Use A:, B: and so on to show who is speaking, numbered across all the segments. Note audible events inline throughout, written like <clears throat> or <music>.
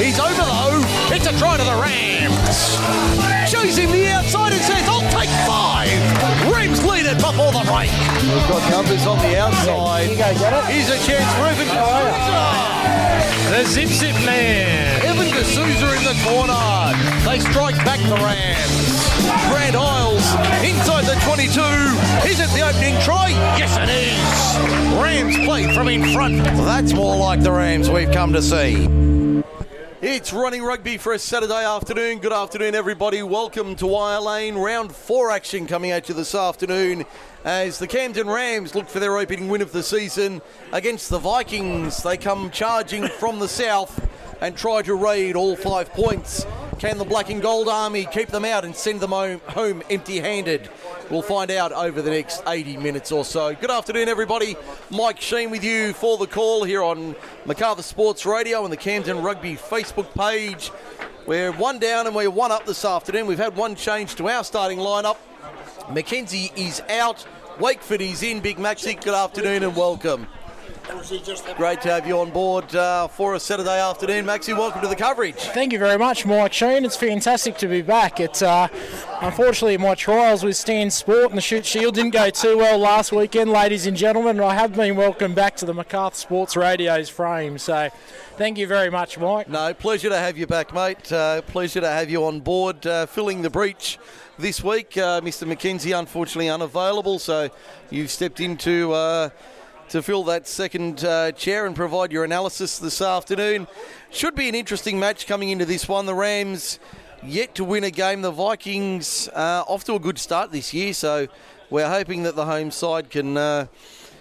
A: He's over though. It's a try to the Rams. Shows him the outside and says, I'll take five. Rams lead it before the break. We've got numbers on the outside.
B: You go get it.
A: Here's a chance for Evan D'Souza. The zip zip man. Evan D'Souza in the corner. They strike back the Rams. Grant Isles inside the 22. Is it the opening try? Yes, it is. Rams play from in front. That's more like the Rams we've come to see. It's running rugby for a Saturday afternoon. Good afternoon, everybody. Welcome to Wire Lane. Round four action coming at you this afternoon as the Camden Rams look for their opening win of the season against the Vikings. They come charging from the south and try to raid all five points. Can the Black and Gold Army keep them out and send them home, empty handed? We'll find out over the next 80 minutes or so. Good afternoon, everybody. Mike Sheen with you for the call here on Macarthur Sports Radio and the Camden Rugby Facebook page. We're one down and we're one up this afternoon. We've had one change to our starting lineup. Mackenzie is out. Wakeford is in. Big Maxi, good afternoon and welcome. Great to have you on board uh, for a Saturday afternoon. Maxi, welcome to the coverage.
B: Thank you very much, Mike Sheen. It's fantastic to be back. It's uh, unfortunately my trials with Stan Sport and the Shute Shield didn't go too well last weekend, ladies and gentlemen. I have been welcomed back to the Macarthur Sports Radio's frame. So, thank you very much, Mike.
A: No, pleasure to have you back, mate. Uh, pleasure to have you on board, uh, filling the breach this week. Uh, Mr. McKenzie, unfortunately, unavailable, so you've stepped into uh, to fill that second uh, chair and provide your analysis this afternoon. Should be an interesting match coming into this one. The Rams yet to win a game. The Vikings uh, off to a good start this year, so we're hoping that the home side can. Uh,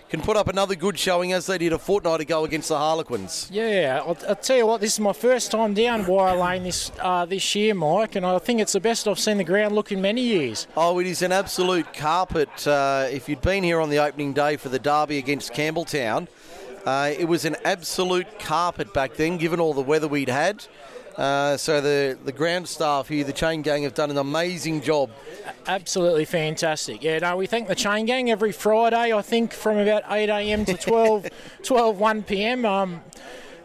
A: can put up another good showing as they did a fortnight ago against the Harlequins.
B: Yeah, I'll, I'll tell you what, this is my first time down Wire Lane this uh, this year, Mike, and I think it's the best I've seen the ground look in many years.
A: Oh, it is an absolute carpet. Uh, if you'd been here on the opening day for the derby against Campbelltown, uh, it was an absolute carpet back then, given all the weather we'd had. Uh, so the, the ground staff here, the chain gang, have done an amazing job.
B: Absolutely fantastic. Yeah, no, we thank the chain gang every Friday, I think, from about 8am to 12, <laughs> 12 1 pm. Um,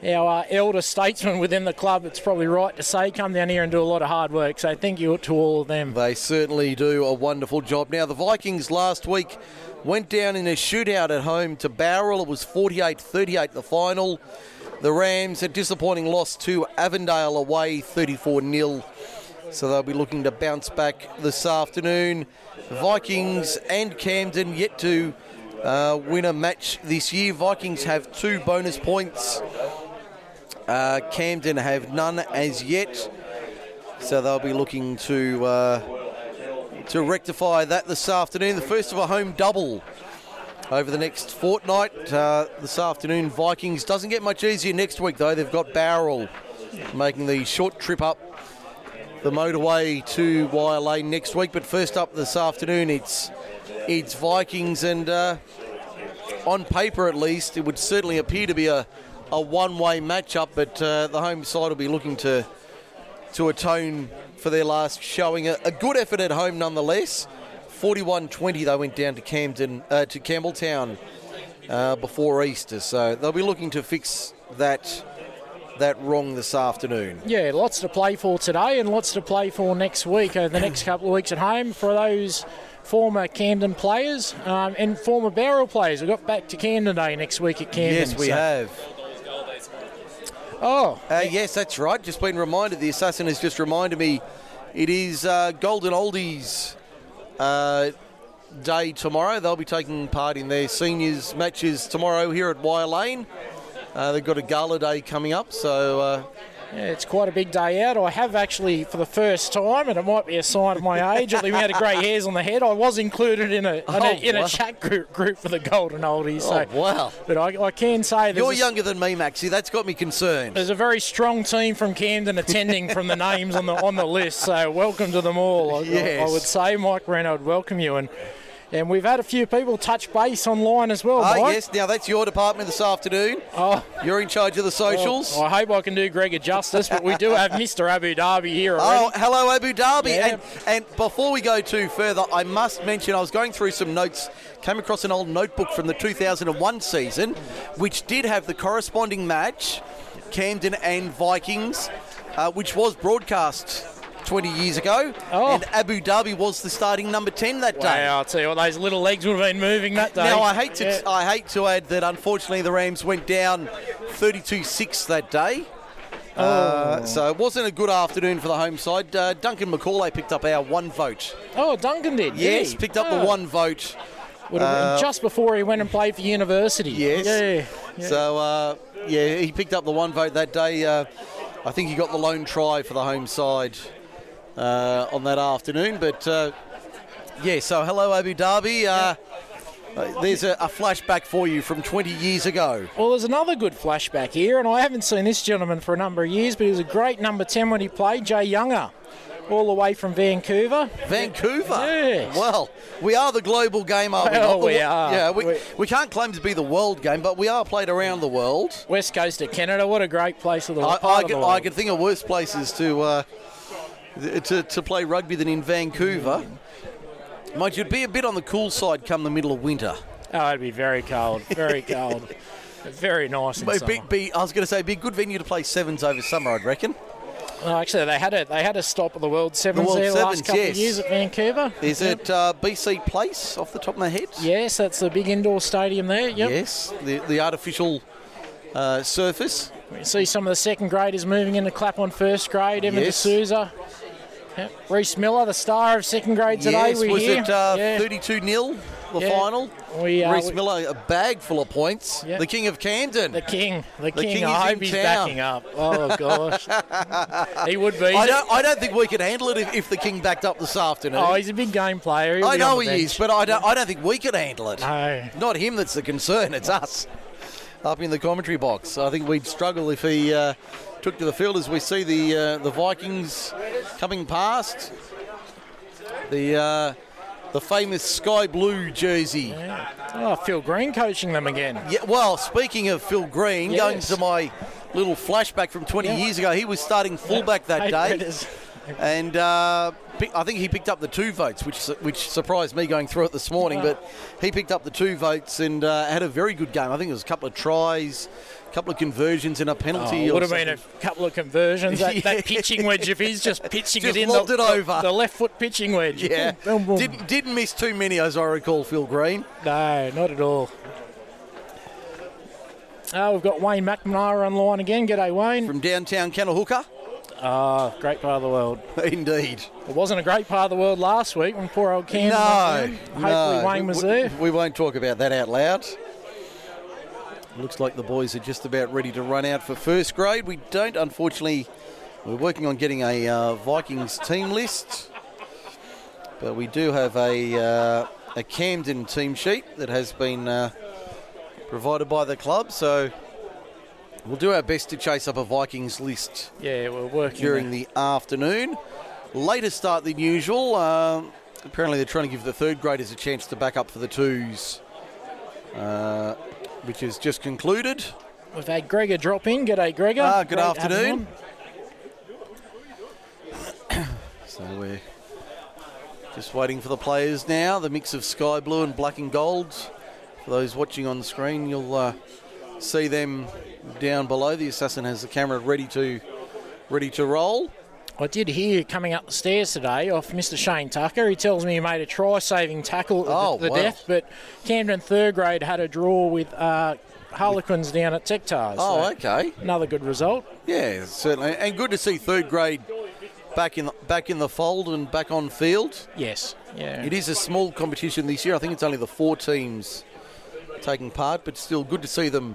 B: our uh, elder statesmen within the club, it's probably right to say, come down here and do a lot of hard work. So thank you to all of them.
A: They certainly do a wonderful job. Now, the Vikings last week went down in a shootout at home to Bowral. It was 48 38 the final. The Rams, a disappointing loss to Avondale away, 34 0. So they'll be looking to bounce back this afternoon. Vikings and Camden yet to uh, win a match this year. Vikings have two bonus points. Uh, Camden have none as yet. So they'll be looking to uh, to rectify that this afternoon. The first of a home double over the next fortnight. Uh, this afternoon, Vikings doesn't get much easier next week though. They've got Bowral making the short trip up the motorway to Wire Lane next week. But first up this afternoon, it's it's Vikings, and uh, on paper at least, it would certainly appear to be a, a one-way matchup. But uh, the home side will be looking to to atone for their last showing. A, a good effort at home nonetheless. 41-20 they went down to Camden uh, to Campbelltown uh, before Easter, so they'll be looking to fix that that wrong this afternoon.
B: Yeah, lots to play for today and lots to play for next week, uh, the next couple of weeks at home for those former Camden players um, and former Bowral players. We've got back to Camden Day next week at Camden.
A: Yes, we
B: so-
A: have.
B: Oh,
A: Uh, yes, that's right. Just been reminded. The assassin has just reminded me. It is uh, Golden Oldies uh, day tomorrow. They'll be taking part in their seniors matches tomorrow here at Wire Lane. Uh, they've got a gala day coming up, so uh,
B: yeah, it's quite a big day out. I have actually, for the first time, and it might be a sign of my age, the amount of grey hairs on the head, I was included in a, in,
A: Oh,
B: a, in
A: wow.
B: a chat group, group for the Golden Oldies. Oh, so,
A: oh wow.
B: But I, I can say there's
A: You're
B: a,
A: younger than me, Maxie. That's got me concerned.
B: there's a very strong team from Camden attending from the names on the on the list. So welcome to them all. I,
A: Yes.
B: I would say, Mike I'd welcome you. And and we've had a few people touch base online as well,
A: Oh,
B: Mike.
A: yes. Now, that's your department this afternoon.
B: Oh,
A: You're in charge of the socials.
B: I hope I can do Greg a justice, but we do have <laughs> Mr. Abu Dhabi here already.
A: Oh, hello, Abu Dhabi.
B: Yeah.
A: And, and before we go too further, I must mention I was going through some notes, came across an old notebook from the 2001 season, which did have the corresponding match. Camden and Vikings. uh, which was broadcast 20 years ago.
B: Oh.
A: And Abu Dhabi was the starting number 10 that day.
B: Wow, I'll tell you what, those little legs would have been moving that day.
A: Now I hate to
B: Yeah.
A: I hate to add that unfortunately the Rams went down 32-6 that day. Uh, so it wasn't a good afternoon for the home side. Uh, Duncan McCauley picked up our one vote.
B: Oh, Duncan did.
A: Yes,
B: yeah.
A: picked up
B: Oh.
A: the one vote.
B: Would have been
A: uh,
B: just before he went and played for university.
A: Yes.
B: Yeah. yeah.
A: So uh, yeah, he picked up the one vote that day. Uh, I think he got the lone try for the home side uh, on that afternoon. But uh, yeah, so hello Abu Dhabi. Uh, there's a, a flashback for you from 20 years ago.
B: Well, there's another good flashback here, and I haven't seen this gentleman for a number of years, but he was a great number 10 when he played, Jay Younger, all the way from Vancouver.
A: Vancouver.
B: Yes.
A: Well, we are the global game, are we?
B: Well?
A: The
B: we are.
A: Yeah, we,
B: We-
A: we can't claim to be the world game, but we are played around the world.
B: West coast of Canada, what a great place of the
A: I, I,
B: of the
A: I
B: world.
A: can think of worse places to, uh, to to play rugby than in Vancouver. Mind you, it'd be a bit on the cool side come the middle of winter.
B: Oh, it'd be very cold, very <laughs> cold. Very nice in
A: be, be, I was going to say, it'd be a good venue to play sevens over summer, I'd reckon.
B: No, actually, they had a they had a stop at the World Sevens
A: World
B: there the last couple
A: yes.
B: of years at Vancouver.
A: Is it uh, BC Place off the top of my head?
B: Yes, that's the big indoor stadium there. Yep.
A: Yes, the, the artificial uh, surface.
B: You see some of the second graders moving into clap on first grade. Evan
A: Yes.
B: D'Souza. Yep. Reese Miller, the star of second grade today.
A: yes, was
B: hear.
A: it uh,
B: yeah.
A: 32 0 the
B: Yeah.
A: final?
B: We, uh,
A: Reese
B: we-
A: Miller, a bag full of points.
B: Yeah.
A: The king of Camden.
B: The king, the, king.
A: king is
B: I hope he's
A: town.
B: backing up. Oh <laughs> gosh, he would be.
A: I don't, I don't think we could handle it if, if the king backed up this afternoon.
B: Oh, he's a big game player. He'll
A: I know he
B: bench.
A: is, but I don't, I don't think we could handle it.
B: no.
A: Not him that's the concern, it's us up in the commentary box. I think we'd struggle if he uh, took to the field as we see the uh, the Vikings coming past. The uh, the famous sky blue jersey.
B: Oh, Phil Green coaching them again.
A: Yeah, well, speaking of Phil Green, going to my little flashback from 20
B: Yeah.
A: years ago, he was starting fullback that <laughs> day. And uh, I think he picked up the two votes, which which surprised me going through it this morning.
B: Wow.
A: But he picked up the two votes and uh, had a very good game. I think it was a couple of tries, a couple of conversions, and a penalty.
B: Oh, would have been a couple of conversions. That,
A: Yeah.
B: that <laughs> pitching wedge, if he's just pitching
A: Just
B: it in,
A: lobbed
B: the,
A: it over.
B: the left foot pitching wedge.
A: Yeah,
B: Boom, boom.
A: didn't didn't miss too many as I recall. Phil Green.
B: No, not at all. Oh, we've got Wayne McNamara on line again. G'day, Wayne.
A: from downtown Kanahooka.
B: Ah, great part of the world.
A: Indeed.
B: It wasn't a great part of the world last week when poor old Cam.
A: No.
B: Hopefully
A: no.
B: Wayne was
A: we,
B: there.
A: We won't talk about that out loud. Looks like the boys are just about ready to run out for first grade. We don't, unfortunately. We're working on getting a uh, Vikings team list, but we do have a uh, a Camden team sheet that has been uh, provided by the club. So we'll do our best to chase up a Vikings list
B: Yeah, we're working.
A: during
B: there.
A: the afternoon. Later start than usual. Um, apparently, they're trying to give the third graders a chance to back up for the twos, uh, which is just concluded.
B: We've had Gregor drop in. G'day, Gregor.
A: Ah, good
B: Great to
A: afternoon. <coughs> So we're just waiting for the players now. The mix of sky blue and black and gold. For those watching on the screen, you'll uh, see them down below. The assassin has the camera ready to ready to roll.
B: I did hear coming up the stairs today off Mr. Shane Tucker. He tells me he made a try-saving tackle at
A: Oh,
B: the, the
A: wow.
B: death, but Camden third grade had a draw with uh, Harlequins down at Tectars.
A: Oh,
B: so
A: okay.
B: Another good result.
A: Yeah, certainly, and good to see third grade back in the, back in the fold and back on field.
B: Yes. Yeah.
A: It is a small competition this year. I think it's only the four teams taking part, but still good to see them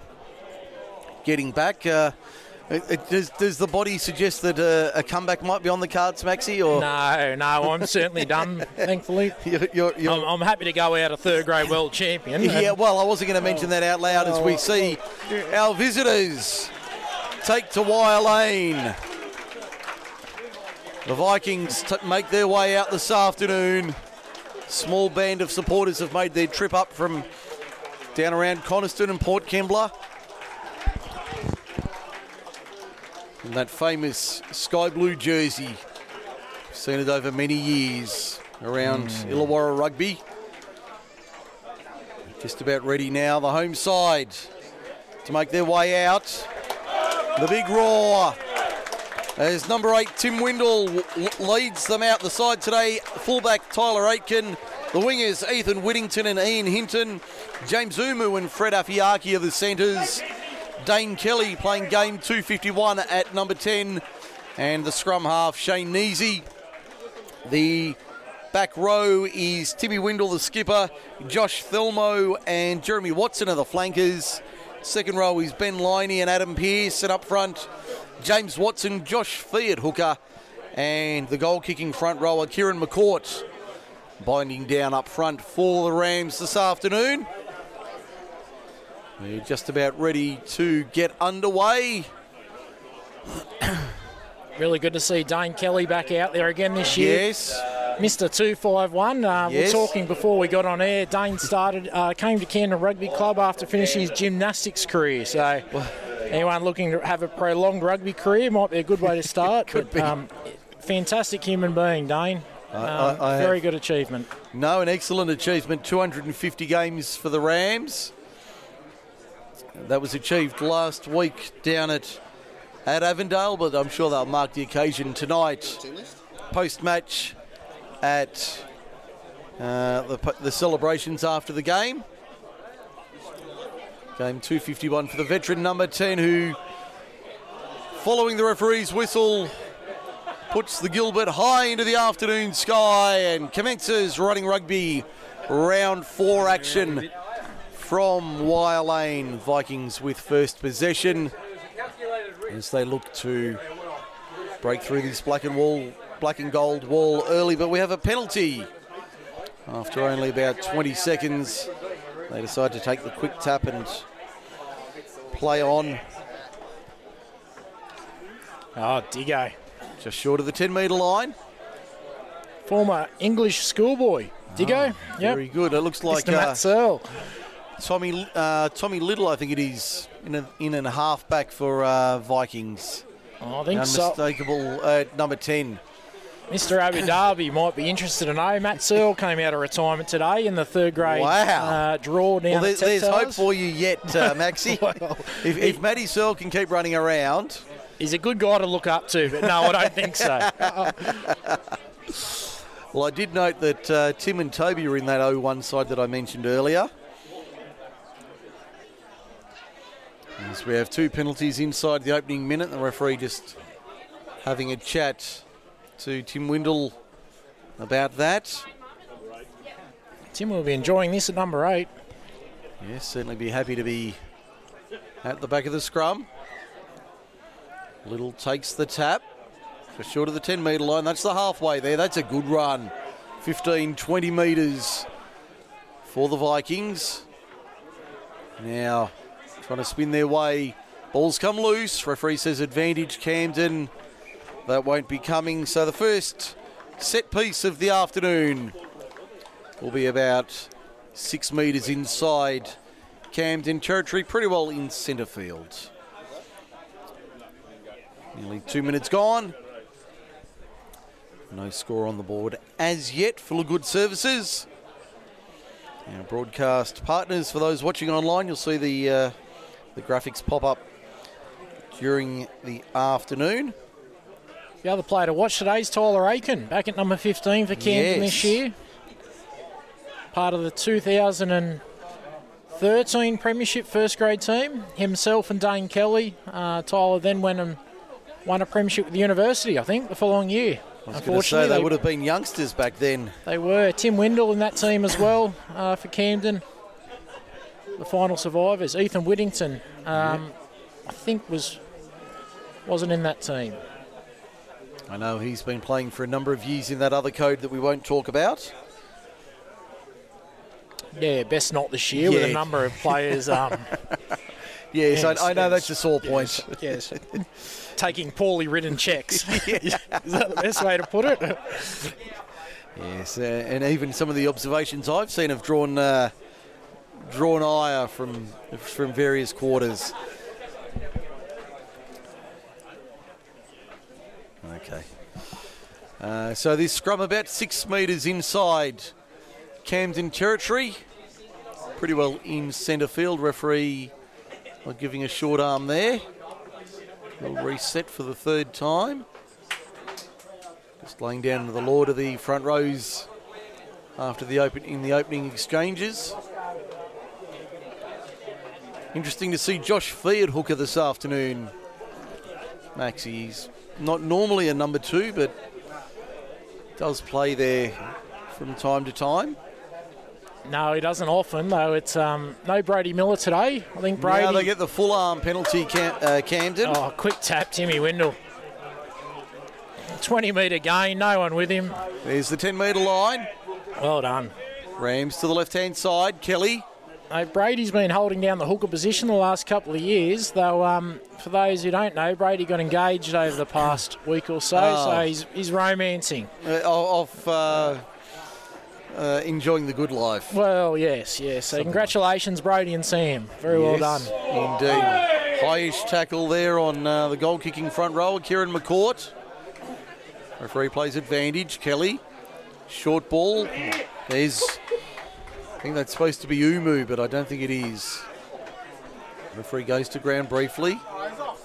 A: getting back. Uh, it, it- does, does the body suggest that uh, a comeback might be on the cards, Maxi? Or
B: No, no, I'm certainly done, <laughs> thankfully.
A: you're, you're, you're-
B: I'm, I'm happy to go out a third grade world champion.
A: yeah, well, I wasn't going to mention that out loud as we see our visitors take to Wire Lane. The Vikings t- make their way out this afternoon. Small band of supporters have made their trip up from down around Coniston and Port Kembla. And that famous sky blue jersey. Seen it over many years around hmm. Illawarra Rugby. Just about ready now, the home side to make their way out. The big roar As number eight, Tim Windle leads them out the side today. Fullback Tyler Aitken. The wingers, Ethan Whittington and Ian Hinton. James Umu and Fred Afiaki are the centres. Dane Kelly playing game 251 at number 10. And the scrum half, Shane Neasy. The back row is Timmy Windle, the skipper. Josh Thelmo and Jeremy Watson are the flankers. Second row is Ben Liney and Adam Pearce. And up front, James Watson, Josh Fee at hooker, and the goal kicking front rower, Kieran McCourt, binding down up front for the Rams this afternoon. We're just about ready to get underway.
B: really good to see Dane Kelly back out there again this year.
A: Yes.
B: Mr. 251. Uh,
A: yes.
B: We're talking before we got on air. Dane started, uh, came to Camden Rugby Club after finishing his gymnastics career. So. Anyone looking to have a prolonged rugby career might be a good way to start. <laughs>
A: Could
B: but, um, fantastic human being, Dane. Um, I, I very have, good achievement.
A: No, an excellent achievement. 250 games for the Rams. That was achieved last week down at at Avondale, but I'm sure they'll mark the occasion tonight. Post match at uh, the, the celebrations after the game. Game 251 for the veteran number 10 who, following the referee's whistle, puts the Gilbert high into the afternoon sky and commences running rugby round four action from Wire Lane. Vikings with first possession as they look to break through this black and wall, black and gold wall early, but we have a penalty after only about 20 seconds. They decide to take the quick tap and play on.
B: Oh, Diggo.
A: Just short of the 10 metre line.
B: Former English schoolboy. Diggo.
A: Oh, yep. Very good. It looks like
B: Mr. Matt uh, Searle.
A: Tommy uh, Tommy Little, I think it is, in, a, in and a half back for uh, Vikings.
B: Oh, I think
A: Unmistakable
B: so.
A: at number 10.
B: Mr. Abu Dhabi might be interested to know. Matt Searle came out of retirement today in the third grade
A: wow.
B: uh, draw down
A: well,
B: there's,
A: there's hope for you yet, uh, <laughs> Maxi. well, if, if Matty Searle can keep running around.
B: He's a good guy to look up to, but no, I don't think so. <laughs>
A: well, I did note that uh, Tim and Toby are in that 0-1 side that I mentioned earlier. As we have two penalties inside the opening minute, the referee just having a chat to Tim Windle about that.
B: Tim will be enjoying this at number eight.
A: Yes, certainly be happy to be at the back of the scrum. Little takes the tap, just short of the 10 metre line. That's the halfway there. That's a good run. 15, 20 metres for the Vikings. Now trying to spin their way. Balls come loose. Referee says advantage Camden. That won't be coming. So the first set piece of the afternoon will be about six metres inside Camden territory, pretty well in centre field. Nearly two minutes gone. No score on the board as yet. Full of good services. Our broadcast partners, for those watching online, you'll see the uh, the graphics pop up during the afternoon.
B: The other player to watch today is Tyler Aitken, back at number 15 for Camden yes. this year. Part of the 2013 Premiership first grade team. Himself and Dane Kelly. Uh, Tyler then went and won a Premiership with the university, I think, the following year.
A: I was going to say they, would have been youngsters back then.
B: They were. Tim Windle in that team as well uh, for Camden. The final survivors. Ethan Whittington, um. I think, was wasn't in that team.
A: I know he's been playing for a number of years in that other code that we won't talk about.
B: Yeah, best not this year yeah. with a number of players. Um, <laughs>
A: yes, I, I, know that's a sore point.
B: Yes, yes. <laughs> taking poorly written checks. <laughs> Is that the best way to put it?
A: Yes, uh, and even some of the observations I've seen have drawn uh, drawn ire from from various quarters. Okay. Uh, so this scrum about six metres inside Camden territory. Pretty well in centre field. Referee not giving a short arm there. We'll reset for the third time. Just laying down to the Lord of the front rows after the open in the opening exchanges. Interesting to see Josh Fee at hooker this afternoon. Maxie's not normally a number two, but does play there from time to time.
B: No, he doesn't often, though. It's um, no Brady Miller today. I think Brady.
A: Now they get the full arm penalty, Cam- uh, Camden.
B: Oh, quick tap, Timmy Windle. 20 metre gain, no one with him.
A: There's the 10 metre line.
B: Well done.
A: Rams to the left hand side. Kelly.
B: No, Brady's been holding down the hooker position the last couple of years, though. Um, for those who don't know, Brady got engaged over the past week or so,
A: Oh.
B: so he's, he's romancing.
A: Uh, of uh, uh, enjoying the good life.
B: Well, yes, yes. So congratulations, Brody and Sam. Very well done.
A: Indeed. Highish tackle there on uh, the goal kicking front rower, Kieran McCourt. Referee plays advantage. Kelly. Short ball. There's. I think that's supposed to be Umu, but I don't think it is. Referee goes to ground briefly.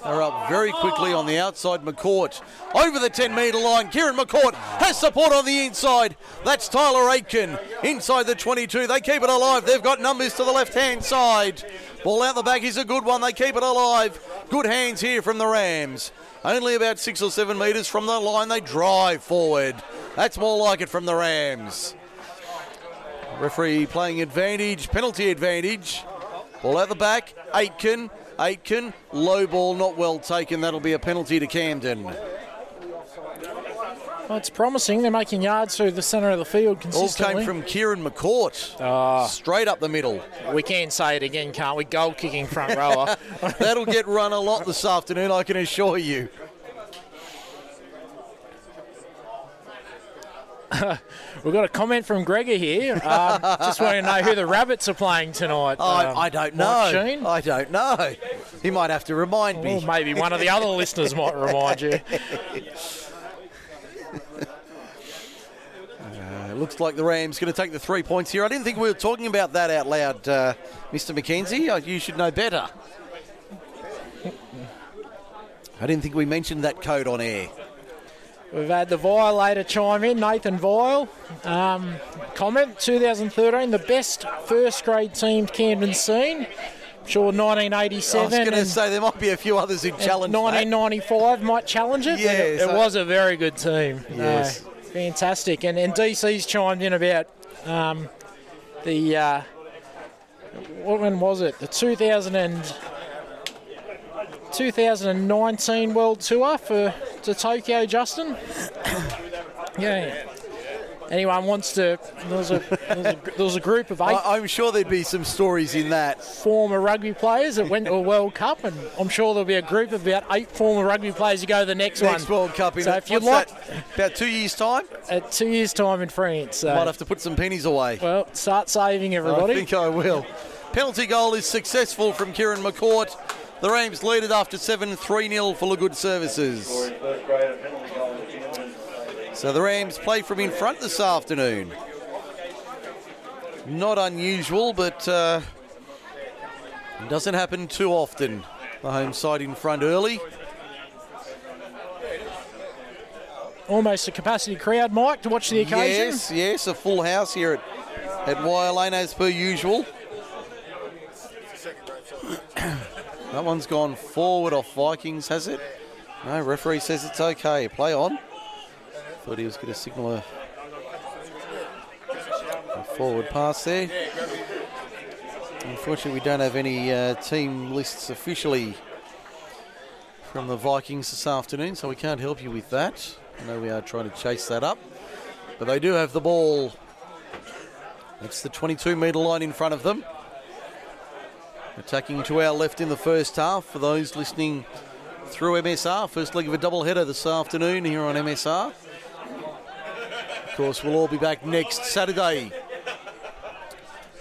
A: They're up very quickly on the outside. McCourt over the 10 metre line. Kieran McCourt has support on the inside. That's Tyler Aitken inside the 22. They keep it alive. They've got numbers to the left hand side. Ball out the back is a good one. They keep it alive. Good hands here from the Rams. Only about six or seven metres from the line. They drive forward. That's more like it from the Rams. Referee playing advantage, penalty advantage. Ball out the back. Aitken. Aitken. Low ball, not well taken. That'll be a penalty to Camden.
B: Well, it's promising. They're making yards through the centre of the field consistently.
A: All came from Kieran McCourt. Ah. Straight up the middle.
B: we can say it again, can't we? Goal kicking front rower. <laughs>
A: That'll get run a lot this afternoon, I can assure you. <laughs>
B: We've got a comment from Gregor here. Um, just want to know who the Rabbits are playing tonight.
A: I,
B: Um,
A: I don't know.
B: Sheen?
A: I don't know. He might have to remind
B: Or
A: me.
B: maybe one of the other listeners might remind you.
A: It looks like the Rams going to take the three points here. I didn't think we were talking about that out loud, uh, Mr. McKenzie. Uh, You should know better. I didn't think we mentioned that code on air.
B: We've had the Violator chime in, Nathan Vile. Um, comment 2013, the best first grade team Camden's seen. I'm sure
A: I was going to say there might be a few others who
B: and
A: challenge that.
B: 1995 might challenge it. but
A: Yes,
B: it, it was a very good team. No,
A: Yes.
B: fantastic. And, and DC's chimed in about um, the. Uh, what when was it? The 2000 and 2019 World Tour for to Tokyo, Justin. <coughs> yeah. Anyone wants to? There was a, there was a, there was a group of eight
A: I, I'm sure there'd be some stories in that.
B: former rugby players that went to a World Cup, and I'm sure there'll be a group of about eight former rugby players who go to the next,
A: Next
B: one
A: World Cup in
B: So if you'd like-
A: that, about two years' time.
B: at two years' time in France. So,
A: Might have to put some pennies away.
B: well, start saving everybody.
A: I think I will. Penalty goal is successful from Kieran McCourt. The Rams lead it after 7 3 0 for the good services. So the Rams play from in front this afternoon. Not unusual, but uh, doesn't happen too often. The home side in front early.
B: Almost a capacity crowd, Mike, to watch the occasion.
A: Yes, yes, a full house here at, at Wire Lane as per usual. <clears throat> that one's gone forward off Vikings, has it? No, referee says it's okay. Play on. Thought he was going to signal a, a forward pass there. Unfortunately, we don't have any uh, team lists officially from the Vikings this afternoon, so we can't help you with that. I know we are trying to chase that up, but they do have the ball. It's the 22 metre line in front of them. Attacking to our left in the first half for those listening through MSR. First leg of a double header this afternoon here on MSR. Of course, we'll all be back next Saturday.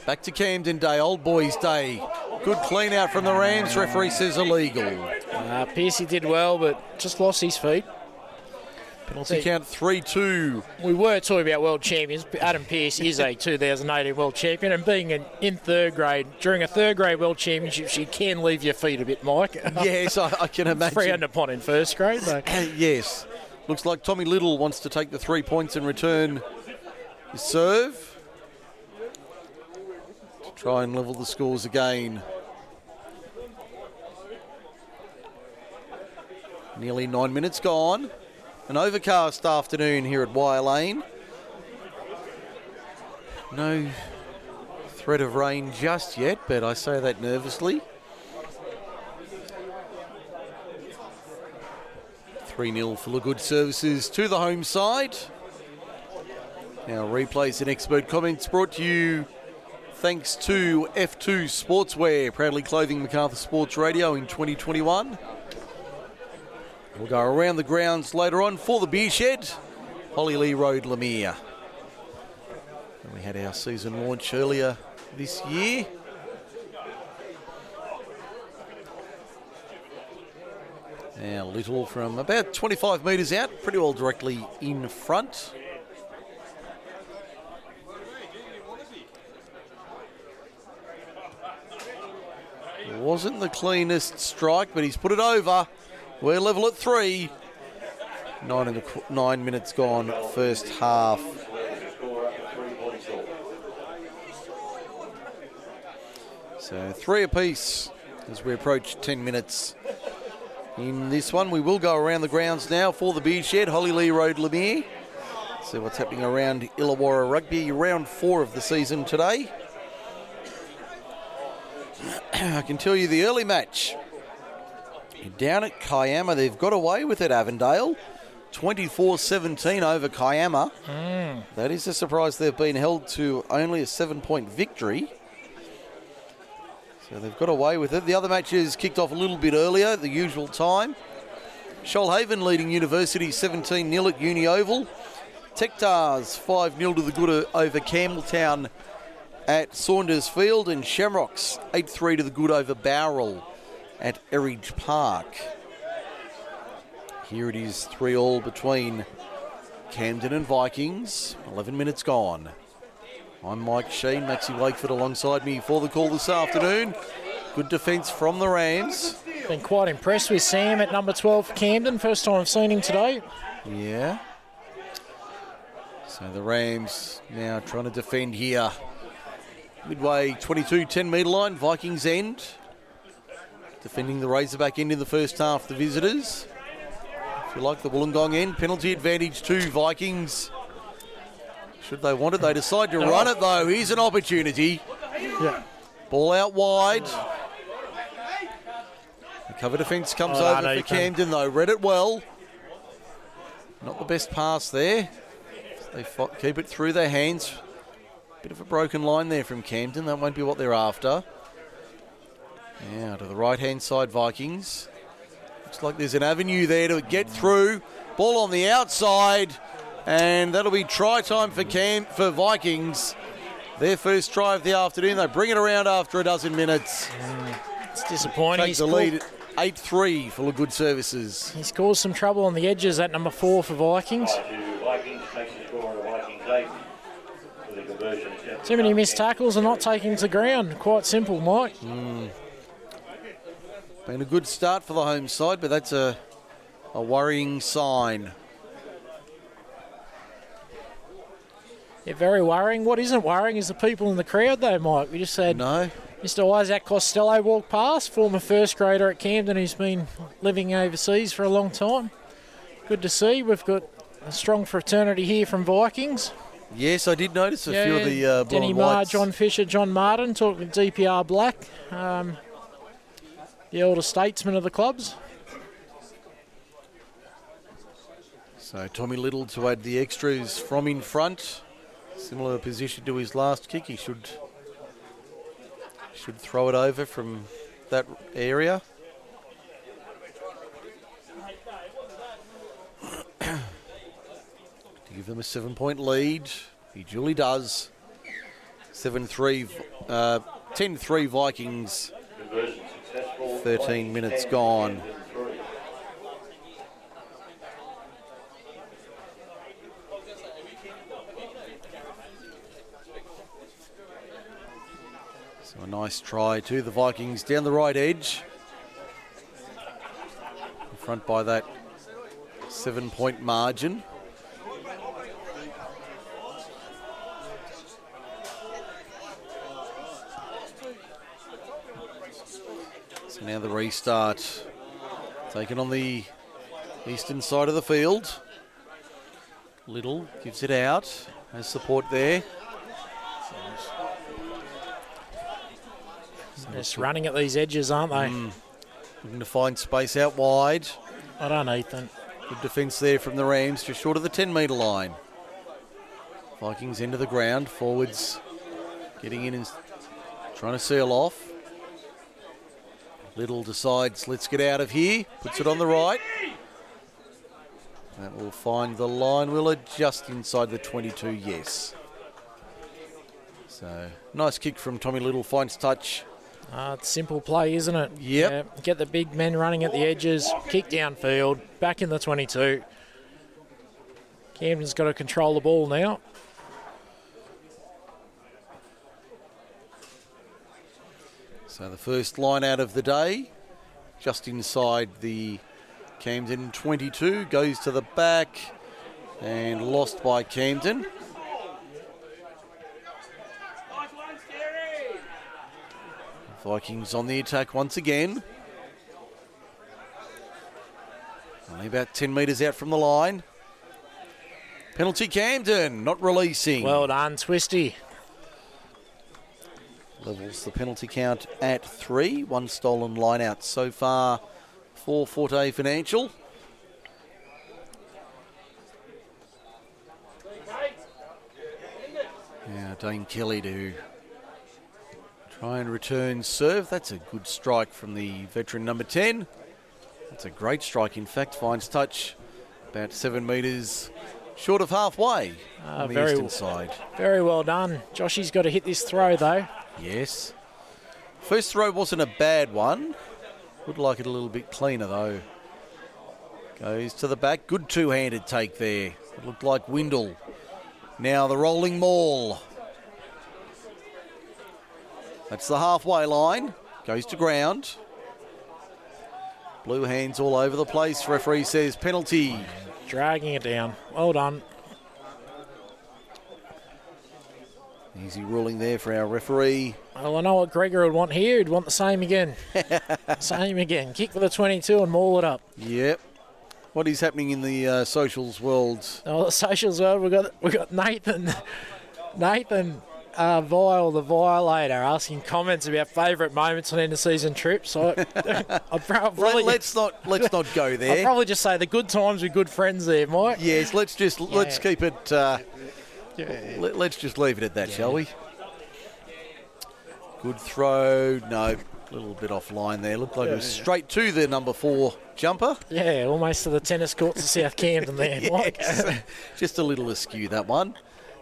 A: Back to Camden Day, Old Boys Day. Good clean out from the Rams. Referee says illegal.
B: Uh, Piercy did well, but just lost his feet.
A: Penalty count 3 2.
B: We were talking about world champions. Adam Pearce is a 2018 world champion, and being in, in third grade, during a third grade world championship, you can leave your feet a bit, Mike. <laughs>
A: yes, I, I can imagine.
B: Frowned upon in first grade. But. <clears throat>
A: yes. Looks like Tommy Little wants to take the three points and return his serve. To try and level the scores again. Nearly nine minutes gone. An overcast afternoon here at Wire Lane. No threat of rain just yet, but I say that nervously. 3 0 full of good services to the home side. Now, replays and expert comments brought to you thanks to F2 Sportswear, proudly clothing Macarthur Sports Radio in 2021. We'll go around the grounds later on for the beer shed, Holly Road, Lemire. And we had our season launch earlier this year. Now Little from about 25 metres out, pretty well directly in front. Wasn't the cleanest strike, but he's put it over. We're level at three. Nine, in the, nine minutes gone, first half. So three apiece as we approach 10 minutes in this one. We will go around the grounds now for the beer shed, Holly Road, Lemire. See what's happening around Illawarra Rugby, round four of the season today. <clears throat> I can tell you the early match down at Kiama, they've got away with it, Avondale. 24 17 over Kiama. Mm. That is a surprise. They've been held to only a seven point victory. So they've got away with it. The other matches kicked off a little bit earlier, the usual time. Shoalhaven leading University 17 0 at Uni Oval. Tectars 5 0 to the good over Campbelltown at Saunders Field. And Shamrocks 8 3 to the good over Bowral at Erridge Park. Here it is 3 all between Camden and Vikings. 11 minutes gone. I'm Mike Sheen, Maxi Wakeford alongside me for the call this afternoon. Good defence from the Rams.
B: Been quite impressed with Sam at number 12 for Camden. First time I've seen him today.
A: Yeah. So the Rams now trying to defend here. Midway 22 10 metre line, Vikings end. Defending the Razorback end in the first half, the visitors. If you like the Wollongong end, penalty advantage to Vikings. Should they want it, they decide to run it though. Here's an opportunity.
B: Yeah.
A: Ball out wide. The cover defence comes oh, over no, for Camden though. Read it well. Not the best pass there. They keep it through their hands. Bit of a broken line there from Camden. That won't be what they're after. Yeah, to the right hand side, Vikings. Looks like there's an avenue there to get through. Ball on the outside, and that'll be try time for Cam for Vikings. Their first try of the afternoon. They bring it around after a dozen minutes.
B: Mm, it's disappointing.
A: Take the lead 8 3 full of good services.
B: He's caused some trouble on the edges at number four for Vikings. Too many missed tackles and not taking to ground. Quite simple, Mike.
A: Mm. Been a good start for the home side, but that's a, a worrying sign.
B: Yeah, very worrying. What isn't worrying is the people in the crowd, though, Mike. We just had
A: no.
B: Mr. Isaac Costello walk past, former first grader at Camden who's been living overseas for a long time. Good to see. We've got a strong fraternity here from Vikings.
A: Yes, I did notice a yeah, few of the uh,
B: Denny Marr, John Fisher, John Martin talking to DPR Black. Um, the elder statesman of the clubs.
A: So Tommy Little to add the extras from in front. Similar position to his last kick. He should should throw it over from that area. <coughs> to give them a seven point lead. He duly does. 7 3, uh, 10 3 Vikings 13 minutes gone. So a nice try to the Vikings down the right edge. In front by that seven point margin. So now the restart. Taken on the eastern side of the field. Little gives it out. Has support there.
B: Just running at these edges, aren't they?
A: Mm. Looking to find space out wide.
B: I don't, Ethan.
A: Good defence there from the Rams, just short of the 10 metre line. Vikings into the ground, forwards getting in and trying to seal off. Little decides, let's get out of here, puts it on the right. That will find the line, will it? Just inside the 22, yes. So, nice kick from Tommy Little, finds touch.
B: Uh, it's simple play, isn't it?
A: Yep.
B: Yeah, get the big men running at the edges, kick downfield, back in the 22. Camden's got to control the ball now.
A: So the first line out of the day, just inside the Camden 22, goes to the back and lost by Camden. Vikings on the attack once again. Only about 10 metres out from the line. Penalty Camden, not releasing.
B: Well done, Twisty.
A: Levels the penalty count at three. One stolen line out so far for Forte Financial. Now Dane Kelly to try and return serve. That's a good strike from the veteran number 10. That's a great strike, in fact. Finds touch about seven metres short of halfway
B: Uh,
A: on the
B: very
A: eastern side.
B: Very well done. Joshy's got to hit this throw, though.
A: Yes. First throw wasn't a bad one. Would like it a little bit cleaner though. Goes to the back. Good two handed take there. It looked like Windle. Now the rolling maul. That's the halfway line. Goes to ground. Blue hands all over the place. Referee says penalty.
B: Dragging it down. Well done.
A: Easy ruling there for our referee.
B: Well, I know what Gregor would want here. He'd want the same again. <laughs> same again. Kick for the 22 and maul it up.
A: Yep. What is happening in the uh, socials world?
B: Oh, the socials world, we've got, we got Nathan, Nathan uh, Vile, the Violator, asking comments about favourite moments on end of season trips. I, <laughs> <laughs> I'd probably,
A: Let, us not let's not go there.
B: I'd
A: there.
B: probably just say the good times with good friends there, Mike.
A: Yes, let's just let's keep it. Uh,
B: Yeah.
A: let, us just leave it at that, shall we? Good throw. No, a little bit offline there. Looked like it was straight to the number four jumper.
B: Yeah, almost to the tennis courts of South Camden there. <laughs>
A: Yes. <laughs> just a little askew that one.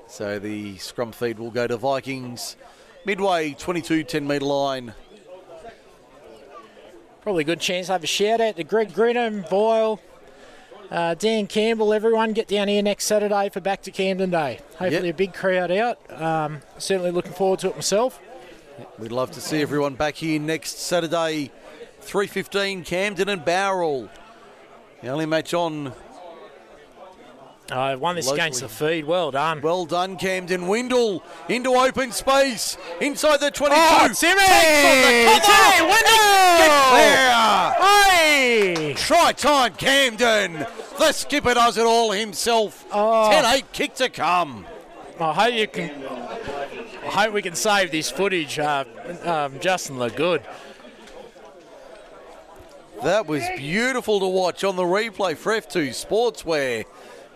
A: So the scrum feed will go to Vikings. Midway, 22 10 metre line.
B: Probably a good chance to have a shout out to Greg Grinham, Boyle, uh, Dan Campbell, everyone. Get down here next Saturday for Back to Camden Day. Hopefully,
A: Yep.
B: a big crowd out. Um, certainly looking forward to it myself.
A: We'd love to see everyone back here next Saturday, 3.15, Camden and Bowral. The only match on
B: I won this
A: Locally.
B: against the feed. Well done.
A: Well done, Camden. Windle into open space. Inside the 22.
B: Oh, Timmy!
A: Takes on the
B: Timmy,
A: Windle! Get there!
B: Hey!
A: Try time, Camden. The skipper does it all himself.
B: Oh.
A: 10 8 kick to come.
B: I hope you can. I hope we can save this footage, uh, um, Justin Lagood.
A: That was beautiful to watch on the replay for F2 Sportswear.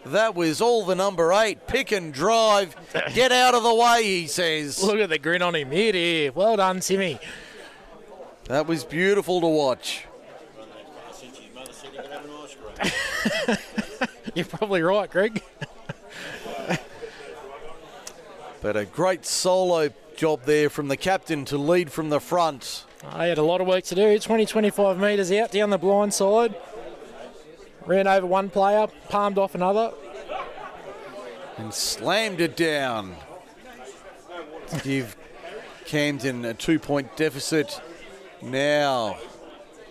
A: That was all the number eight. Pick and drive. Get out of the way, he says.
B: Look at the grin on him here. here. Well done, Timmy.
A: That was beautiful to watch. <laughs>
B: You're probably right, Greg.
A: But a great solo job there from the captain to lead from the front.
B: I had a lot of work to do. 20, 25 metres out down the blind side. Ran over one player, palmed off another.
A: and slammed it down. Give Camden a two point deficit. Now,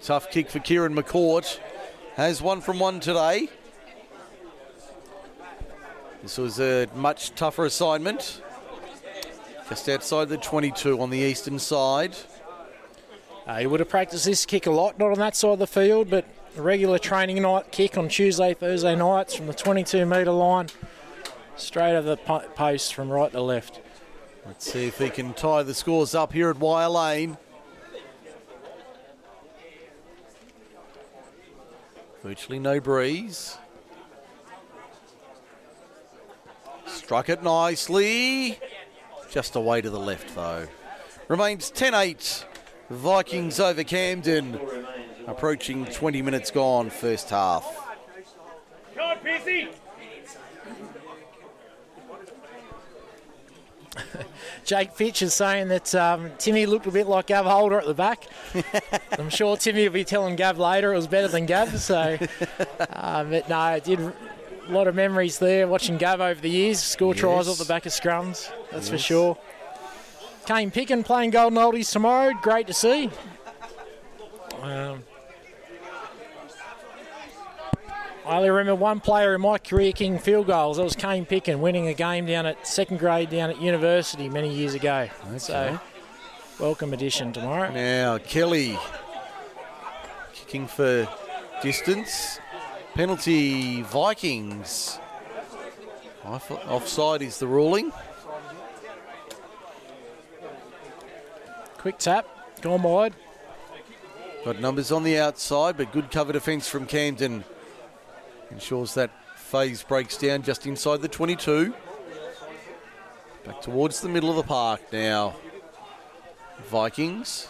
A: tough kick for Kieran McCourt. Has one from one today. This was a much tougher assignment. Just outside the 22 on the eastern side.
B: Uh, he would have practiced this kick a lot, not on that side of the field, but regular training night kick on Tuesday, Thursday nights from the 22 metre line, straight over the po- post from right to left.
A: Let's see if he can tie the scores up here at Wire Lane. Virtually no breeze. Struck it nicely. Just away to the left, though. Remains 10 8. Vikings over Camden. Approaching 20 minutes gone, first half. <laughs>
B: Jake Fitch is saying that um, Timmy looked a bit like Gav Holder at the back. <laughs> I'm sure Timmy will be telling Gav later it was better than Gav. So, <laughs> uh, but no, it did a lot of memories there watching Gav over the years score tries
A: Yes.
B: off the back of scrums. That's for sure. Kane Picken playing Golden Oldies tomorrow. Great to see. Um, I only remember one player in my career kicking field goals. That was Kane Picken winning a game down at second grade down at university many years ago. So, welcome addition tomorrow.
A: Now, Kelly kicking for distance. Penalty, Vikings. Off- Offside is the ruling.
B: Quick tap, gone wide.
A: Got numbers on the outside, but good cover defence from Camden. Ensures that phase breaks down just inside the 22. Back towards the middle of the park now. Vikings.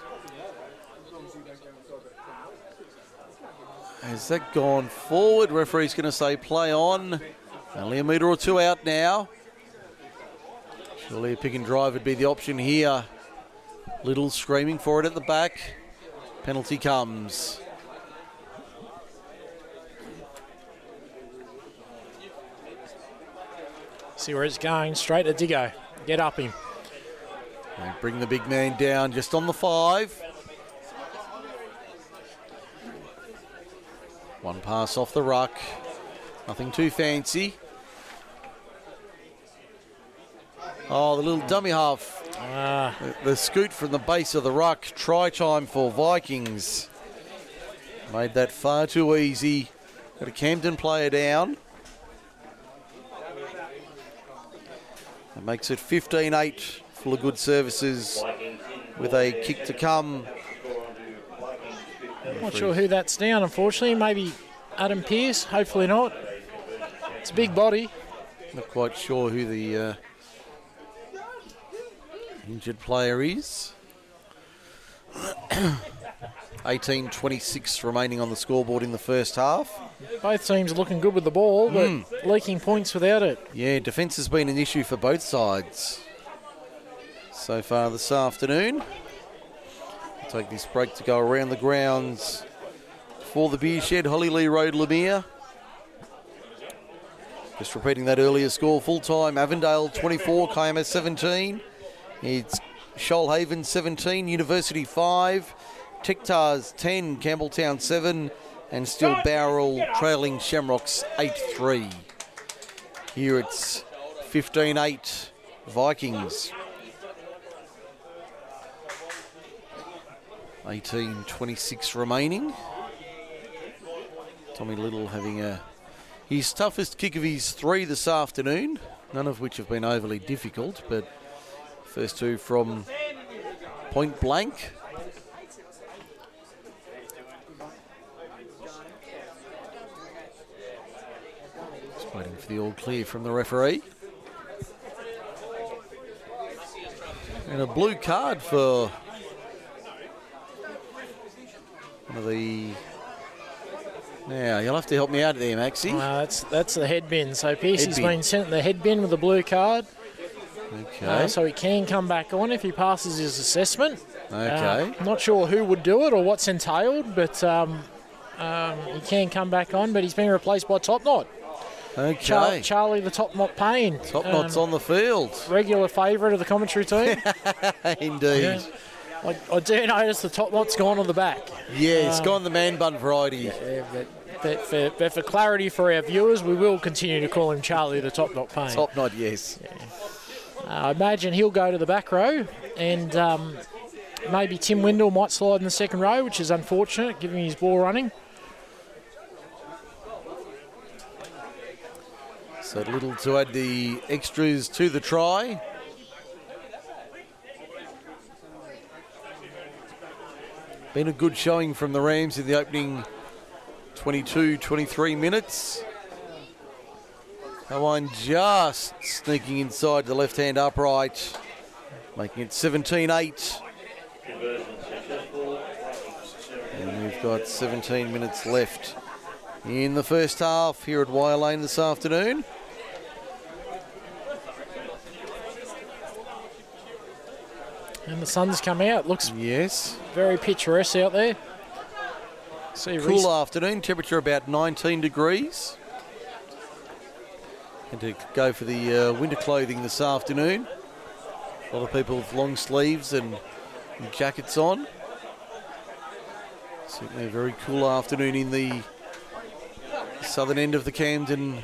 A: Has that gone forward? Referee's going to say play on. Only a metre or two out now. Surely a pick and drive would be the option here. Little screaming for it at the back. Penalty comes.
B: See where it's going. Straight to Diggo. Get up him.
A: Bring the big man down just on the five. One pass off the ruck. Nothing too fancy. Oh, the little dummy half.
B: Ah,
A: The, the scoot from the base of the ruck. Try time for Vikings. Made that far too easy. Got a Camden player down. That makes it 15 8. Full of good services with a kick to come.
B: not sure who that's down, unfortunately. Maybe Adam Pearce. Hopefully not. It's a big body.
A: Not quite sure who the uh, injured player is. <clears throat> 18-26 remaining on the scoreboard in the first half.
B: Both teams are looking good with the ball, but
A: Hmm.
B: leaking points without it.
A: Yeah, defence has been an issue for both sides so far this afternoon. We'll take this break to go around the grounds for the beer shed, Holly Lee Road, Lemire. Just repeating that earlier score, full time Avondale 24, KMS 17. It's Shoalhaven 17, University 5, Tiktars 10, Campbelltown 7, and still Bowral trailing Shamrocks 8 3. Here it's 15 8 Vikings. 18 26 remaining. Tommy Little having a his toughest kick of his three this afternoon, none of which have been overly difficult, but first two from point blank. Waiting for the all clear from the referee. And a blue card for one of the. Now, you'll have to help me out there, Maxi.
B: Uh, that's that's the head bin. So Pearce has
A: Head bin.
B: been sent the head bin with a blue card,
A: Okay.
B: uh, so he can come back on if he passes his assessment.
A: okay.
B: Uh, not sure who would do it or what's entailed, but um, um, he can come back on. But he's been replaced by Top Knot.
A: Okay.
B: Char- Charlie the Top Knot Payne.
A: Top knots on the field.
B: Regular favourite of the commentary team. <laughs>
A: Indeed.
B: Yeah. I, I do notice the top knot's gone on the back.
A: Yeah, it's gone the man bun variety.
B: Yeah, but, but, for, but for clarity for our viewers, we will continue to call him Charlie the Top Knot Payne.
A: Top knot, yes.
B: Uh, I imagine he'll go to the back row, and um, maybe Tim Windle might slide in the second row, which is unfortunate, given his ball running.
A: So little to add the extras to the try. Been a good showing from the Rams in the opening 22, 23 minutes. Hawaiian just sneaking inside the left hand upright, making it 17 8. And we've got 17 minutes left in the first half here at Wire Lane this afternoon.
B: And the sun's come out. Looks
A: Yes.
B: very picturesque out there. See,
A: Cool
B: Reece-
A: afternoon, temperature about 19 degrees. And to go for the uh, winter clothing this afternoon. A lot of people with long sleeves and, and jackets on. Certainly a very cool afternoon in the southern end of the Camden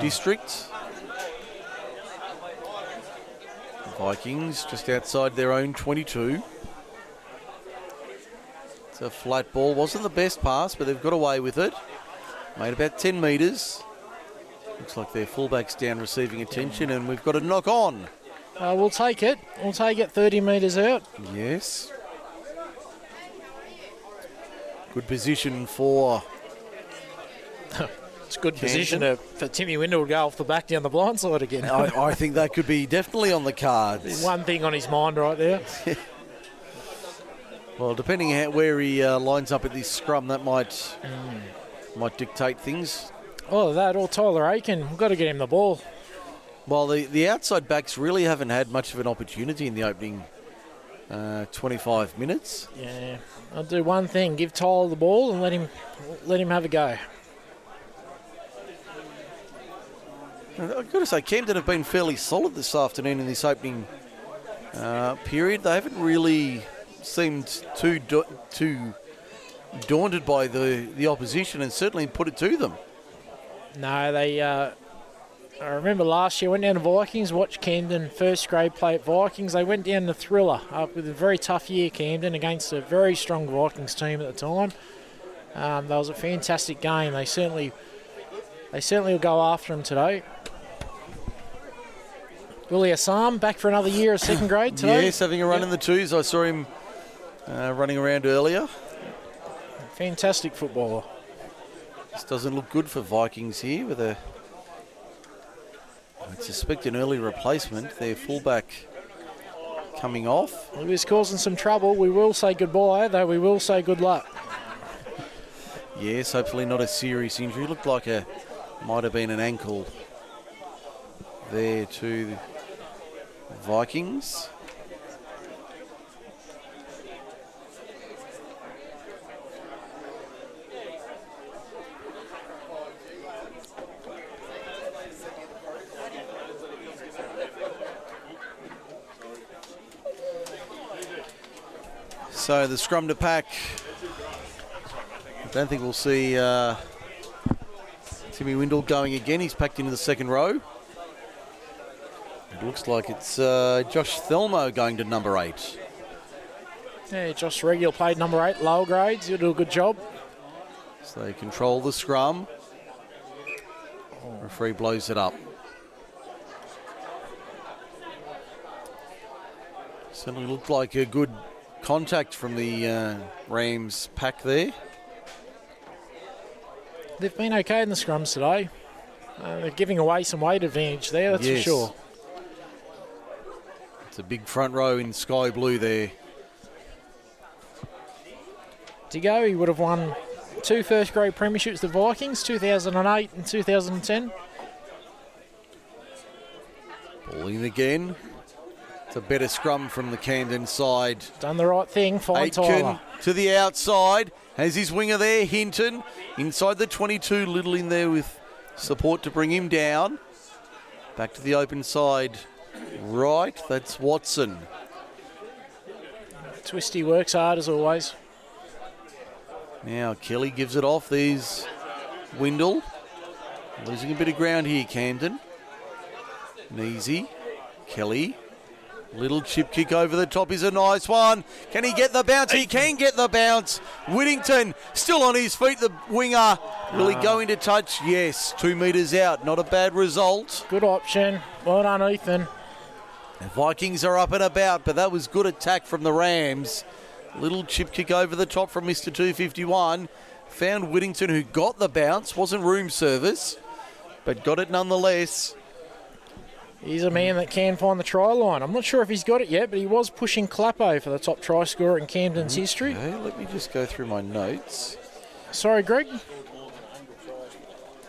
A: district. Vikings just outside their own 22. It's a flat ball. Wasn't the best pass, but they've got away with it. Made about 10 metres. Looks like their fullback's down receiving attention, and we've got a knock on.
B: Uh, we'll take it. We'll take it 30 metres out.
A: Yes. Good position for <laughs>
B: It's good position to, for Timmy Windle to go off the back down the blind side again.
A: I, I think that could be definitely on the cards.
B: One thing on his mind right there. <laughs>
A: Well, depending how, where he uh, lines up at this scrum, that might might dictate things.
B: Oh, that or Tyler Aitken. We've got to get him the ball.
A: Well, the, the outside backs really haven't had much of an opportunity in the opening uh, 25 minutes.
B: Yeah, I'll do one thing: give Tyler the ball and let him let him have a go.
A: I've got to say, Camden have been fairly solid this afternoon in this opening uh, period. They haven't really seemed too da- too daunted by the, the opposition and certainly put it to them.
B: No, they. Uh, I remember last year went down to Vikings, watched Camden first grade play at Vikings. They went down the Thriller up with a very tough year, Camden, against a very strong Vikings team at the time. Um, that was a fantastic game. They certainly, they certainly will go after them today. Willie Assam back for another year of second grade today.
A: Yes, having a run
B: Yep.
A: in the twos. I saw him uh, running around earlier.
B: Fantastic footballer.
A: This doesn't look good for Vikings here with a. I suspect an early replacement. Their fullback coming off.
B: He was causing some trouble. We will say goodbye, though we will say good luck.
A: Yes, hopefully not a serious injury. Looked like a might have been an ankle there to the Vikings. So the scrum to pack. I don't think we'll see uh, Timmy Windle going again. He's packed into the second row. Looks like it's uh, Josh Thelmo going to number eight.
B: Yeah, Josh Regular played number eight, lower grades. He'll do a good job.
A: So they control the scrum. Referee blows it up. Certainly looked like a good contact from the uh, Rams pack there.
B: They've been okay in the scrums today. Uh, they're giving away some weight advantage there, that's
A: Yes.
B: for sure.
A: It's a big front row in sky blue there.
B: To go, he would have won two first grade premierships, the Vikings, 2008 and 2010.
A: Ball in again. It's a better scrum from the Camden side.
B: Done the right thing, fine
A: Aitken
B: Tyler.
A: to the outside. Has his winger there, Hinton. Inside the 22, Little in there with support to bring him down. Back to the open side. Right, that's Watson.
B: Twisty works hard as always.
A: Now Kelly gives it off. There's Windle. Losing a bit of ground here, Camden. Easy. Kelly. Little chip kick over the top is a nice one. Can he get the bounce? He can get the bounce. Whittington still on his feet. The winger. Will he ah. go into touch? Yes. Two metres out. Not a bad result.
B: Good option. Well done, Ethan.
A: The Vikings are up and about, but that was good attack from the Rams. Little chip kick over the top from Mr. 251. Found Whittington, who got the bounce. Wasn't room service, but got it nonetheless.
B: He's a man that can find the try line. I'm not sure if he's got it yet, but he was pushing Clappo for the top try scorer in Camden's history.
A: Let me just go through my notes.
B: Sorry, Greg.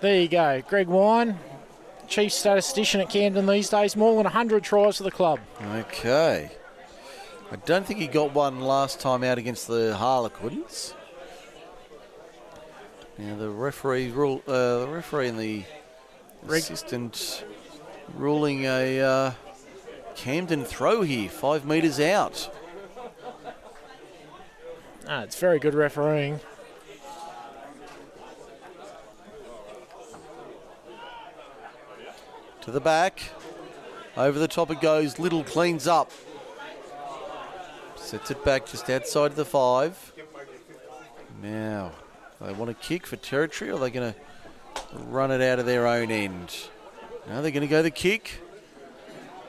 B: There you go. Greg Wine, chief statistician at Camden these days, more than 100 tries for the club.
A: Okay. I don't think he got one last time out against the Harlequins. Now the referee rule, uh, the referee and the assistant ruling a uh, Camden throw here, five metres out.
B: Ah, it's very good refereeing.
A: To the back, over the top it goes. Little cleans up, sets it back just outside the five. Now, they want to kick for territory, or are they going to run it out of their own end? Now they're going to go the kick.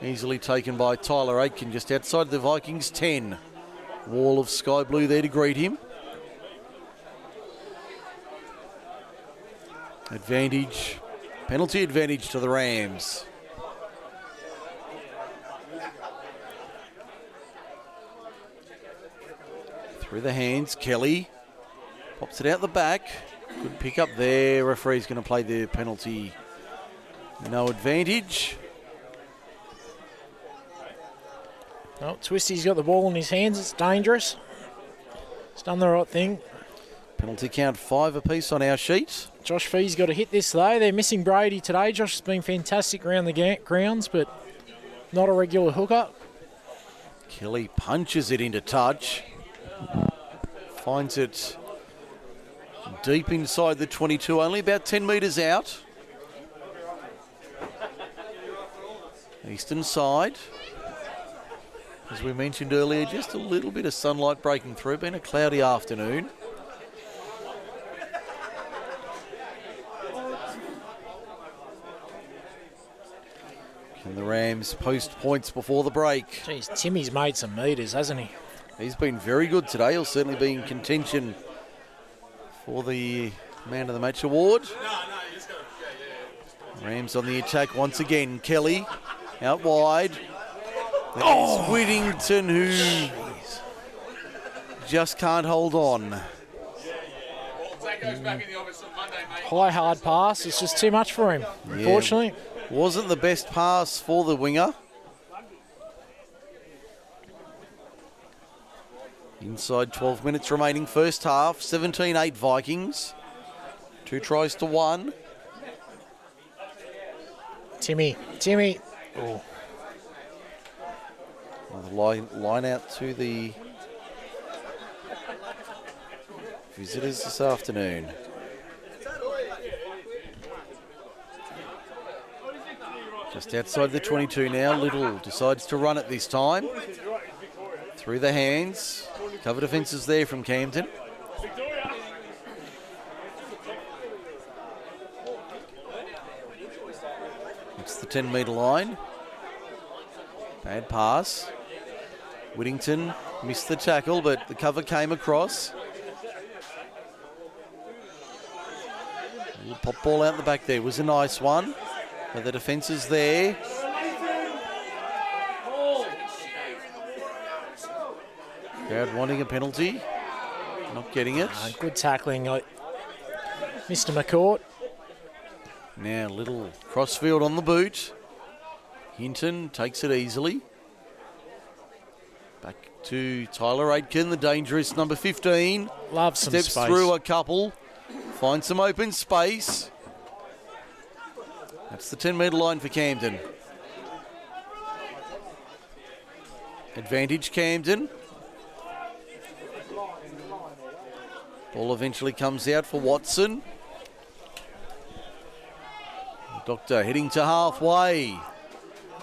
A: Easily taken by Tyler Aitken just outside the Vikings 10. Wall of sky blue there to greet him. Advantage, penalty advantage to the Rams. Through the hands, Kelly pops it out the back. Good pick up there. Referee's going to play the penalty no advantage.
B: Oh, Twisty's got the ball in his hands. It's dangerous. He's done the right thing.
A: Penalty count five apiece on our sheet.
B: Josh Fee's got to hit this though. They're missing Brady today. Josh has been fantastic around the ga- grounds, but not a regular hooker.
A: Kelly punches it into touch. Finds it deep inside the 22, only about 10 metres out. Eastern side. As we mentioned earlier, just a little bit of sunlight breaking through. Been a cloudy afternoon. Can the Rams post points before the break?
B: Jeez, Timmy's made some meters, hasn't he?
A: He's been very good today. He'll certainly be in contention for the Man of the Match award. Rams on the attack once again. Kelly out wide. Oh. Whittington who just can't hold on.
B: High hard pass. It's just too much for him, unfortunately.
A: Wasn't the best pass for the winger. Inside 12 minutes remaining, first half. 17 8 Vikings. Two tries to one.
B: Timmy, Timmy. Oh.
A: Another line, line out to the visitors this afternoon. Just outside the 22 now. Little decides to run it this time. Through the hands. Cover defences there from Camden. It's the 10 metre line. Bad pass. Whittington missed the tackle, but the cover came across. Little pop ball out the back there was a nice one. But the defence is there. Crowd wanting a penalty. Not getting it.
B: Uh, good tackling, uh, Mr. McCourt.
A: Now, little crossfield on the boot. Hinton takes it easily. Back to Tyler Aitken, the dangerous number 15.
B: Love some
A: Steps
B: space.
A: through a couple. Finds some open space. That's the 10 metre line for Camden. Advantage Camden. Ball eventually comes out for Watson. Doctor heading to halfway.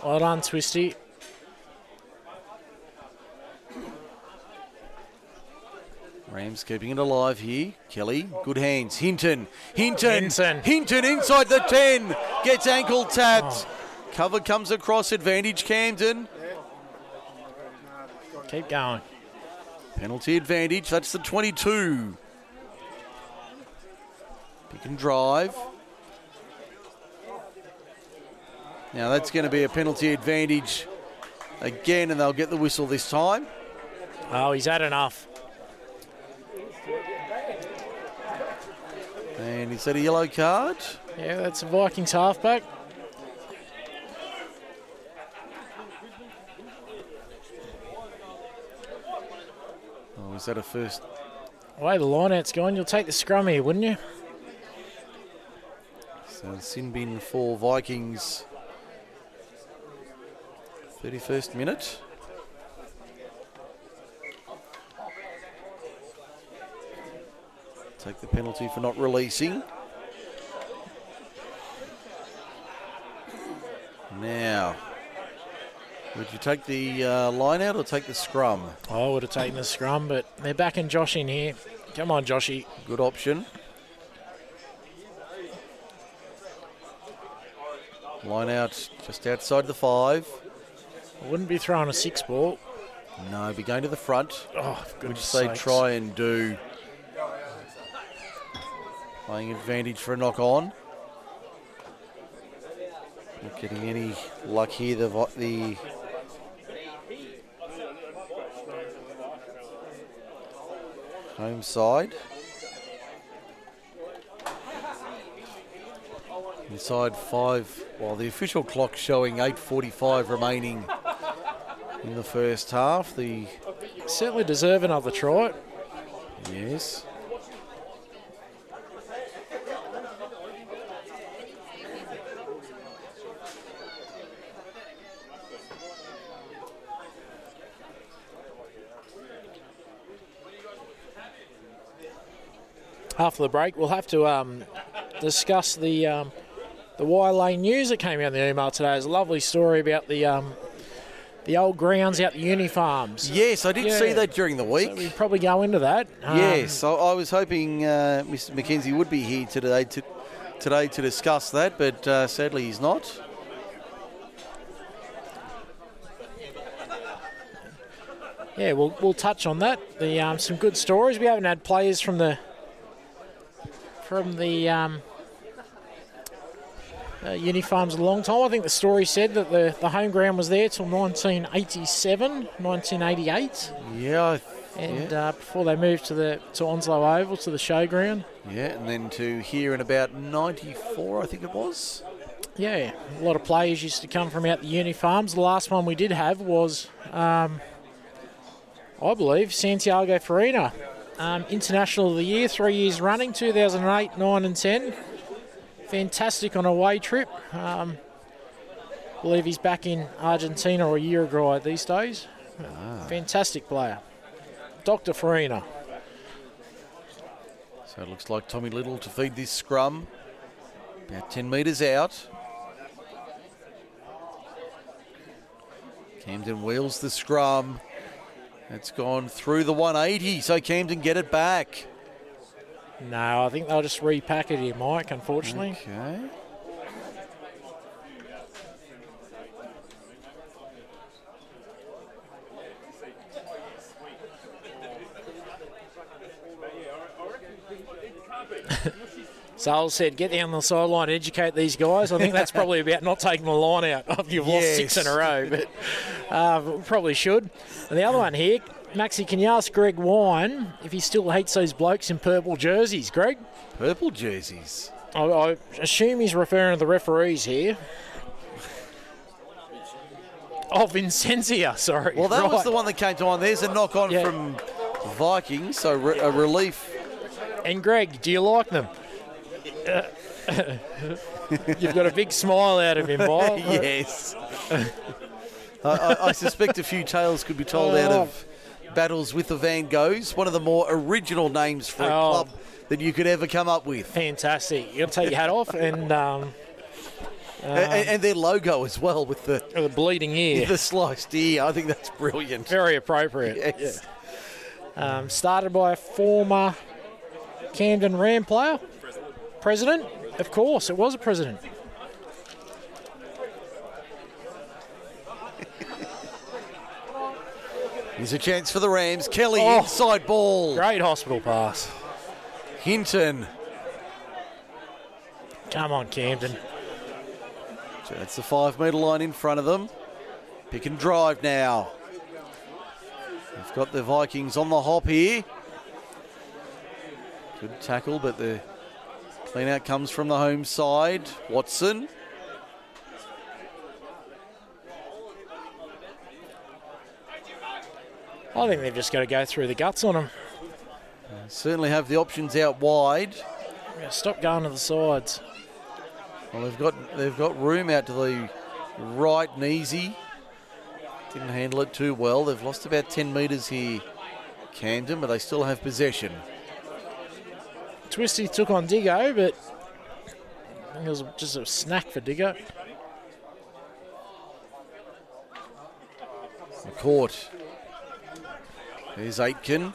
B: Well done, Twisty.
A: Rams keeping it alive here. Kelly, good hands. Hinton, Hinton,
B: Hinton.
A: Hinton inside the 10. Gets ankle tapped. Cover comes across, advantage Camden.
B: Keep going.
A: Penalty advantage, that's the 22. Pick and drive. Now that's going to be a penalty advantage again, and they'll get the whistle this time.
B: Oh, he's had enough.
A: And is that a yellow card?
B: Yeah, that's a Vikings halfback.
A: Oh, is that a first?
B: The way the line-out's gone, you'll take the scrum here, wouldn't you?
A: So Sinbin for Vikings. 31st minute. Take the penalty for not releasing. Now, would you take the uh, line out or take the scrum?
B: I would have taken the scrum, but they're backing Josh in here. Come on, Joshy.
A: Good option. Line out just outside the five.
B: I wouldn't be throwing a six ball.
A: No, be going to the front,
B: Oh, goodness
A: they
B: sakes.
A: try and do. Playing advantage for a knock on. Not getting any luck here. The the home side. Inside five. Well, the official clock showing 8:45 remaining in the first half. The
B: Certainly deserve another try.
A: yes.
B: After the break, we'll have to um, discuss the um, the Wire Lane news that came out in the email today. It's a lovely story about the um, the old grounds out the uni farms.
A: Yes, I did
B: Yeah.
A: see that during the week.
B: So we probably go into that. Um,
A: yes, I, I was hoping uh, Mr. McKenzie would be here today to today to discuss that, but uh, sadly he's not.
B: Yeah, we'll, we'll touch on that. The um, some good stories. We haven't had players from the from the um, uh, uni farms a long time. I think the story said that the, the home ground was there till 1987, 1988,
A: Yeah,
B: and
A: yeah.
B: uh, before they moved to the to Onslow Oval to the showground.
A: yeah, and then to here in about '94, I think it was.
B: Yeah, a lot of players used to come from out the uni farms. The last one we did have was, um, I believe, Santiago Farina, um, International of the Year, three years running, 2008, 9 and 10. Fantastic on a away trip. Um, believe he's back in Argentina or Uruguay these days. Fantastic player. Dr. Farina.
A: So it looks like Tommy Little to feed this scrum. About 10 metres out. Camden wheels the scrum. It's gone through the 180, so Camden get it back.
B: No, I think they'll just repack it here, Mike, unfortunately.
A: Okay. <laughs>
B: Sale said, get down the sideline, and educate these guys. I think that's probably about not taking the line out after you've lost six in a row, but uh, probably should. And the other one here, Maxi, can you ask Greg Wine if he still hates those blokes in purple jerseys, Greg?
A: Purple jerseys.
B: I, I assume he's referring to the referees here. Oh, Vincentia, sorry.
A: Well, that was the one that came to mind. There's a knock on
B: Yeah.
A: from Vikings, so re- a relief.
B: And Greg, do you like them? <laughs> You've got a big smile out of him, Bob. <laughs>
A: yes. I, I, I suspect a few tales could be told out of battles with the Van Goghs, one of the more original names for a
B: Oh.
A: club that you could ever come up with.
B: Fantastic. You got to take your hat off and um,
A: and, and their logo as well with the,
B: the bleeding ear. <laughs>
A: the sliced ear. I think that's brilliant.
B: Very appropriate.
A: Yes.
B: Um, started by a former Camden Ram player. President? Of course, it was a president.
A: Here's a chance for the Rams. Kelly
B: Oh.
A: inside ball.
B: Great hospital pass.
A: Hinton.
B: Come on, Camden.
A: So that's the five metre line in front of them. Pick and drive now. They've got the Vikings on the hop here. Good tackle, but the clean out comes from the home side. Watson.
B: I think they've just got to go through the guts on him.
A: Certainly have the options out wide.
B: Yeah, Stop going to the sides.
A: Well, they've got they've got room out to the right and easy. Didn't handle it too well. They've lost about 10 metres here, Camden, but they still have possession.
B: Twisty took on Diggo, but I think it was just a snack for Diggo.
A: McCourt. There's Aitken.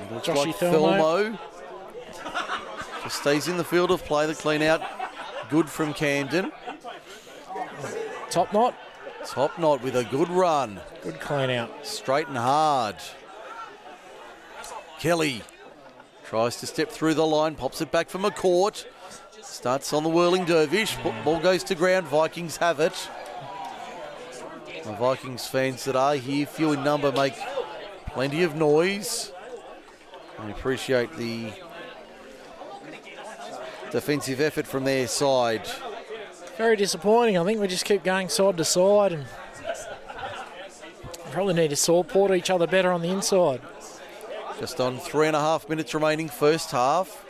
A: It looks
B: Joshy
A: like
B: Thelmo.
A: Thelmo. Just stays in the field of play. The clean out. Good from Camden.
B: Top knot,
A: Top knot with a good run.
B: good clean out.
A: Straight and hard. Kelly tries to step through the line, pops it back for McCourt. Starts on the whirling dervish. Ball goes to ground. Vikings have it. The Vikings fans that are here, few in number, make plenty of noise. I appreciate the defensive effort from their side.
B: Very disappointing. I think we just keep going side to side and probably need to support each other better on the inside.
A: Just on three and a half minutes remaining, first half.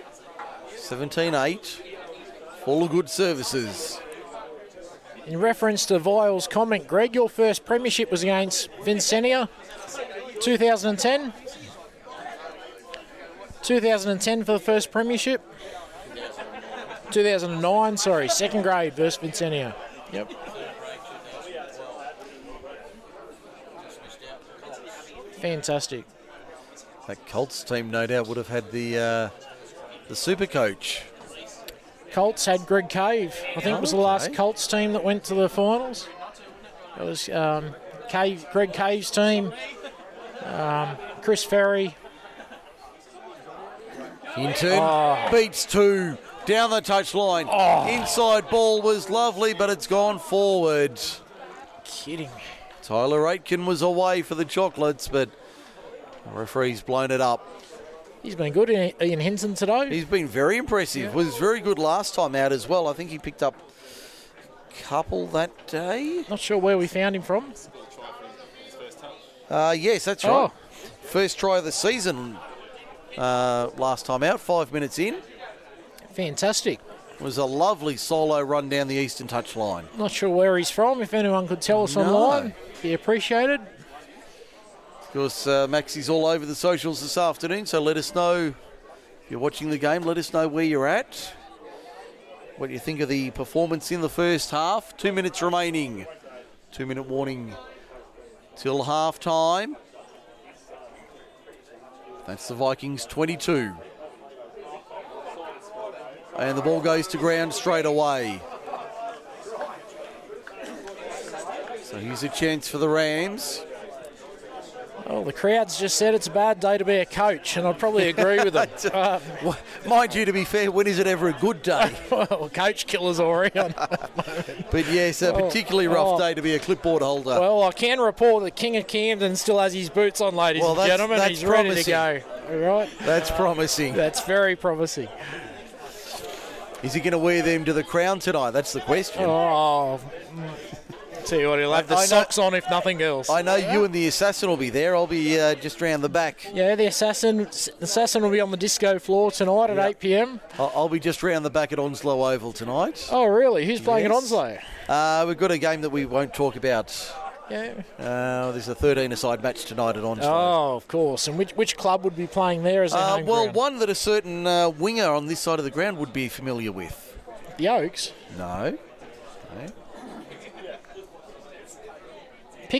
A: 17 8. Full of good services.
B: In reference to Vile's comment, Greg, your first premiership was against Vincentia, 2010. 2010 for the first premiership. 2009, sorry, second grade versus Vincentia. Yep. Fantastic.
A: That Colts team, no doubt, would have had the uh, the super coach.
B: Colts had Greg Cave. I think it was the last Colts team that went to the finals. It was um, Cave, Greg Cave's team, um, Chris Ferry.
A: Hinton
B: Oh.
A: beats two down the touchline. Inside ball was lovely, but it's gone forward.
B: Kidding.
A: Tyler Aitken was away for the chocolates, but the referee's blown it up.
B: He's been good, Ian Ian Hinton today.
A: He's been very impressive. Was very good last time out as well. I think he picked up a couple that day.
B: Not sure where we found him from.
A: Uh, yes, that's
B: Oh.
A: right. First try of the season uh, last time out, five minutes in.
B: Fantastic.
A: It Was a lovely solo run down the eastern touchline.
B: Not sure where he's from. If anyone could tell us
A: No.
B: online, be appreciated.
A: Course, uh, Maxi's all over the socials this afternoon, so let us know if you're watching the game. Let us know where you're at. What you think of the performance in the first half? Two minutes remaining. Two minute warning till half time. That's the Vikings 22. And the ball goes to ground straight away. So here's a chance for the Rams.
B: Well, the crowd's just said it's a bad day to be a coach, and I'd probably agree with them. <laughs>
A: Well, Mind you, to be fair, when is it ever a good day? <laughs>
B: well, coach killers already on.
A: But yes, a oh, particularly rough
B: oh.
A: day to be a clipboard holder.
B: Well, I can report that King of Camden still has his boots on, ladies
A: Well,
B: and gentlemen.
A: that's
B: He's ready to
A: promising.
B: go. All right.
A: That's promising.
B: That's very promising.
A: Is he going to wear them to the crown tonight? That's the question.
B: Oh, <laughs> Tell you what, he'll have the
A: I know-
B: on if nothing else.
A: I know you and the assassin will be there. I'll be uh, just round the back.
B: yeah, the assassin, the assassin will be on the disco floor tonight at 8 p.m.
A: I'll, be just round the back at Onslow Oval tonight.
B: Oh, really? Who's playing
A: Yes.
B: at Onslow?
A: Uh, we've got a game that we won't talk about.
B: Yeah.
A: Uh, there's a 13-a-side match tonight at Onslow.
B: Oh, of course. And which which club would be playing there as their
A: Uh,
B: home
A: well,
B: ground?
A: one that a certain uh, winger on this side of the ground would be familiar with.
B: The Oaks.
A: No.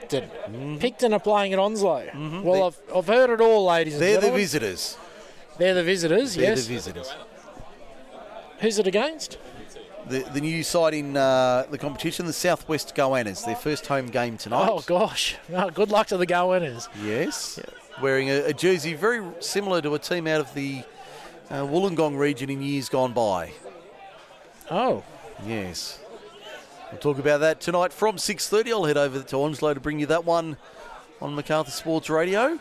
B: Picton. Picton are playing at Onslow. Well, I've, I've heard it all, ladies and
A: They're the visitors.
B: They're the visitors,
A: They're
B: yes.
A: the visitors.
B: Who's it against?
A: The, the new side in uh, the competition, the Southwest Goannas, their first home game tonight.
B: Oh, gosh. <laughs> Oh, good luck to the Goannas.
A: Yes. Wearing a, a jersey very similar to a team out of the uh, Wollongong region in years gone by.
B: Oh,
A: Yes. We'll talk about that tonight from 6.30. I'll head over to Onslow to bring you that one on Macarthur Sports Radio.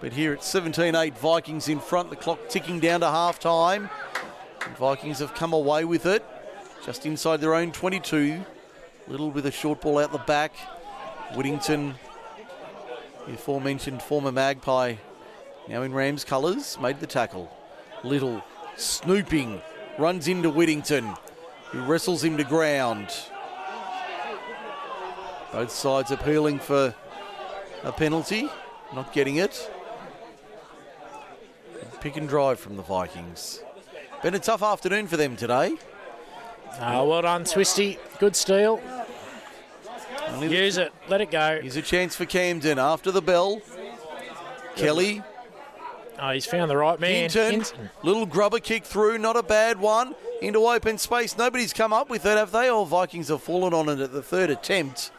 A: But here at 17-8, Vikings in front, the clock ticking down to half-time. And Vikings have come away with it, just inside their own 22. Little with a short ball out the back. Whittington, the aforementioned former Magpie, now in Rams colours, made the tackle. Little snooping, runs into Whittington, who wrestles him to ground. Both sides appealing for a penalty, not getting it. Pick and drive from the Vikings. Been a tough afternoon for them today.
B: Ah, well done, Twisty. Good steal.
A: Only the-
B: Use it. Let it go.
A: Here's a chance for Camden after the bell. Kelly,
B: Oh, he's found the right man.
A: Hinton,
B: Hinton.
A: little grubber kick through, not a bad one. Into open space. Nobody's come up with it, have they? All Vikings have fallen on it at the third attempt.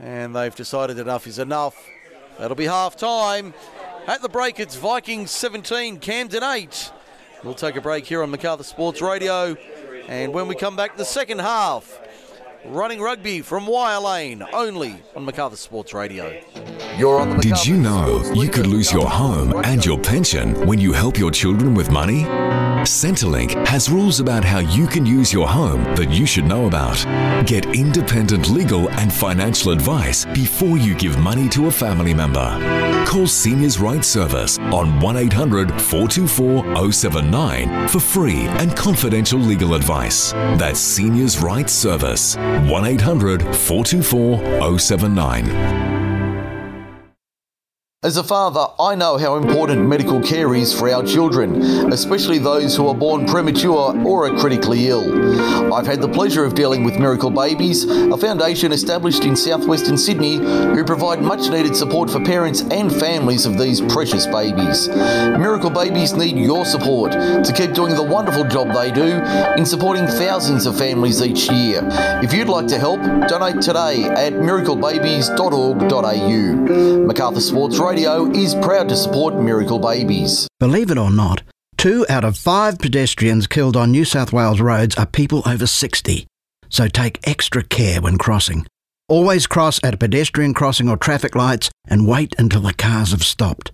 A: And they've decided enough is enough. That'll be half time. At the break, it's Vikings 17, Camden 8. We'll take a break here on Macarthur Sports Radio. And when we come back, the second half, running rugby from Wire Lane, only on Macarthur Sports Radio. You're on the
C: Did you know you could lose your home and your pension when you help your children with money? Centrelink has rules about how you can use your home that you should know about. Get independent legal and financial advice before you give money to a family member. Call Seniors Rights Service on 1 800 424 079 for free and confidential legal advice. That's Seniors Rights Service 1 800 424 079.
A: As a father, I know how important medical care is for our children, especially those who are born premature or are critically ill. I've had the pleasure of dealing with Miracle Babies, a foundation established in southwestern Sydney who provide much needed support for parents and families of these precious babies. Miracle Babies need your support to keep doing the wonderful job they do in supporting thousands of families each year. If you'd like to help, donate today at miraclebabies.org.au. Macarthur Sports Radio is proud to support Miracle Babies.
D: Believe it or not, two out of five pedestrians killed on New South Wales roads are people over 60. So take extra care when crossing. Always cross at a pedestrian crossing or traffic lights and wait until the cars have stopped.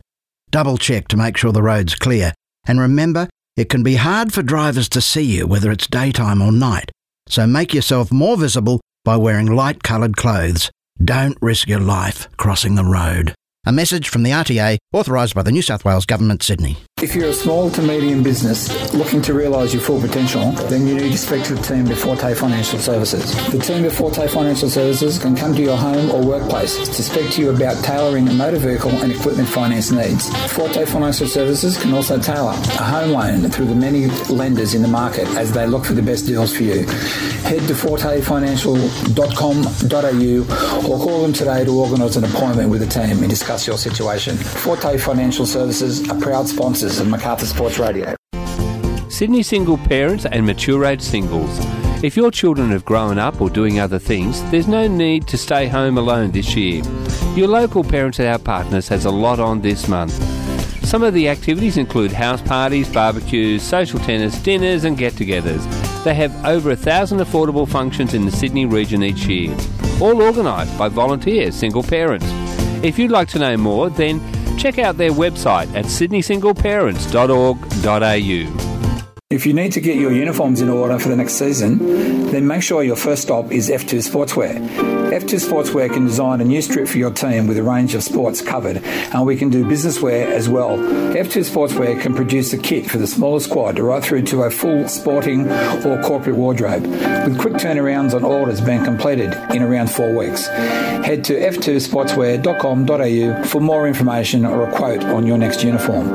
D: Double check to make sure the road's clear. And remember, it can be hard for drivers to see you whether it's daytime or night. So make yourself more visible by wearing light coloured clothes. Don't risk your life crossing the road. A message from the RTA, authorised by the New South Wales Government, Sydney.
E: If you're a small to medium business looking to realise your full potential, then you need to speak to the team at Forte Financial Services. The team at Forte Financial Services can come to your home or workplace to speak to you about tailoring a motor vehicle and equipment finance needs. Forte Financial Services can also tailor a home loan through the many lenders in the market as they look for the best deals for you. Head to fortefinancial.com.au or call them today to organise an appointment with the team and discuss your situation. Forte Financial Services are proud sponsors of Macarthur Sports Radio.
F: Sydney single parents and mature age singles. If your children have grown up or doing other things, there's no need to stay home alone this year. Your local Parents Without Partners has a lot on this month. Some of the activities include house parties, barbecues, social tennis, dinners, and get togethers. They have over a thousand affordable functions in the Sydney region each year, all organised by volunteer single parents. If you'd like to know more, then check out their website at sydneysingleparents.org.au.
E: If you need to get your uniforms in order for the next season, then make sure your first stop is F2 Sportswear. F2 Sportswear can design a new strip for your team with a range of sports covered, and we can do business wear as well. F2 Sportswear can produce a kit for the smaller squad right through to a full sporting or corporate wardrobe, with quick turnarounds on orders being completed in around four weeks. Head to f2sportswear.com.au for more information or a quote on your next uniform.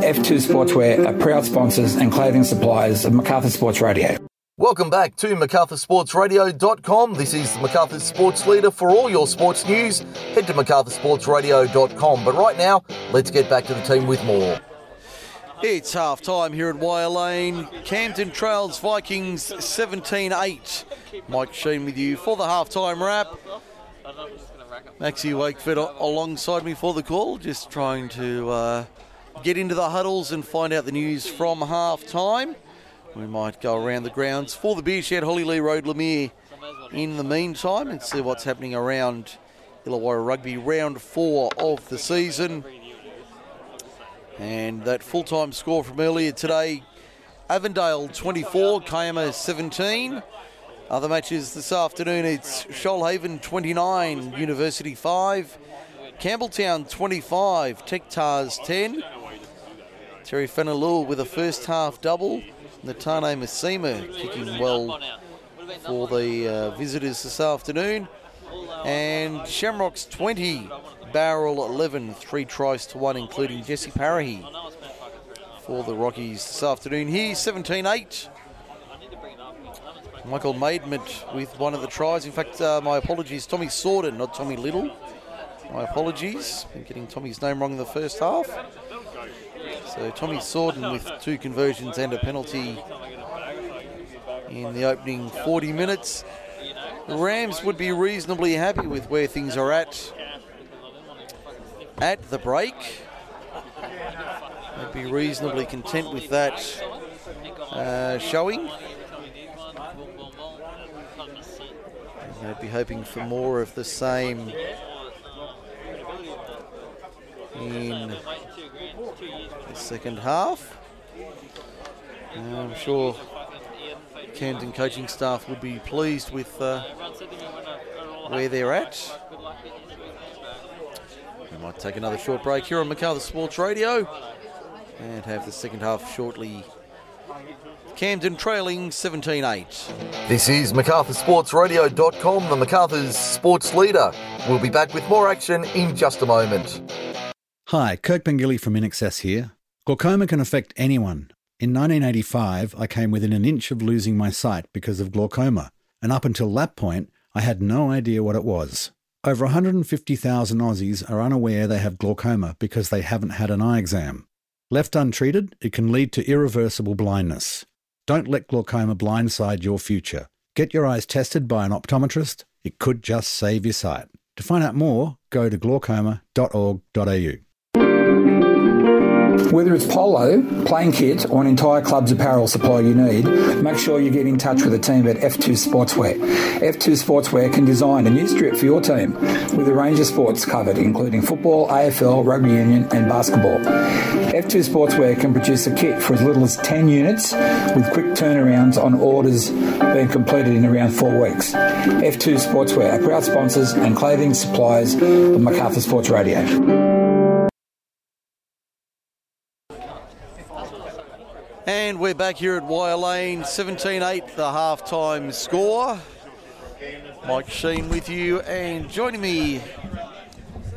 E: F2 Sportswear are proud sponsors and clothing suppliers of MacArthur Sports Radio.
A: Welcome back to MacArthurSportsRadio.com. This is the MacArthur Sports Leader for all your sports news. Head to MacArthurSportsRadio.com. But right now, let's get back to the team with more. It's half time here at Wire Lane. Camden Trails Vikings 17 8. Mike Sheen with you for the half time wrap. Maxie Wakeford alongside me for the call, just trying to uh, get into the huddles and find out the news from half time. We might go around the grounds for the beer shed, Hollylee Road, Lemire, in the meantime, and see what's happening around Illawarra Rugby round four of the season. And that full time score from earlier today Avondale 24, Kiama 17. Other matches this afternoon it's Shoalhaven 29, University 5, Campbelltown 25, Tech Tahs 10. Terry Fenelul with a first half double. Natane Masima kicking well for the uh, visitors this afternoon. And Shamrocks 20, Bowral 11, three tries to one, including Jesse Parahy for the Rockies this afternoon. Here, 17 8. Michael Maidment with one of the tries. In fact, uh, my apologies, Tommy Sorden, not Tommy Little. My apologies. Getting Tommy's name wrong in the first half. So Tommy Sorden with two conversions and a penalty in the opening 40 minutes. The Rams would be reasonably happy with where things are at at the break. They'd be reasonably content with that uh, showing. And they'd be hoping for more of the same in the second half. And I'm sure Camden coaching staff would be pleased with uh, where they're at. We might take another short break here on MacArthur Sports Radio and have the second half shortly. Camden trailing 17 8. This is MacArthurSportsRadio.com, the MacArthur's sports leader. We'll be back with more action in just a moment.
G: Hi, Kirk Pengilly from INXS here. Glaucoma can affect anyone. In 1985, I came within an inch of losing my sight because of glaucoma, and up until that point, I had no idea what it was. Over 150,000 Aussies are unaware they have glaucoma because they haven't had an eye exam. Left untreated, it can lead to irreversible blindness. Don't let glaucoma blindside your future. Get your eyes tested by an optometrist. It could just save your sight. To find out more, go to glaucoma.org.au.
E: Whether it's polo, playing kit, or an entire club's apparel supply you need, make sure you get in touch with the team at F2 Sportswear. F2 Sportswear can design a new strip for your team with a range of sports covered, including football, AFL, rugby union, and basketball. F2 Sportswear can produce a kit for as little as 10 units with quick turnarounds on orders being completed in around four weeks. F2 Sportswear are proud sponsors and clothing suppliers of MacArthur Sports Radio.
A: And we're back here at Wire Lane, 17 8, the half time score. Mike Sheen with you, and joining me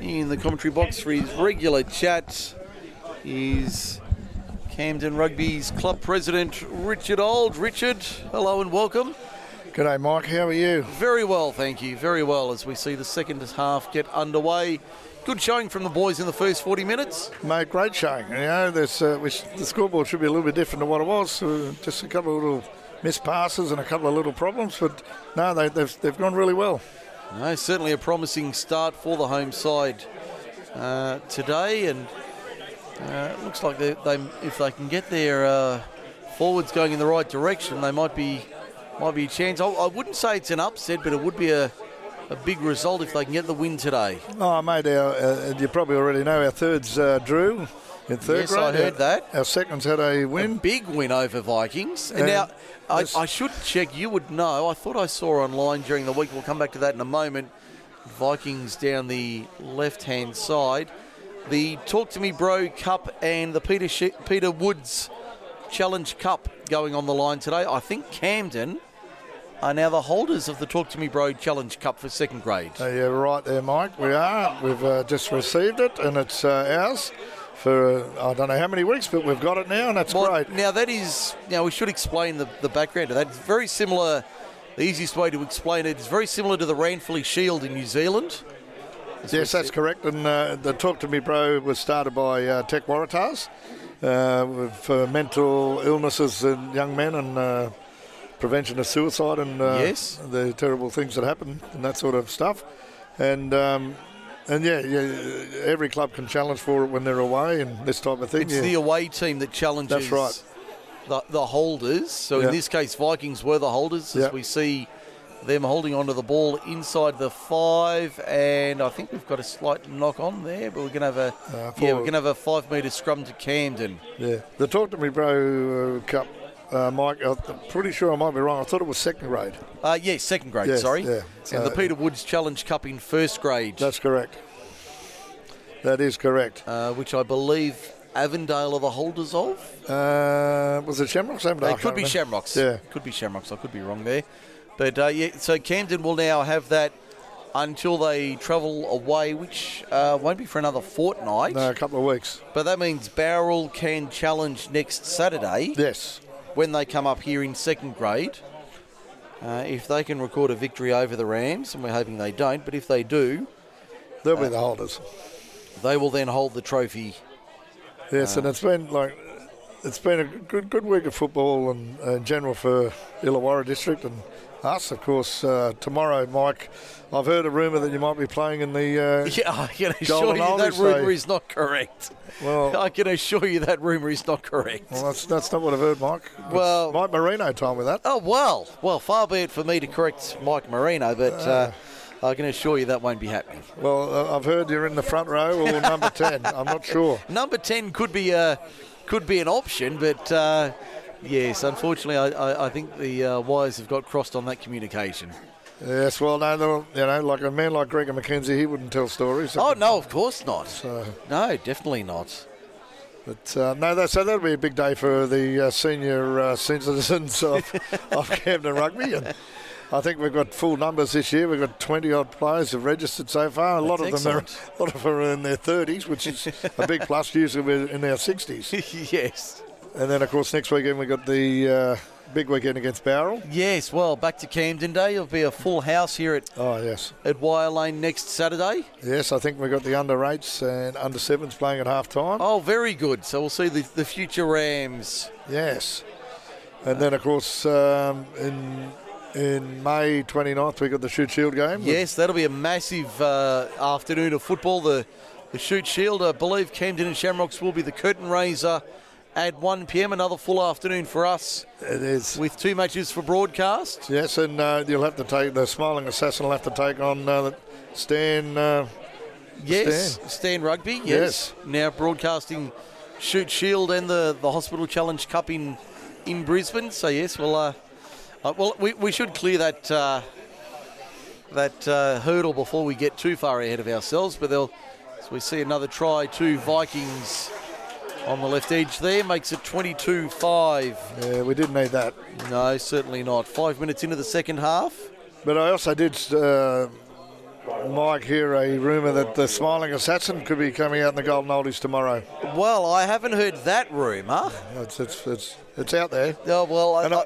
A: in the commentary box for his regular chat is Camden Rugby's club president, Richard Old. Richard, hello and welcome.
H: G'day, Mike. How are you?
A: Very well, thank you. Very well as we see the second half get underway. Good showing from the boys in the first 40 minutes.
H: Mate, great showing. You know, this, uh, which the scoreboard should be a little bit different to what it was. Uh, just a couple of little missed passes and a couple of little problems, but no, they, they've, they've gone really well.
A: No, certainly a promising start for the home side uh, today, and uh, it looks like they, they, if they can get their uh, forwards going in the right direction, they might be might be a chance. I, I wouldn't say it's an upset, but it would be a, a big result if they can get the win today.
H: Oh, mate, our, uh, you probably already know our third's uh, Drew in third
A: Yes,
H: grade.
A: I heard
H: Our-
A: that.
H: Our second's had a
A: A
H: win.
A: big win over Vikings. And
H: And
A: now, I, I should check. You would know. I thought I saw online during the week. We'll come back to that in a moment. Vikings down the left-hand side. The Talk to Me Bro Cup and the Peter Peter Woods Challenge Cup going on the line today. I think Camden are now the holders of the Talk to Me Bro Challenge Cup for second grade.
H: Uh, yeah, right there, Mike. We are. We've uh, just received it, and it's uh, ours for uh, I don't know how many weeks, but we've got it now, and that's
A: Well,
H: great.
A: Now that is now we should explain the, the background to that. It's very similar. The easiest way to explain it is very similar to the Ranfurly Shield in New Zealand.
H: Yes, that's correct. And uh, the Talk to Me Bro was started by uh, Tech Waratahs uh, uh, mental illnesses in young men and uh, prevention of suicide and uh,
A: Yes.
H: the terrible things that happen and that sort of stuff. And um, and yeah, yeah, every club can challenge for it when they're away and this type of thing.
A: It's
H: yeah.
A: the away team that challenges
H: That's right.
A: the, the holders. So
H: Yeah.
A: in this case, Vikings were the holders as we see them holding onto the ball inside the five, and I think we've got a slight knock on there, but we're going to have a
H: Uh,
A: yeah, we're going to have a five metre scrum to Camden.
H: Yeah, the Talk to Me Bro uh, Cup, uh, Mike. I'm pretty sure I might be wrong. I thought it was second grade.
A: Uh, yeah, second grade.
H: Yes,
A: sorry,
H: yeah.
A: and the
H: Uh,
A: Peter Woods Challenge Cup in first grade.
H: That's correct. That is correct.
A: uh, which I believe Avondale are the holders of.
H: Uh, was it Shamrocks? Avondale?
A: It could be
H: remember.
A: Shamrocks.
H: Yeah.
A: Could be Shamrocks. I could be wrong there. But uh, yeah, so Camden will now have that until they travel away, which uh, won't be for another fortnight.
H: No, a couple of weeks.
A: But that means Bowral can challenge next Saturday
H: Yes.
A: When they come up here in second grade. Uh, if they can record a victory over the Rams, and we're hoping they don't, but if they do,
H: They'll
A: Uh,
H: be the holders.
A: they will then hold the trophy.
H: Yes, and it's been like it's been a good good week of football and uh, in general for Illawarra district and us, of course. Uh, tomorrow, Mike, I've heard a rumour that you might be playing in the. Uh, <laughs>
A: Yeah, I can assure you that rumour is not correct.
H: Well,
A: I can assure you that rumour is not correct.
H: well, that's that's not what I've heard, Mike. It's
A: Well-
H: Mike Marino told me that.
A: Oh well, well, far be it for me to correct Mike Marino, but uh, I can assure you that won't be happening.
H: Well, uh, I've heard you're in the front row or <laughs> number ten. I'm not sure.
A: Number ten could be a could be an option, but uh, yes, unfortunately, I, I, I think the uh, wires have got crossed on that communication.
H: Yes, well, no, you know, like a man like Gregor McKenzie, he wouldn't tell stories.
A: Oh no, of course not.
H: So,
A: No, definitely not.
H: but uh, no, that, so that'll be a big day for the uh, senior uh, citizens of, <laughs> of Camden Rugby. And I think we've got full numbers this year. We've got 20 odd players have registered so far. A lot
A: That's
H: of them are, a lot of them are in their 30s, which is a big <laughs> plus. Usually we're in our 60s.
A: yes.
H: And then, of course, next weekend we've got the uh, big weekend against Bowral.
A: Yes, well, back to Camden Day. There'll be a full house here at,
H: Oh, yes.
A: at Wire Lane next Saturday.
H: Yes, I think we've got the under eights and under sevens playing at half time.
A: Oh, very good. So we'll see the, the future Rams.
H: Yes. And then, of course, um, in in May 29th, we've got the Shute Shield game.
A: Yes, that'll be a massive uh, afternoon of football. The the Shute Shield, I believe Camden and Shamrocks will be the curtain raiser at 1 p.m. Another full afternoon for us
H: It is.
A: with two matches for broadcast.
H: Yes, and uh, you'll have to take the Smiling Assassin will have to take on uh, Stan. Uh,
A: Yes,
H: Stan.
A: Stan Rugby. Yes.
H: Yes.
A: Now broadcasting Shute Shield and the, the Hospital Challenge Cup in in Brisbane. So yes, well, uh, uh, well, we, we should clear that uh, that uh, hurdle before we get too far ahead of ourselves. But they'll so we see another try to Vikings on the left edge there makes it 22-5.
H: yeah, we didn't need that.
A: No, certainly not. Five minutes into the second half.
H: But I also did, uh, Mike, hear a rumour that the Smiling Assassin could be coming out in the Golden Oldies tomorrow.
A: Well, I haven't heard that rumour.
H: It's it's it's, it's out there.
A: Oh well, I,
H: I,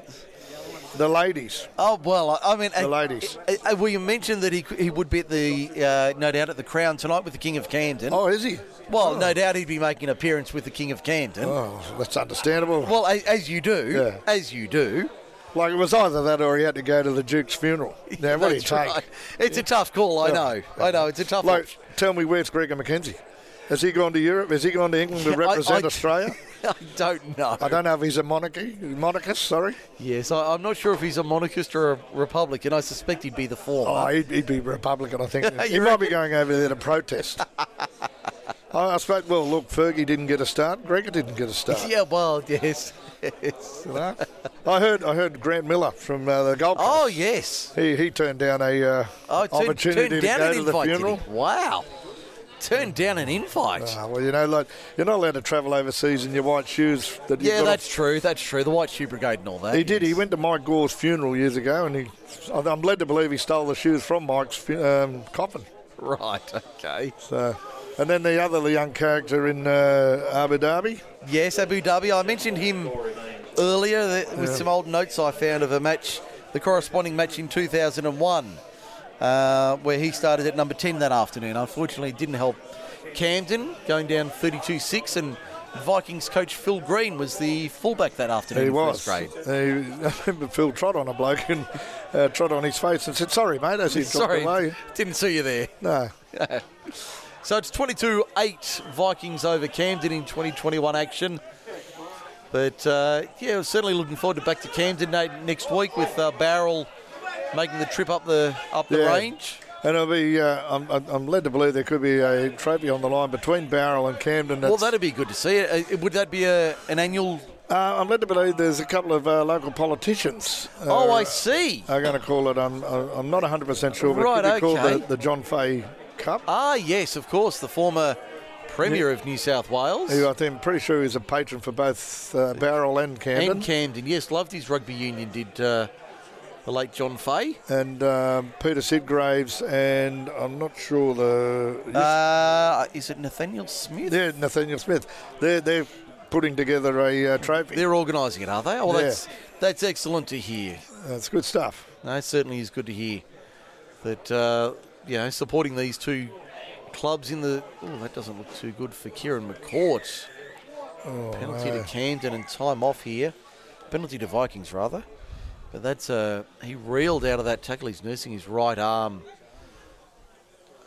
H: the ladies,
A: Oh well, I mean,
H: the
A: uh,
H: ladies.
A: uh, well, you mentioned that he he would be at the uh, no doubt at the Crown tonight with the King of Camden.
H: Oh, is he?
A: well, no doubt he'd be making an appearance with the King of Camden.
H: Oh, that's understandable.
A: Well, as, as you do,
H: Yeah.
A: as you do.
H: Like it was either that or he had to go to the Duke's funeral. <laughs> Now, what do you take?
A: right. It's a tough call. I
H: Yeah.
A: know. I know. It's a tough.
H: Like,
A: option.
H: tell me where's Gregor McKenzie? Has he gone to Europe? Has he gone to England to <laughs>
A: Yeah, I-
H: represent
A: I-
H: Australia? <laughs>
A: I don't know.
H: I don't know if he's a monarchy, monarchist. Sorry.
A: Yes, I, I'm not sure if he's a monarchist or a Republican. I suspect he'd be the former.
H: Oh, he'd, he'd be Republican, I think. <laughs> he might be going over there to protest. I, I suppose. Well, look, Fergie didn't get a start. Gregor didn't get a start.
A: yeah, well, yes. yes.
H: You know? I heard. I heard Grant Miller from uh, the Gold Coast.
A: Oh, yes.
H: He he turned down a uh,
A: Oh,
H: opportunity
A: turn
H: to
A: down
H: go
A: an
H: to the funeral.
A: Wow. Turned down an invite.
H: Ah, well, you know, like you're not allowed to travel overseas in your white shoes. That
A: yeah, that's true. That's true. The White Shoe Brigade and all that.
H: He did. He went to Mike Gore's funeral years ago, and he. I'm led to believe he stole the shoes from Mike's um, coffin.
A: Right. Okay.
H: So, and then the other young character in uh, Abu Dhabi.
A: Yes, Abu Dhabi. I mentioned him earlier with some old notes I found of a match, the corresponding match in 2001, uh, where he started at number 10 that afternoon. Unfortunately, it didn't help Camden going down 32-6, and Vikings coach Phil Green was the fullback that afternoon.
H: He was.
A: grade.
H: He, I <laughs> remember Phil trod on a bloke and uh, trod on his face and said, "Sorry, mate," as he
A: Sorry,
H: dropped away.
A: didn't see you there.
H: No, <laughs>
A: So it's 22-8 Vikings over Camden in 2021 action. But uh, yeah, we're certainly looking forward to back to Camden next week with uh, Bowral making the trip up the up the
H: Yeah.
A: range.
H: and it'll be. Uh, I'm, I'm- led to believe there could be a trophy on the line between Bowral and Camden.
A: Well, that'd be good to see. Uh, would that be a, an annual?
H: Uh, I'm led to believe there's a couple of uh, local politicians. Uh,
A: oh, I see.
H: Are going to call it. I'm, I'm not 100% sure, but
A: Right,
H: it could be called the, the John Fahey Cup.
A: Ah, yes, of course, the former Premier of New South Wales.
H: Who I think I'm pretty sure he's a patron for both uh, Bowral and Camden.
A: And Camden, yes, loved his rugby union, did uh, the late John Fahey.
H: and um, Peter Sidgraves, and I'm not sure the
A: Uh, is it Nathaniel Smith?
H: yeah Nathaniel Smith. They're they're putting together a uh, trophy.
A: They're organising it, are they? Oh,
H: Yeah.
A: that's that's excellent to hear.
H: That's good stuff.
A: No, it certainly is good to hear that uh, you know supporting these two clubs in the. Oh, that doesn't look too good for Kieran McCourt.
H: Oh,
A: Penalty
H: no.
A: to Camden and time off here. Penalty to Vikings rather. But that's uh, he reeled out of that tackle. He's nursing his right arm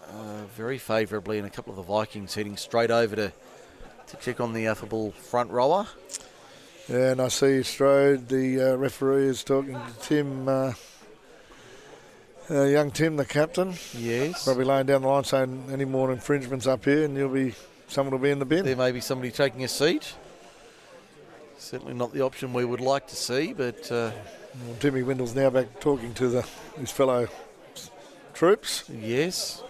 A: uh, very favourably, and a couple of the Vikings heading straight over to to check on the affable front rower.
H: Yeah, and I see Strode, the uh, referee, is talking to Tim, uh, uh, young Tim, the captain.
A: Yes.
H: Probably laying down the line saying any more infringements up here, and you'll be someone will be in the bin.
A: There may be somebody taking a seat. Certainly not the option we would like to see, but uh,
H: Well, Timmy Windle's now back talking to the his fellow troops.
A: yes,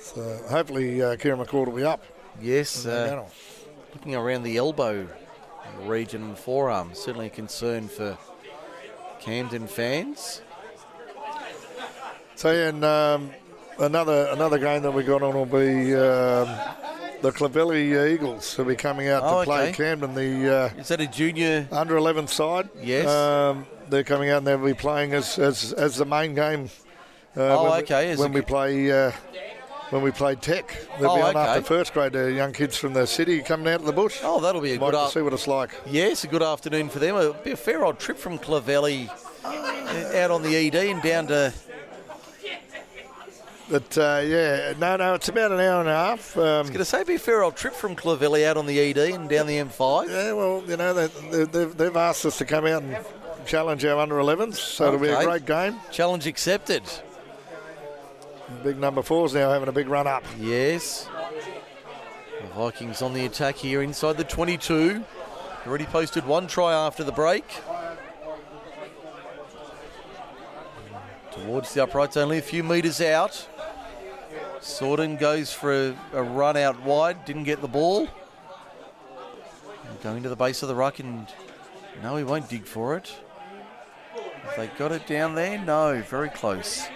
H: So hopefully uh, Kieran McCourt will be up.
A: yes. Uh, looking around the elbow region and forearm, certainly a concern for Camden fans.
H: So yeah, and um, another another game that we got on will be um, the Clovelly Eagles who'll be coming out
A: Oh,
H: to play
A: okay.
H: Camden, the
A: Is that a junior?
H: uh, under 11 side.
A: Yes.
H: Um, they're coming out and they'll be playing as as, as the main game. Uh,
A: Oh,
H: when we-
A: okay, as
H: when we play. Uh, when we play Tech, they'll be
A: Oh,
H: on after first grade. Uh, young kids from the city coming out of the bush.
A: Oh, that'll be a
H: like
A: good. Af-
H: see what it's like.
A: yes, a good afternoon for them. It'll be a fair old trip from Clovelly uh, out on the ED and down to.
H: But uh, yeah, no, no, it's about an hour and a half. Um,
A: Going to say, be a fair old trip from Clovelly out on the ED and down the M5.
H: Yeah, well, you know, they, they, they've, they've asked us to come out and challenge our under 11s, so it'll be a great game.
A: Challenge accepted.
H: Big number fours now having a big run up.
A: Yes. The Vikings on the attack here inside the 22. Already posted one try after the break. Towards the uprights, only a few metres out. Sorden goes for a, a run out wide, didn't get the ball. Going to the base of the ruck and no, he won't dig for it. Have they got it down there? No, very close.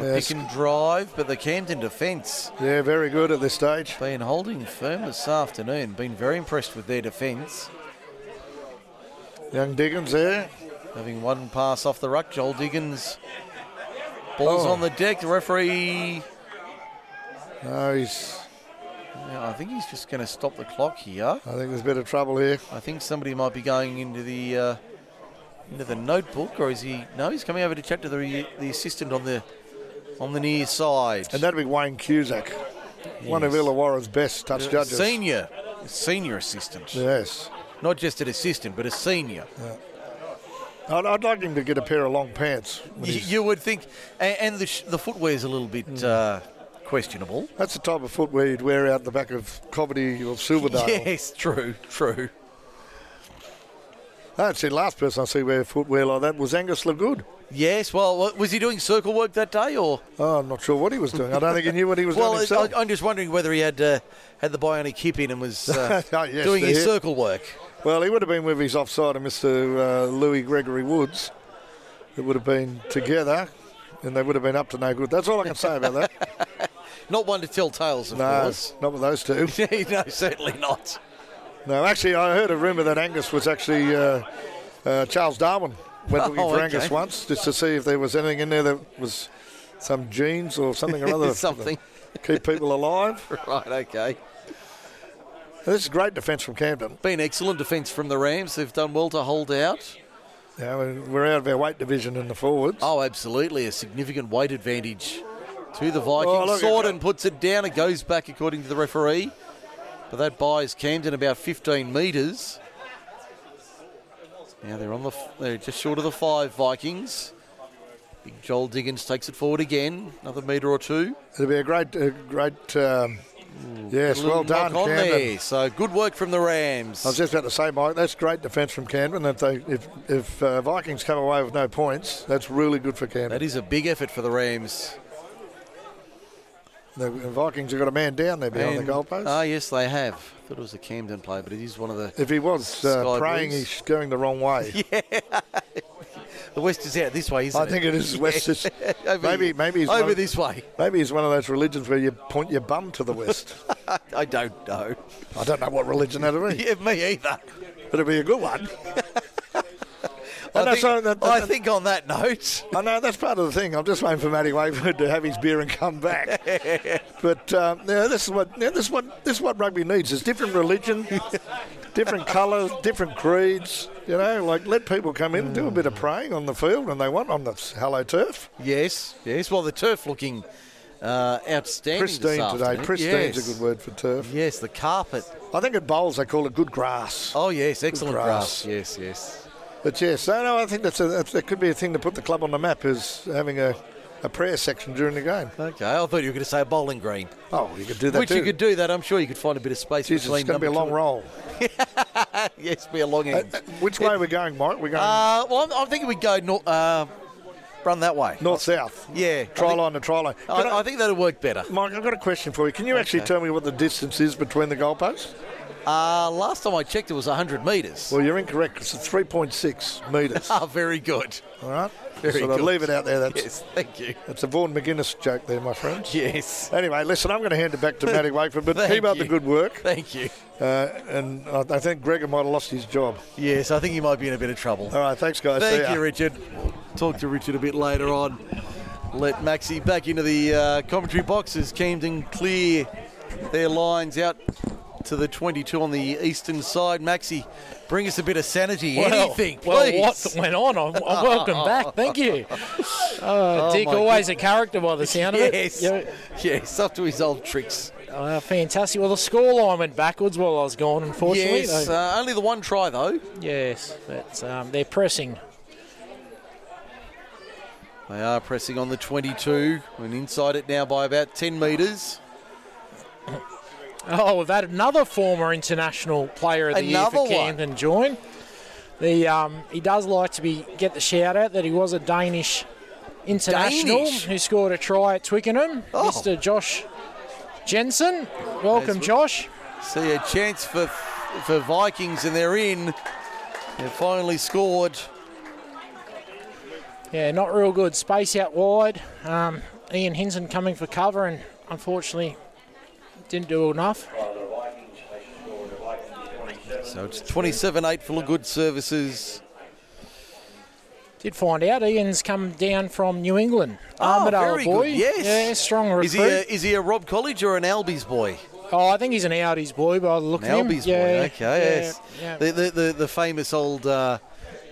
H: Yes.
A: Pick and drive, but the Camden defence
H: Yeah, very good at this stage.
A: been holding firm this afternoon. Been very impressed with their defence.
H: Young Diggins there.
A: Having one pass off the ruck, Joel Diggins. Ball's
H: Oh.
A: on the deck. The referee,
H: No, he's.
A: Yeah, I think he's just going to stop the clock here.
H: I think there's a bit of trouble here.
A: I think somebody might be going into the uh, into the notebook, or is he? No, he's coming over to chat to the the assistant on the on the near side.
H: And that'd be Wayne Cusack, one of
A: Yes.
H: Illawarra's best touch judges.
A: Senior, senior assistant.
H: Yes.
A: Not just an assistant, but a senior.
H: I'd, I'd like him to get a pair of long pants. when
A: Y-
H: he's-
A: You would think, and, and the, sh- the footwear's a little bit
H: Hmm.
A: uh, questionable.
H: That's the type of footwear you'd wear out the back of Coventry or Silverdale. <laughs>
A: Yes, true, true.
H: That's the last person I see wear footwear like that was Angus Lagood.
A: Yes, well, was he doing circle work that day, or?
H: Oh, I'm not sure what he was doing. I don't think he knew what he was
A: Well,
H: doing himself.
A: I, I'm just wondering whether he had uh, had the bionic hip in and was uh,
H: Oh, <laughs> yes,
A: doing his
H: hip.
A: circle work.
H: Well, he would have been with his offside and Mr. Uh, Louis Gregory Woods. It would have been together, and they would have been up to no good. That's all I can say about that. <laughs>
A: Not one to tell tales, of
H: no,
A: course. <laughs>
H: not with those two. <laughs>
A: no, certainly not.
H: No, actually, I heard a rumour that Angus was actually uh, uh, Charles Darwin went looking
A: Oh,
H: for
A: okay.
H: Angus once just to see if there was anything in there that was some genes or something or other. <laughs>
A: Something.
H: keep people alive.
A: Right, okay.
H: This is great defence from Camden.
A: Been excellent defence from the Rams. They've done well to hold out.
H: Yeah, we're out of our weight division in the forwards.
A: Oh, absolutely. A significant weight advantage to the Vikings.
H: Oh, look at
A: Sorden puts it down. It goes back according to the referee. But that buys Camden about 15 metres. Now they're on the they're just short of the five Vikings. Big Joel Diggins takes it forward again, another metre or two.
H: It'll be a great, a great. Um, yes,
A: A
H: well done,
A: on
H: Camden.
A: there. So good work from the Rams.
H: I was just about to say, Mike, that's great defence from Camden. If they, if, if uh, Vikings come away with no points, that's really good for Camden.
A: that is a big effort for the Rams.
H: The Vikings have got a man down there behind
A: And-
H: the goalpost.
A: Ah, yes, they have. thought it was a Camden play, but it is one of the.
H: if he was uh, praying,
A: Blues.
H: he's going the wrong way. <laughs>
A: The West is out this way, isn't
H: I
A: it?
H: I think it is West. is- <laughs>
A: Over
H: maybe, maybe he's
A: over
H: one,
A: this way.
H: Maybe he's one of those religions where you point your bum to the west. <laughs>
A: I don't know.
H: I don't know what religion that'll be,
A: Yeah, me either.
H: but it'll be a good one.
A: I, think,
H: all- that-
A: I think on that note,
H: I know that's part of the thing. I'm just waiting for Matty Wakeford to have his beer and come back. <laughs> but um, yeah, this is what yeah, this is what this is what rugby needs. It's different religion, different colours, different creeds. You know, like let people come in and do a bit of praying on the field, and they want on the hello turf.
A: yes, yes. Well, the turf looking uh, outstanding.
H: Pristine today. Pristine's
A: yes.
H: a good word for turf.
A: Yes, the carpet.
H: I think at bowls they call it good grass.
A: Oh yes, excellent
H: grass.
A: grass. Yes, yes.
H: But yes, no, no, I think that's, a, that's that could be a thing to put the club on the map is having a, a prayer section during the game.
A: Okay, I thought you were going to say a bowling green,
H: Oh, you could do that
A: which
H: too.
A: you could do that. I'm sure you could find a bit of space
H: Jesus,
A: between.
H: it's going to be a long
A: two-
H: roll. <laughs>
A: yes, be a long
H: Uh,
A: end.
H: uh, which way are we going, Mike? We're going
A: Uh, well, I'm, I'm thinking we go north. uh, run that way.
H: north south.
A: Yeah, I
H: Try
A: think-
H: line to try line. Can
A: I, I think that'll work better.
H: Mike, I've got a question for you. Can you actually tell me what the distance is between the goalposts?
A: Uh, last time I checked, it was 100 metres.
H: Well, you're incorrect. It's 3.6 metres. <laughs>
A: Ah, very good.
H: All right?
A: Very
H: so I'll
A: good.
H: leave it out there. That's,
A: Yes, thank you.
H: that's a Vaughan McGuinness joke there, my friends.
A: Yes,
H: Anyway, listen, I'm going to hand it back to Matty <laughs> Wakeford, but keep up the good work.
A: thank you.
H: Uh, and I, I think Gregor might have lost his job.
A: Yes, I think he might be in a bit of trouble.
H: All right, thanks, guys. See
A: Thank
H: ya.
A: you, Richard. Talk to Richard a bit later on. Let Maxi back into the uh, commentary boxes. Camden clear their lines out to the 22 on the eastern side. Maxi, bring us a bit of sanity. Anything,
B: well, what <laughs> went on? I'm, I'm welcome back. Thank you. <laughs> Uh, Dick, always a character by the sound of it.
A: Yes, yes, up to his old tricks.
B: Uh, fantastic. Well, the scoreline went backwards while I was gone, unfortunately.
A: Yes, uh, only the one try though.
B: yes, but um, they're pressing.
A: They are pressing on the 22 and inside it now by about 10 metres.
B: Oh, we've had another former international player of the year
A: Another
B: for
A: one.
B: Camden join. The um, he does like to be get the shout out that he was a Danish international
A: Danish?
B: who scored a try at Twickenham.
A: Oh.
B: Mr. Josh Jensen, welcome, Josh.
A: See a chance for for Vikings and they're in. They've finally scored.
B: Yeah, not real good. Space out wide. Um, Ian Hinson coming for cover and unfortunately didn't do enough.
A: So it's 27-8 for good services.
B: Did find out Ian's come down from New England.
A: Oh, Armidale
B: boy.
A: good, yes.
B: Yeah, strong recruit.
A: Is he a, is he a Robb College or an Albies boy?
B: oh, I think he's an Audis boy by the look
A: An
B: of him.
A: Albies
B: yeah,
A: boy. Okay,
B: yeah,
A: yes.
B: yeah.
A: The, the, the the famous old uh,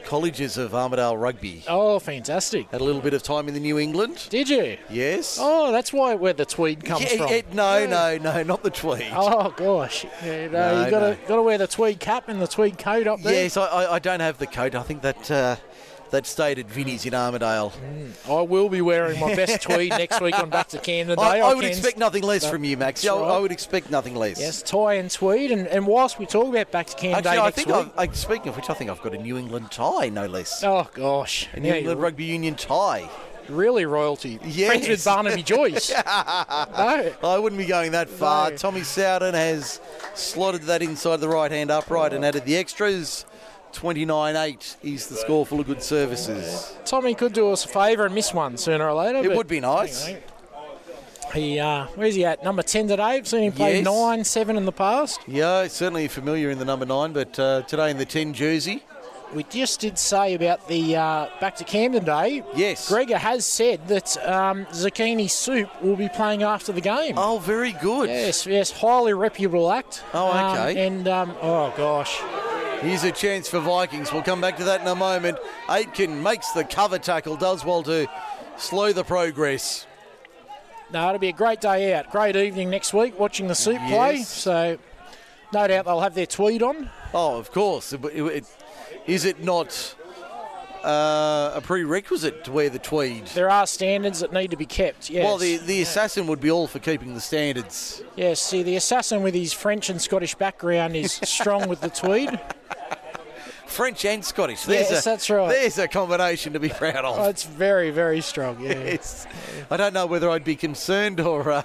A: colleges of Armidale Rugby.
B: Oh, fantastic.
A: Had a little bit of time in the New England.
B: Did you?
A: Yes.
B: Oh, that's why where the tweed comes
A: Yeah,
B: from.
A: it- no,
B: Yeah.
A: no, no, not the tweed.
B: Oh gosh, yeah, no,
A: No,
B: you got to
A: no.
B: got to wear the tweed cap and the tweed coat up there.
A: Yes, I, I, I don't have the coat. I think that uh, that stayed at Vinnie's in Armidale. Mm.
B: I will be wearing my best tweed <laughs> next week on back to Camden Day.
A: I, I would expect nothing less from you, Max. Yeah, I- I would expect nothing less.
B: Yes, tie and tweed, and, and whilst we talk about back to Camden
A: Actually,
B: Day
A: I think
B: week.
A: I've, speaking of which, I think I've got a New England tie, no less.
B: Oh gosh,
A: A New
B: Yeah,
A: England Rugby Union tie.
B: really royalty.
A: Yes.
B: Friends with Barnaby <laughs> Joyce. no.
A: I wouldn't be going that far.
B: No.
A: Tommy Sowden has slotted that inside the right hand upright and added the extras. 29-8 is the score for good services.
B: Tommy could do us a favour and miss one sooner or later.
A: It would be nice.
B: anyway. He, uh, where's he at? Number 10 today. I've seen him play
A: Yes.
B: 9, 7 in the past.
A: Yeah, certainly familiar in the number nine, but uh, today in the 10 jersey.
B: We just did say about the uh, back to Camden Day.
A: Yes.
B: Gregor has said that um, Zucchini Soup will be playing after the game.
A: Oh, very good.
B: Yes, yes, highly reputable act.
A: Oh,
B: Um,
A: okay.
B: and um, oh gosh,
A: Here's a chance for Vikings. We'll come back to that in a moment. Aitken makes the cover tackle, does well to slow the progress.
B: no, it'll be a great day out. Great evening next week watching the Soup play. So, no doubt they'll have their tweed on.
A: Oh, of course. It- it- Is it not uh, a prerequisite to wear the tweed?
B: There are standards that need to be kept. Yes.
A: Well, the, the assassin would be all for keeping the standards.
B: yes. See, the assassin with his French and Scottish background is <laughs> strong with the tweed.
A: French and Scottish. There's
B: Yes,
A: a,
B: that's right.
A: There's a combination to be proud of.
B: Oh, it's very, very strong. Yeah.
A: Yes. I don't know whether I'd be concerned or. Uh,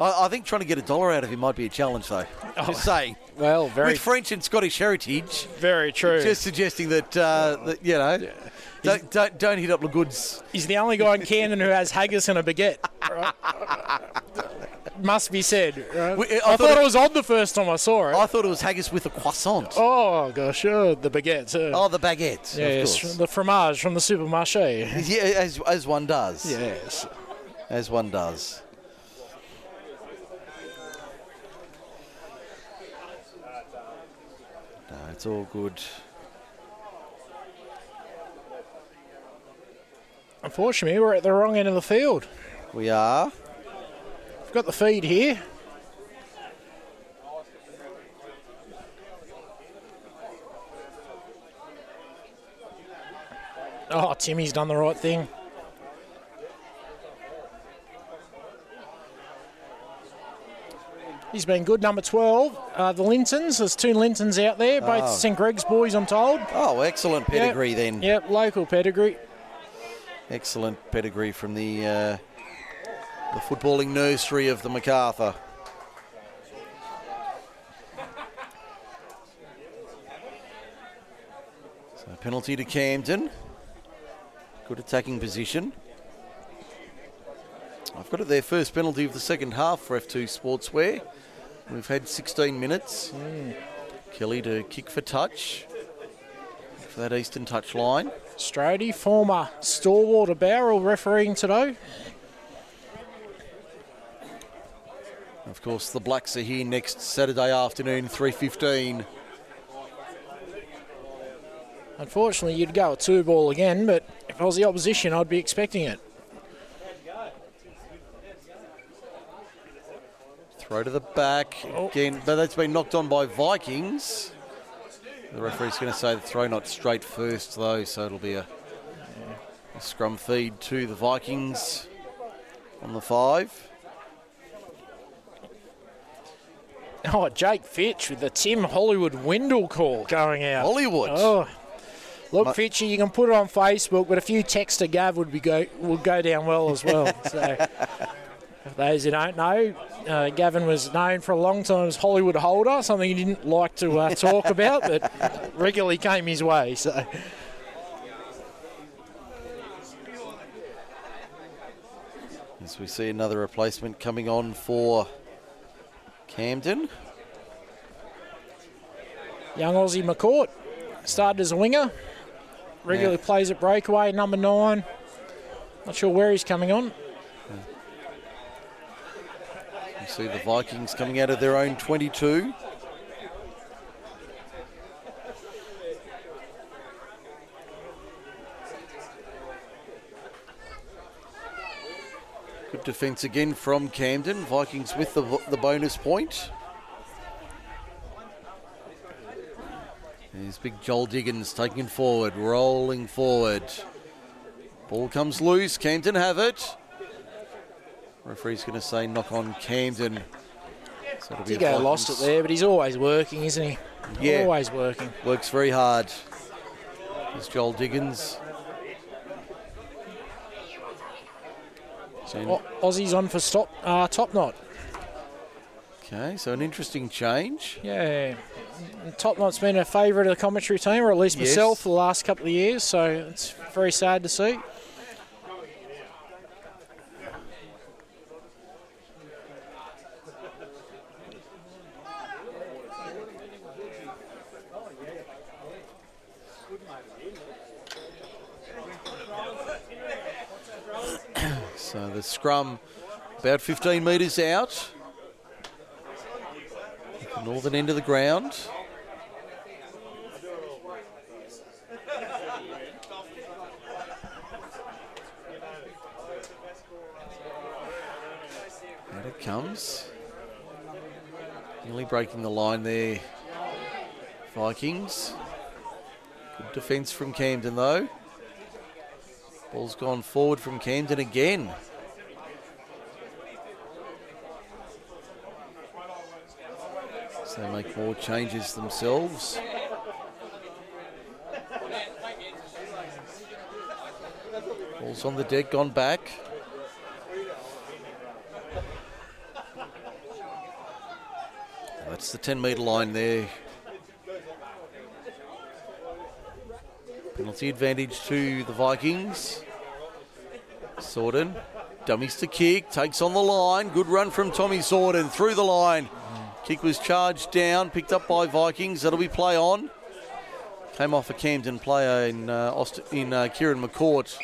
A: I, I think trying to get a dollar out of him might be a challenge, though. I'm just saying.
B: Well, Oh. very,
A: With French and Scottish heritage,
B: very true.
A: just suggesting that, uh, that you know, don't, don't, don't hit up the goods.
B: He's the only guy in Camden who has haggis and a baguette. Right? Must be said. Right?
A: We- I
B: I,
A: thought
B: thought,
A: it-
B: it was odd the first time I saw it.
A: I thought it was haggis with a croissant.
B: oh gosh, oh, the baguette. Uh,
A: Oh, the baguette.
B: yes,
A: Of
B: the fromage from the supermarché.
A: Yeah, as, as one does.
B: Yes.
A: As one does. It's all good.
B: Unfortunately, we're at the wrong end of the field.
A: We are.
B: We've got the feed here. Oh, Timmy's done the right thing. He's been good. Number 12, uh, the Lintons. There's two Lintons out there, both
A: Oh.
B: St. Greg's boys, I'm told.
A: Oh, excellent pedigree then.
B: Yep, local pedigree.
A: Excellent pedigree from the uh, the footballing nursery of the MacArthur. So penalty to Camden. Good attacking position. I've got it there. First penalty of the second half for F2 Sportswear. We've had 16 minutes. Kelly to kick for touch for that eastern touch line.
B: Strady, former stalwart of Bowral, refereeing today.
A: Of course, the Blacks are here next Saturday afternoon, 3.15.
B: Unfortunately, you'd go a two ball again, but if I was the opposition, I'd be expecting it.
A: Throw to the back oh. again, but that's been knocked on by Vikings. The referee's going to say the throw not straight first, though, so it'll be a, a scrum feed to the Vikings on the five.
B: Oh, Jake Fitch with the Tim Hollywood Windle call going out.
A: Hollywood.
B: Oh, look,
A: Ma-
B: Fitchy, you can put it on Facebook, but a few texts to Gav would be go would go down well as well. so, <laughs> for those who don't know, uh, Gavin was known for a long time as Hollywood holder, something he didn't like to uh, talk <laughs> about, but regularly came his way. So.
A: As we see another replacement coming on for Camden.
B: Young Aussie McCourt started as a winger. Regularly
A: Yeah.
B: plays at breakaway, number nine. Not sure where he's coming on.
A: See the Vikings coming out of their own 22. Good defence again from Camden. Vikings with the, the bonus point. There's big Joel Diggins taking forward, rolling forward. Ball comes loose. Camden have it. Referee's going to say knock on Camden.
B: So Diggo lost it there, but he's always working, isn't he?
A: Yeah.
B: Always working.
A: Works very hard. There's Joel Diggins.
B: O- Aussie's on for stop, uh, top knot.
A: Okay, so an interesting change.
B: Yeah. Top knot's been a favourite of the commentary team, or at least
A: Yes.
B: myself, for the last couple of years, so it's very sad to see.
A: So the scrum about 15 metres out. Northern end of the ground. Out it comes. Nearly breaking the line there. Vikings. Good defence from Camden though. Ball's gone forward from Camden again. They make more changes themselves. Ball's on the deck, gone back. That's the 10 metre line there. Penalty advantage to the Vikings. Sorden, dummies to kick, takes on the line. Good run from Tommy Sorden through the line. Kick was charged down, picked up by Vikings. That'll be play on. Came off a Camden player in uh, Aust- in uh, Kieran McCourt.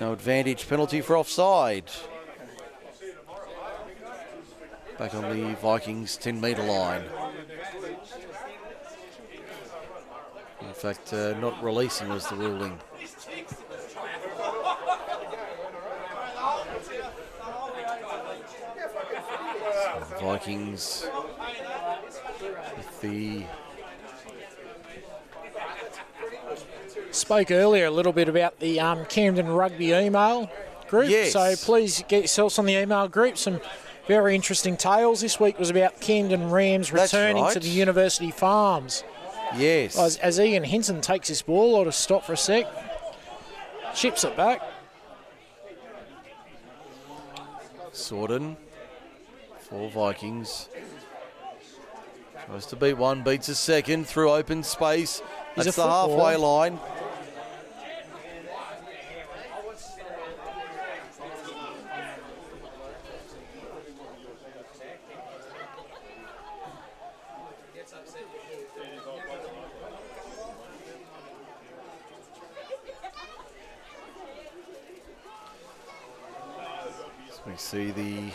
A: No advantage penalty for offside. Back on the Vikings 10 metre line. In fact, uh, not releasing was the ruling. Vikings with the
B: Spoke earlier a little bit about the um, Camden Rugby email group.
A: Yes.
B: So please get yourselves on the email group. Some very interesting tales. This week was about Camden Rams returning to the University Farms.
A: yes.
B: As, as Ian Hinton takes his ball, I'll just stop for a sec. Chips it back.
A: Sorden for Vikings. Tries to beat one, beats a second through open space.
B: He's
A: That's the halfway line. We see the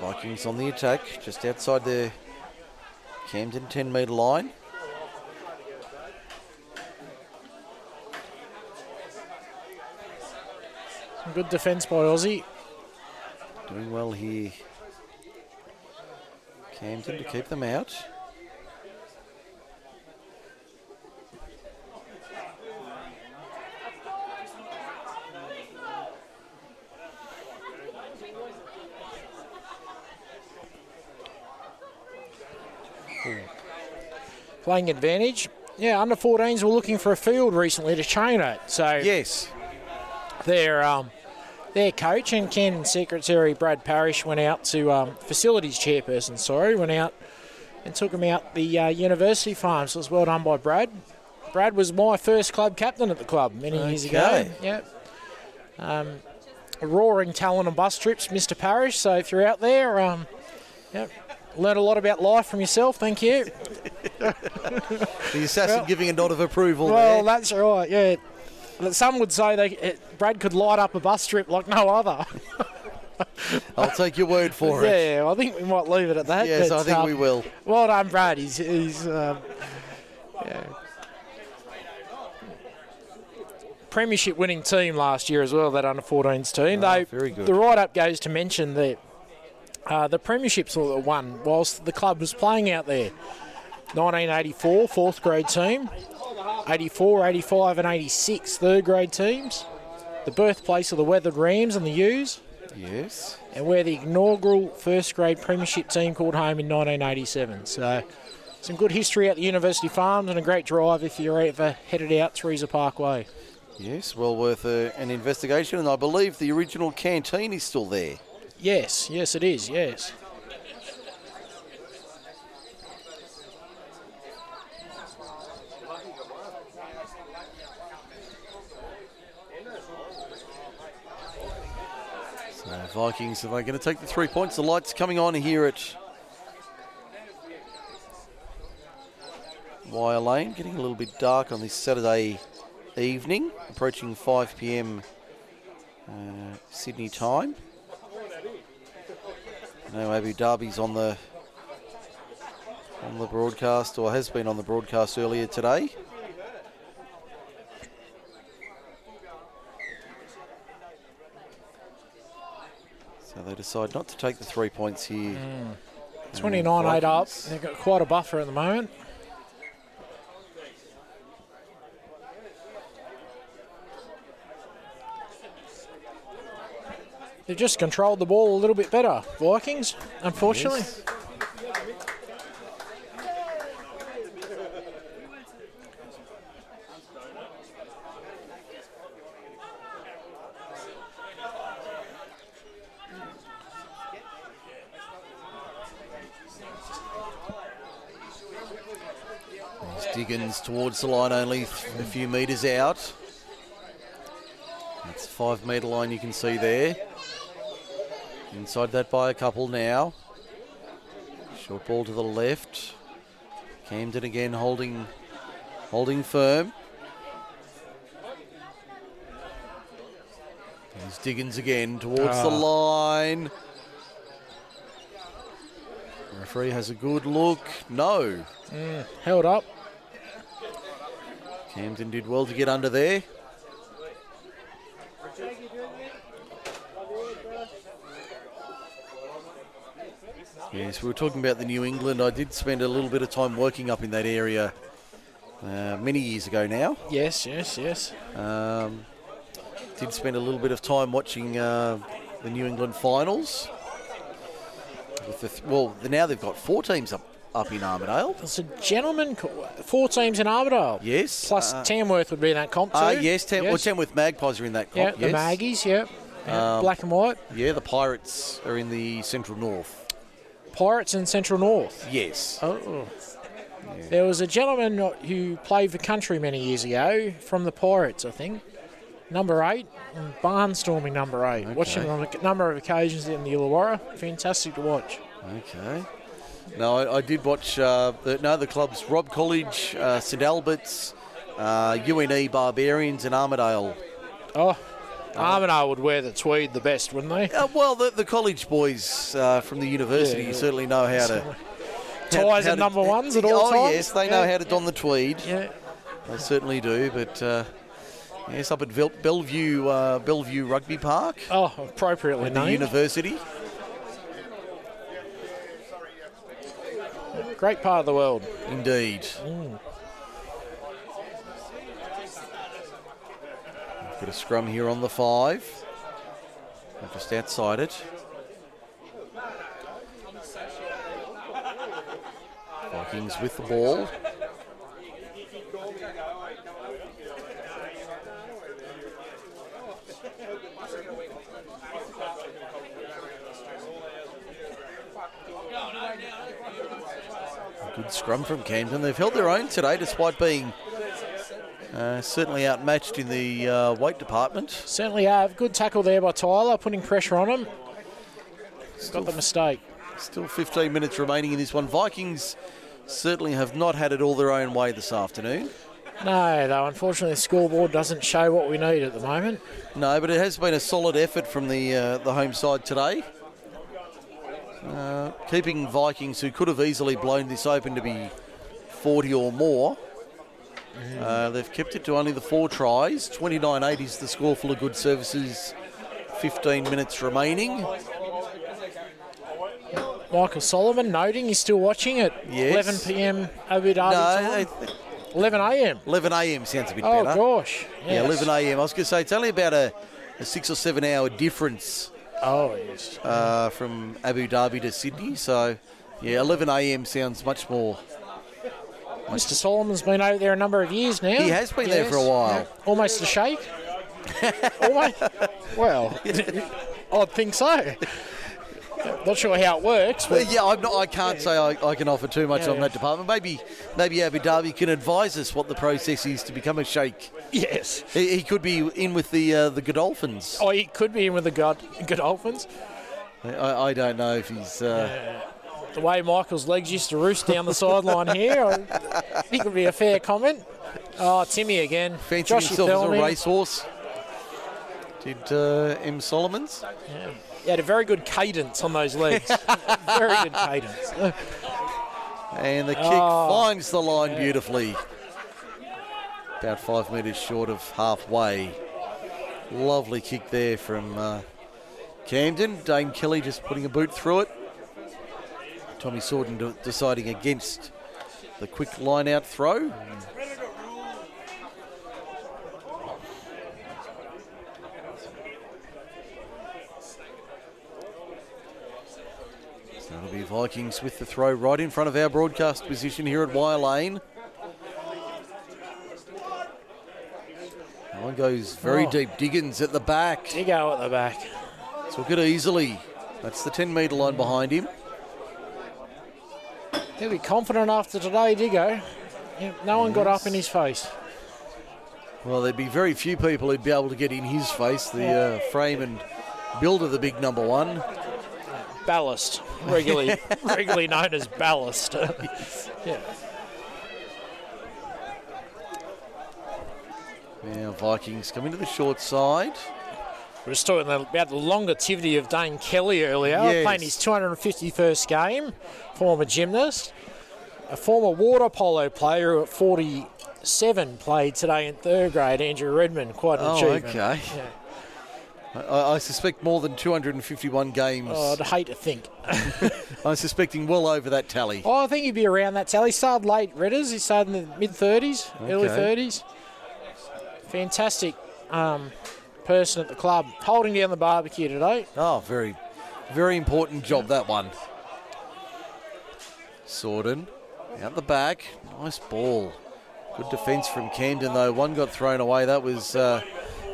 A: Vikings on the attack, just outside the Camden 10 metre line.
B: Some good defence by Aussie.
A: Doing well here. Camden to keep them out.
B: Playing advantage. Yeah, under 14s were looking for a field recently to train at. So
A: Yes.
B: their um, their coach and Camden secretary Brad Parrish went out to um, facilities chairperson. Sorry, went out and took him out the uh, university farm. So it was well done by Brad. Brad was my first club captain at the club many years ago.
A: Okay.
B: Yep. Um, roaring talent on bus trips, Mr. Parrish. So if you're out there, um, yep, learn a lot about life from yourself. Thank you. <laughs>
A: The assassin
B: Well-
A: giving a nod of approval
B: Well,
A: there.
B: that's right. Yeah. Some would say they it, Brad could light up a bus trip like no other. <laughs>
A: I'll take your word for it.
B: Yeah, I think we might leave it at that.
A: Yes,
B: but,
A: I think
B: um,
A: we will.
B: Well done, Brad. He's, he's um, yeah. Premiership winning team last year as well, that under 14s team. Though
A: very good.
B: the write up goes to mention that uh, the Premierships were won whilst the club was playing out there. 1984, fourth grade team. 84, 85, and 86, third grade teams. The birthplace of the Weathered Rams and the U's
A: Yes.
B: and we're the inaugural first grade premiership team called home in 1987. So some good history at the University Farms and a great drive if you're ever headed out Teresa Parkway.
A: Yes, well worth a, an investigation, and I believe the original canteen is still there.
B: Yes, yes it is, yes.
A: So Vikings, are they going to take the three points? The lights coming on here at Wire Lane, getting a little bit dark on this Saturday evening, approaching 5 p.m. Uh, Sydney time. Now Abu Dhabi's on the on the broadcast, or has been on the broadcast earlier today. So they decide not to take the three points here. Hmm.
B: 29 8 up. They've got quite a buffer at the moment. They've just controlled the ball a little bit better, Vikings, unfortunately.
A: Yes. Diggins towards the line, only a few metres out. That's five metre line you can see there. Inside that by a couple now. Short ball to the left. Camden again holding holding firm. There's Diggins again towards the ah. line. Referee has a good look. No.
B: Mm, held up.
A: Camden did well to get under there. Yes, we were talking about the New England. I did spend a little bit of time working up in that area uh, many years ago now.
B: Yes, yes, yes.
A: Um, did spend a little bit of time watching uh, the New England finals. With the th- well, now they've got four teams up up in Armidale.
B: There's a gentleman, four teams in Armidale.
A: Yes.
B: Plus
A: uh,
B: Tamworth would be in that comp too.
A: uh, yes, Tam- Well,
B: yes.
A: Tamworth Magpies are in that comp.
B: yeah,
A: comp.
B: the
A: yes.
B: Maggies, yeah. Yeah,
A: Um,
B: Black and white.
A: Yeah, the Pirates are in the Central North.
B: Pirates in Central North.
A: Yes.
B: Oh. There was a gentleman who played for country many years ago from the Pirates, I think. Number eight, barnstorming number eight. Watched him on a number of occasions in the Illawarra. Fantastic to watch.
A: Okay. No, I, I did watch uh, the, no the clubs Robb College, uh, St Albert's, uh, UNE Barbarians, and Armidale.
B: Oh, Armidale would wear the tweed the best, wouldn't they?
A: Uh, well, the, the college boys uh, from the university
B: Yeah.
A: certainly know how to. <laughs>
B: Ties
A: how to-
B: number ones at <laughs> all
A: oh,
B: times.
A: yes, they know how to don the tweed.
B: Yeah.
A: They certainly do. But uh, yes, up at Vel- Bellevue, uh, Bellevue Rugby Park,
B: Oh, appropriately
A: the
B: named.
A: university.
B: Great part of the world.
A: Indeed.
B: Mm.
A: Got a scrum here on the five. Or Just outside it. Vikings with the ball. Good scrum from Camden. They've held their own today despite being uh, certainly outmatched in the uh, weight department.
B: Certainly have. Good tackle there by Tyler, putting pressure on him. Got the mistake.
A: Still 15 minutes remaining in this one. Vikings certainly have not had it all their own way this afternoon.
B: No, though, unfortunately, the scoreboard doesn't show what we need at the moment.
A: No, but it has been a solid effort from the uh, the home side today. Uh, keeping Vikings, who could have easily blown this open to be 40 or more, uh, they've kept it to only the four tries. 29 8 is the score full of good services. 15 minutes remaining.
B: Michael Solomon noting he's still watching it.
A: Yes.
B: 11 p.m. Abu Dhabi
A: No,
B: time. 11 a.m.
A: 11 a.m. sounds a bit
B: Oh,
A: better.
B: gosh.
A: Yeah, 11 a.m. I was going to say it's only about a, a six or seven hour difference
B: Oh, yes.
A: uh, from Abu Dhabi to Sydney. So, yeah, 11 a.m. sounds much more.
B: Mr. Solomon's been out there a number of years now.
A: He has been there for a while.
B: Yeah. Almost a sheikh. Almost. Well, I'd think so. Not sure how it works,
A: But yeah, I'm not, I can't say I, I can offer too much
B: Yeah,
A: on
B: yeah.
A: that department. Maybe maybe Abu Dhabi can advise us what the process is to become a sheikh.
B: yes.
A: He, he could be in with the uh, the Godolphins.
B: Oh, he could be in with the God, Godolphins.
A: I, I don't know if he's. Uh,
B: The way Michael's legs used to roost down the sideline here, I think would be a fair comment. Oh, Timmy again.
A: fancy
B: Josh
A: himself as a racehorse. Did uh, M. Solomons?
B: He had a very good cadence on those legs. <laughs> very good cadence.
A: And the kick
B: Oh,
A: finds the line beautifully. About five metres short of halfway. Lovely kick there from uh, Camden. Dane Kelly just putting a boot through it. Tommy Sorden de- deciding against the quick line out throw. So it'll be Vikings with the throw right in front of our broadcast position here at Wire Lane. That One goes very
B: Oh.
A: deep. Diggins at the back.
B: You go at the back.
A: Took it easily. That's the 10 metre line behind him.
B: He'll be confident after today, Diggo. Yeah, no one got up in his face.
A: Well, there'd be very few people who'd be able to get in his face. The uh, frame and build of the big number one.
B: Ballast, regularly, <laughs> regularly known as ballast. <laughs> <laughs> yeah.
A: Now Vikings come into the short side.
B: We were just talking about the longevity of Dane Kelly earlier,
A: Yes.
B: playing his 251st game, former gymnast, a former water polo player who at 47 played today in third grade, Andrew Redmond, quite an
A: Oh,
B: achievement.
A: okay.
B: Yeah.
A: I, I suspect more than 251 games.
B: Oh, I'd hate to think. <laughs> <laughs>
A: I'm suspecting well over that tally.
B: Oh, I think he'd be around that tally. He started late, Redders. He started in the mid 30s, early 30s. Fantastic um, person at the club, holding down the barbecue today.
A: Oh, very, very important job that one. Sorden out the back. Nice ball. Good defence from Camden though. One got thrown away. That was uh,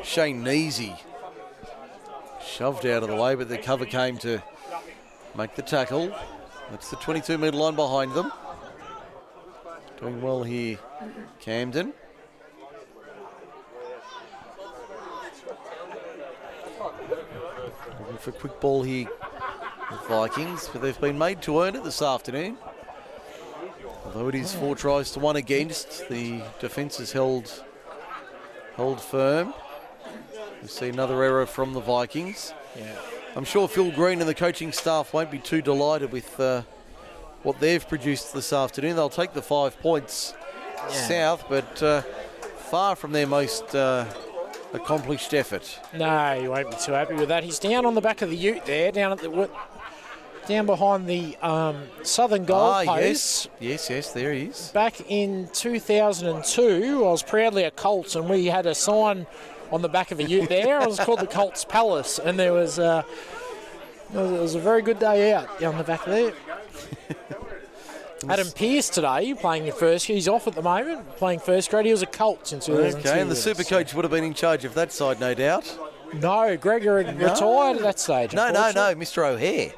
A: Shane Neasy. Shoved out of the way, but the cover came to make the tackle. That's the 22 metre line behind them. Doing well here, Camden. For a quick ball here with Vikings, but they've been made to earn it this afternoon. Although it is four tries to one against, the defence has held held firm. We see another error from the Vikings.
B: Yeah.
A: I'm sure Phil Green and the coaching staff won't be too delighted with uh, what they've produced this afternoon. They'll take the five points south, but uh, far from their most uh, accomplished effort.
B: No, he won't be too happy with that. He's down on the back of the ute there, down at the down behind the um, southern goal
A: ah,
B: post.
A: yes, yes, yes, there he is.
B: Back in 2002, I was proudly a Colts, and we had a sign on the back of a ute there. It was called the Colts Palace, and there was, uh, it was it was a very good day out down the back there. <laughs> Adam Pearce today playing in first. He's off at the moment, playing first grade. He was a Colts in 2002.
A: Okay, and the super coach would have been in charge of that side, no doubt.
B: No, Gregor had retired at that stage.
A: No, no, no, Mr. O'Hare.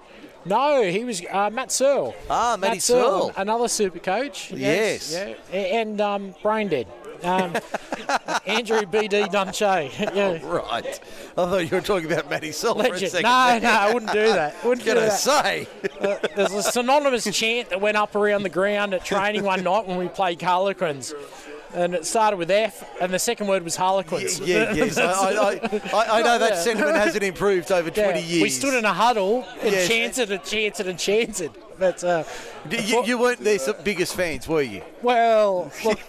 B: No, he was uh, Matt Searle.
A: Ah, Matty
B: Matt Searle,
A: Searle.
B: another super coach.
A: Yes.
B: Yeah, and um, brain dead. Um, Andrew BD Dunche. <laughs> yeah.
A: Right. I thought you were talking about Matty Searle for a second.
B: No, no, I wouldn't do that. <laughs> Wouldn't do that.
A: say.
B: Uh, there's a synonymous chant that went up around the ground at training one night when we played Harlequins. And it started with F, and the second word was Harlequins.
A: Yeah, yes. I, I, I, I know that
B: Yeah.
A: sentiment hasn't improved over 20
B: Yeah,
A: years.
B: We stood in a huddle and
A: Yes.
B: chanted and chanted and chanted. But uh,
A: you, you weren't their biggest fans, were you?
B: well, look, <laughs>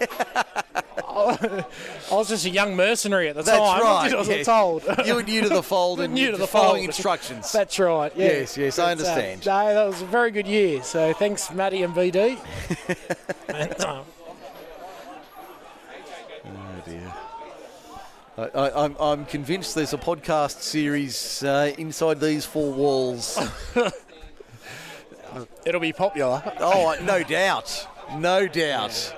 B: I was just a young mercenary at the
A: That's
B: time. <laughs>
A: right.
B: I was
A: yeah.
B: told.
A: You were new to the fold <laughs> and
B: New to the
A: following
B: fold.
A: instructions.
B: That's right. Yeah.
A: Yes, yes, I
B: But, uh,
A: understand.
B: no, that was a very good year. So thanks, Matty and VD. and, uh,
A: Oh dear. I, I, I'm, I'm convinced there's a podcast series uh, inside these four walls. <laughs>
B: it'll be popular.
A: oh, no doubt. No doubt.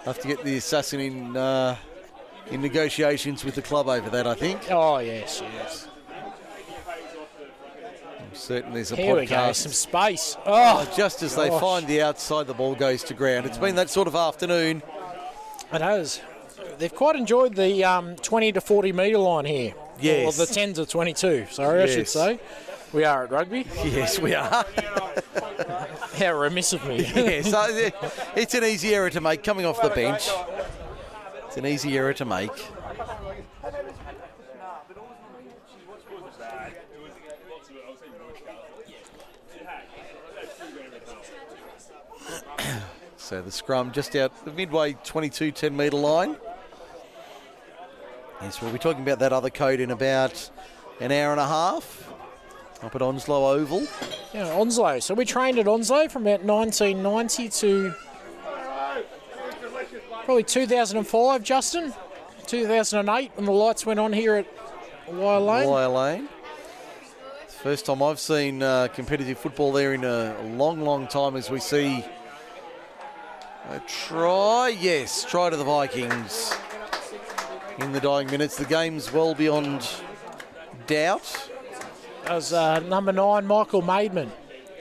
A: I have to get the assassin in, uh, in negotiations with the club over that, I think.
B: Oh yes, yes.
A: I'm certain there's a
B: Here we go.
A: podcast.
B: Some space. Oh,
A: Uh, just as they find the outside, the ball goes to ground. It's been that sort of afternoon.
B: It has. They've quite enjoyed the um, 20 to 40 metre line here.
A: Yes.
B: Or the 10 to 22, sorry, I should say. We are at rugby.
A: Yes, we are. <laughs>
B: How remiss of me.
A: yes, it's an easy error to make coming off the bench. It's an easy error to make. <coughs> So the scrum just out the midway 22 10 metre line. Yes, we'll be talking about that other code in about an hour and a half up at Onslow Oval.
B: Yeah, Onslow. So we trained at Onslow from about 1990 to probably 2005, Justin. 2008 when the lights went on here at Wire Lane.
A: Wire Lane. First time I've seen uh, competitive football there in a long, long time as we see a try. Yes, try to the Vikings in the dying minutes. The game's well beyond doubt.
B: That was uh, number nine, Michael Maidment.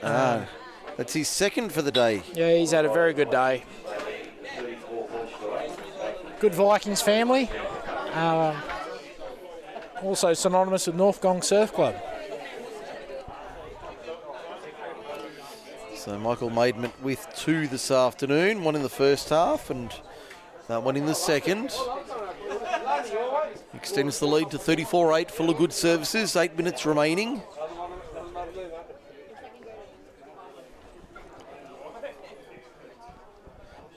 A: Ah, that's his second for the day.
B: Yeah, he's had a very good day. Good Vikings family. Um, also synonymous with North Gong Surf Club.
A: So Michael Maidment with two this afternoon, one in the first half and that one in the second. Extends the lead to 34-8 for the Good Services, eight minutes remaining.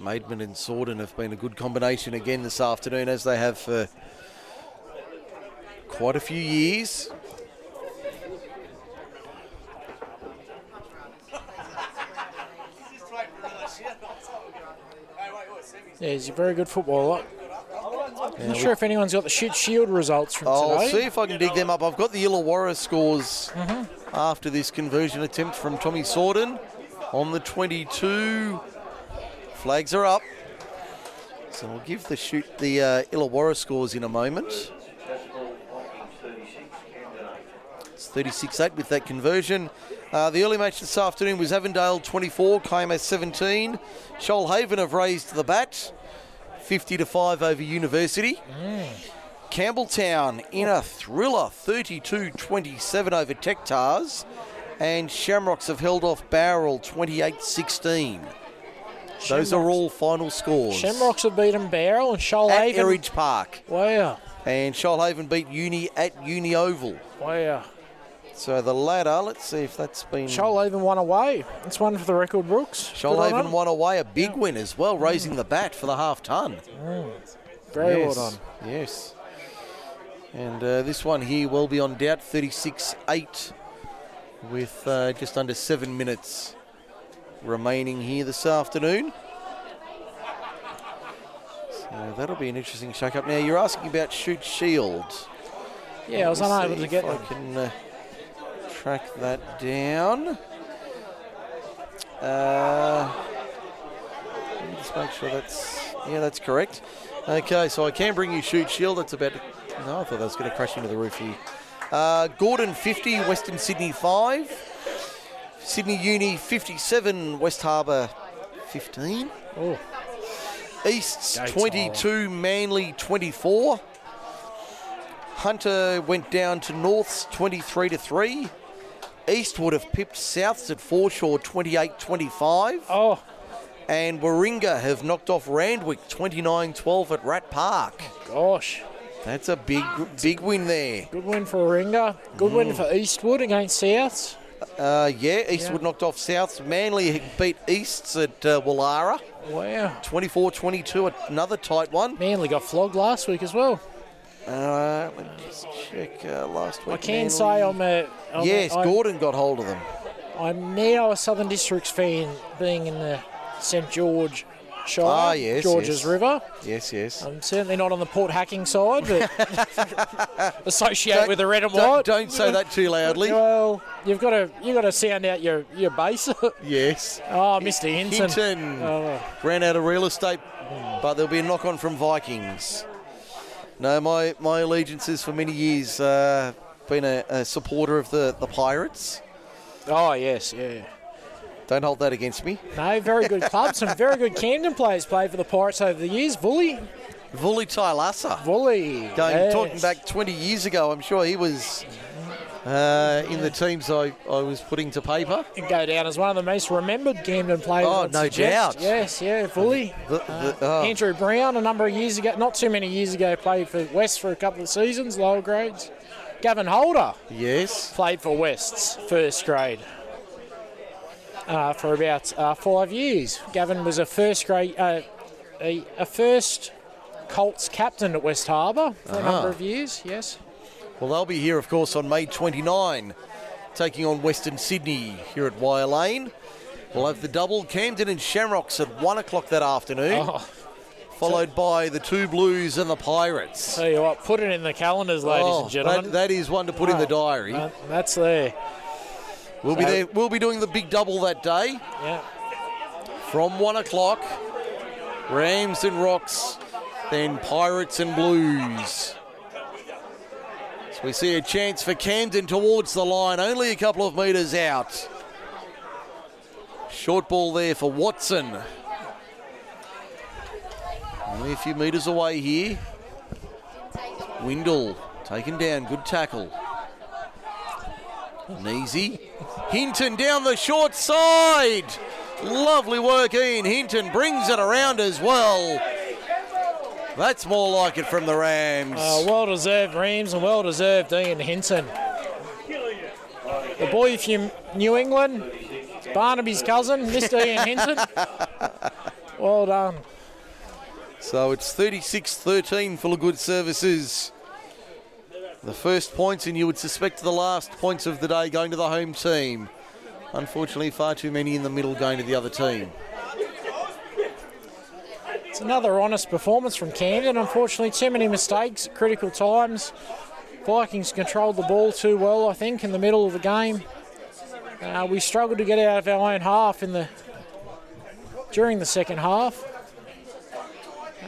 A: Maidment and Sorden have been a good combination again this afternoon, as they have for quite a few years.
B: Yeah, he's a very good footballer. I'm not sure if anyone's got the Shute Shield results from
A: I'll
B: today.
A: see if I can dig them up. I've got the Illawarra scores after this conversion attempt from Tommy Sorden on the 22. Flags are up. So we'll give the Shute the uh, Illawarra scores in a moment. It's 36-8 with that conversion. Uh, the early match this afternoon was Avondale 24, KMS 17. Shoalhaven have raised the bat, 50 to 5 over University. Mm. Campbelltown in a thriller, 32-27 over Tech Tahs. And Shamrocks have held off Bowral 28-16. Those are all final scores.
B: Shamrocks have beaten Bowral and Shoalhaven. at.
A: Erridge Park.
B: Wow,
A: And Shoalhaven beat Uni at Uni Oval.
B: wow.
A: So the ladder, let's see if that's been...
B: Shoalhaven won away. That's one for the record, Brooks.
A: Shoalhaven won away a big win as well, raising the bat for the half ton.
B: Very
A: yes.
B: well done.
A: Yes. And uh, this one here will be on doubt 36 8 with uh, just under seven minutes remaining here this afternoon. So that'll be an interesting shake up. Now, you're asking about Shute Shield.
B: Yeah, I was unable to get
A: I
B: them.
A: can uh, track that down. Uh, let me just make sure that's yeah, that's correct. Okay, so I can bring you Shute Shield. That's about. No, I thought that was going to crash into the roof here. Uh, Gordon 50, Western Sydney 5. Sydney Uni 57, West Harbour 15.
B: Oh,
A: East's
B: Gates
A: 22, Manly 24. Hunter went down to North's 23 to 3. East would have pipped Souths at Foreshore 28 25.
B: oh,
A: and Warringah have knocked off Randwick 29-12 at Rat Park.
B: Gosh,
A: That's a big, big win there.
B: good win for Warringah. Good win for Eastwood against Souths.
A: Uh, yeah, Eastwood knocked off Souths. Manly beat Easts at uh, Woollahra
B: Wow.
A: 24-22. Another tight one.
B: Manly got flogged last week as well.
A: Uh, let me just check uh, last week.
B: I can
A: Manly-
B: say I'm a. I'm a-
A: yes,
B: I'm-
A: Gordon got hold of them.
B: I'm now a Southern Districts fan, being in the St George Shire,
A: Ah, yes,
B: Georges
A: yes.
B: River.
A: Yes, yes.
B: I'm certainly not on the port hacking side, but <laughs> associated
A: Don't-
B: with the red and
A: don't-
B: white.
A: don't say that too loudly.
B: Well, you've got to you've got to sound out your your base. <laughs>
A: Yes.
B: oh, Mr. Hinton.
A: Hinton
B: Oh.
A: ran out of real estate, but there'll be a knock on from Vikings. No, my, my allegiance is for many years uh, been a, a supporter of the, the Pirates.
B: Oh yes, yeah.
A: Don't hold that against me.
B: No, very good club. Some very good Camden players played for the Pirates over the years. Bully,
A: Vuli Tailasa.
B: Bully.
A: Going
B: yes.
A: talking back 20 years ago, I'm sure he was uh, in the teams I, I was putting to paper.
B: And go down as one of the most remembered Camden players.
A: Oh, no
B: suggest.
A: doubt.
B: Yes, yeah, fully.
A: The, the, oh,
B: Andrew Brown, a number of years ago, not too many years ago, played for West for a couple of seasons, lower grades. Gavin Holder
A: yes.
B: played for West's first grade uh, for about uh, five years. Gavin was a first grade, uh, a, a first Colts captain at West Harbour for a number of years. Yes.
A: Well, they'll be here, of course, on May 29, taking on Western Sydney here at Wire Lane. We'll have the double Camden and Shamrocks at 1 o'clock that afternoon,
B: Oh,
A: followed by the two Blues and the Pirates.
B: tell you what, put it in the calendars, ladies
A: Oh,
B: and gentlemen.
A: that, that is one to put in the diary.
B: That- that's there.
A: we'll be there. We'll be doing the big double that day
B: Yeah.
A: from 1 o'clock. Rams and Rocks, then Pirates and Blues. So we see a chance for Camden towards the line, only a couple of metres out. Short ball there for Watson. Only a few metres away here. Windle taken down, good tackle. Easy. Hinton down the short side. Lovely work, Ian Hinton brings it around as well. That's more like it from the Rams.
B: Uh, well deserved Rams and well deserved Ian Hinton. The boy from New England, Barnaby's cousin, Mr. Ian <laughs> Hinton. Well done.
A: So it's 36 13 full of good services. The first points, and you would suspect the last points of the day going to the home team. Unfortunately, far too many in the middle going to the other team.
B: It's another honest performance from Camden. Unfortunately, too many mistakes at critical times. Vikings controlled the ball too well, I think, in the middle of the game. Uh, we struggled to get out of our own half in the during the second half.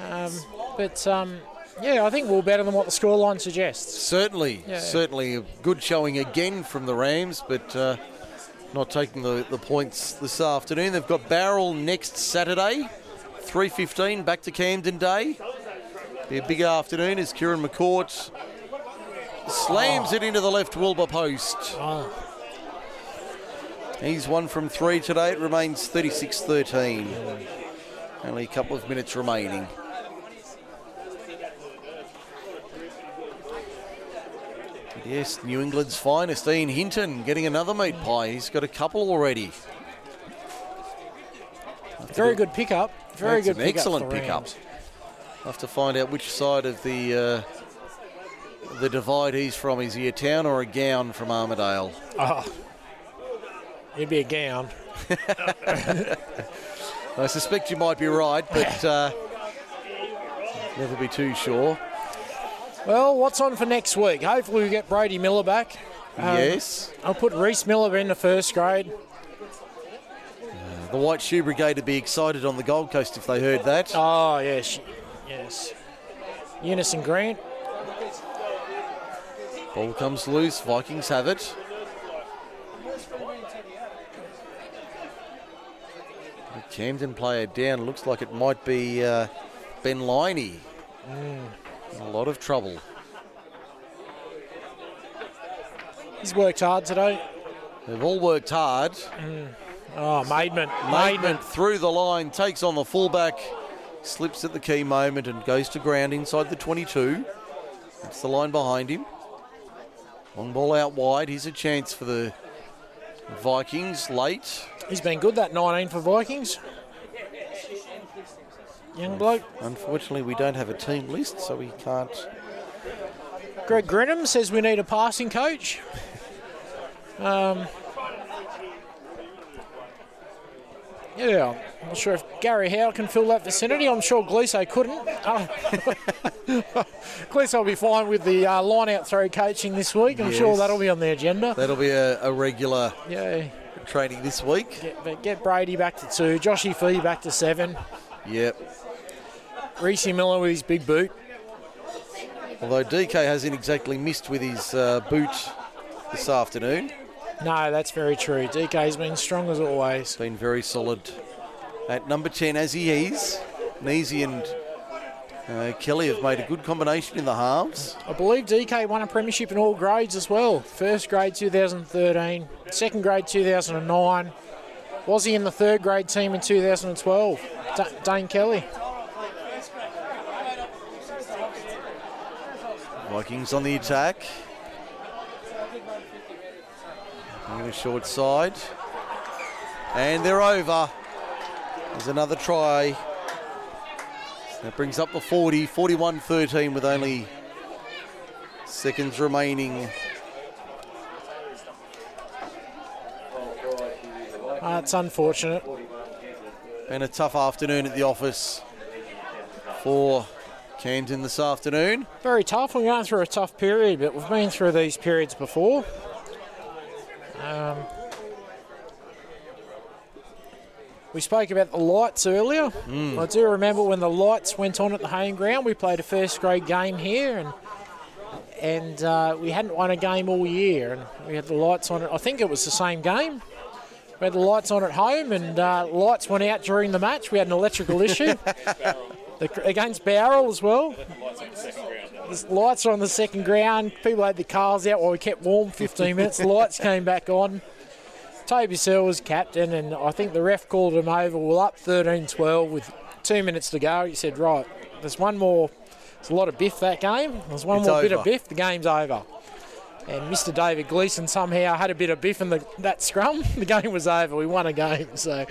B: Um, but um, yeah, I think we we're better than what the scoreline suggests.
A: Certainly,
B: Yeah.
A: certainly a good showing again from the Rams, but uh, not taking the, the points this afternoon. They've got Bowral next Saturday, 3.15, back to Camden Day. Be a big afternoon as Kieran McCourt slams it into the left Wilbur post. Ah. He's one from three today. It remains 36 13. Only a couple of minutes remaining. Yes, New England's finest, Ian Hinton, getting another meat pie. He's got a couple already.
B: Very good pickup. Very
A: That's
B: good
A: excellent
B: for
A: pickup. I'll have to find out which side of the uh, the divide he's from. Is he a town or a gown from Armidale?
B: Oh, it'd be a gown. <laughs>
A: I suspect you might be right, but uh, never be too sure.
B: Well, what's on for next week? Hopefully, we get Brady Miller back. Um,
A: yes,
B: I'll put Reese Miller in the first grade.
A: The White Shoe Brigade would be excited on the Gold Coast if they heard that.
B: Oh, yes. Yes. Unison Grant.
A: Ball comes loose. Vikings have it. The Camden player down. Looks like it might be uh, Ben Liney. In a lot of trouble.
B: He's worked hard today.
A: They've all worked hard.
B: Oh, Maidment.
A: Maidment through the line, takes on the fullback, slips at the key moment and goes to ground inside the 22. It's the line behind him. Long ball out wide. Here's a chance for the Vikings late.
B: He's been good, that 19 for Vikings. Young bloke.
A: Unfortunately, we don't have a team list, so we can't.
B: Greg Grinham says we need a passing coach. <laughs> Um, yeah, I'm not sure if Gary Howe can fill that vicinity. I'm sure Gleeso couldn't. <laughs> Oh. Gleeso will be fine with the uh, line out throw coaching this week. I'm sure that'll be on the agenda.
A: That'll be a, a regular
B: Yeah,
A: training this week.
B: get, get Brady back to two, Joshy Fee back to seven,
A: Yep.
B: Reese Miller with his big boot.
A: Although DK hasn't exactly missed with his uh, boot this afternoon.
B: No, that's very true. DK's been strong as always.
A: Been very solid at number 10 as he is. Neasy and uh, Kelly have made a good combination in the halves.
B: I believe DK won a premiership in all grades as well. First grade 2013, second grade 2009. Was he in the third grade team in 2012? D- Dane Kelly.
A: Vikings on the attack. On the short side. And they're over. There's another try. That brings up the 40, 41 13 with only seconds remaining.
B: Uh, it's unfortunate.
A: And a tough afternoon at the office for Camden this afternoon.
B: Very tough. We're going through a tough period, but we've been through these periods before. Um, we spoke about the lights earlier. I do remember when the lights went on at the home ground. We played a first grade game here, and and uh, we hadn't won a game all year, and we had the lights on. It. I think it was the same game. We had the lights on at home, and uh, lights went out during the match. We had an electrical issue <laughs> the, against Bowral as well. The lights are on the second ground. People had the cars out while we kept warm 15 minutes. The lights came back on. Toby Searle was captain, and I think the ref called him over. We're up 13 12 with two minutes to go. He said, Right, there's one more. There's a lot of biff that game. There's one
A: It's
B: more bit of biff. The game's over. And Mr. David Gleeson somehow had a bit of biff in the, that scrum. <laughs> The game was over. We won a game. So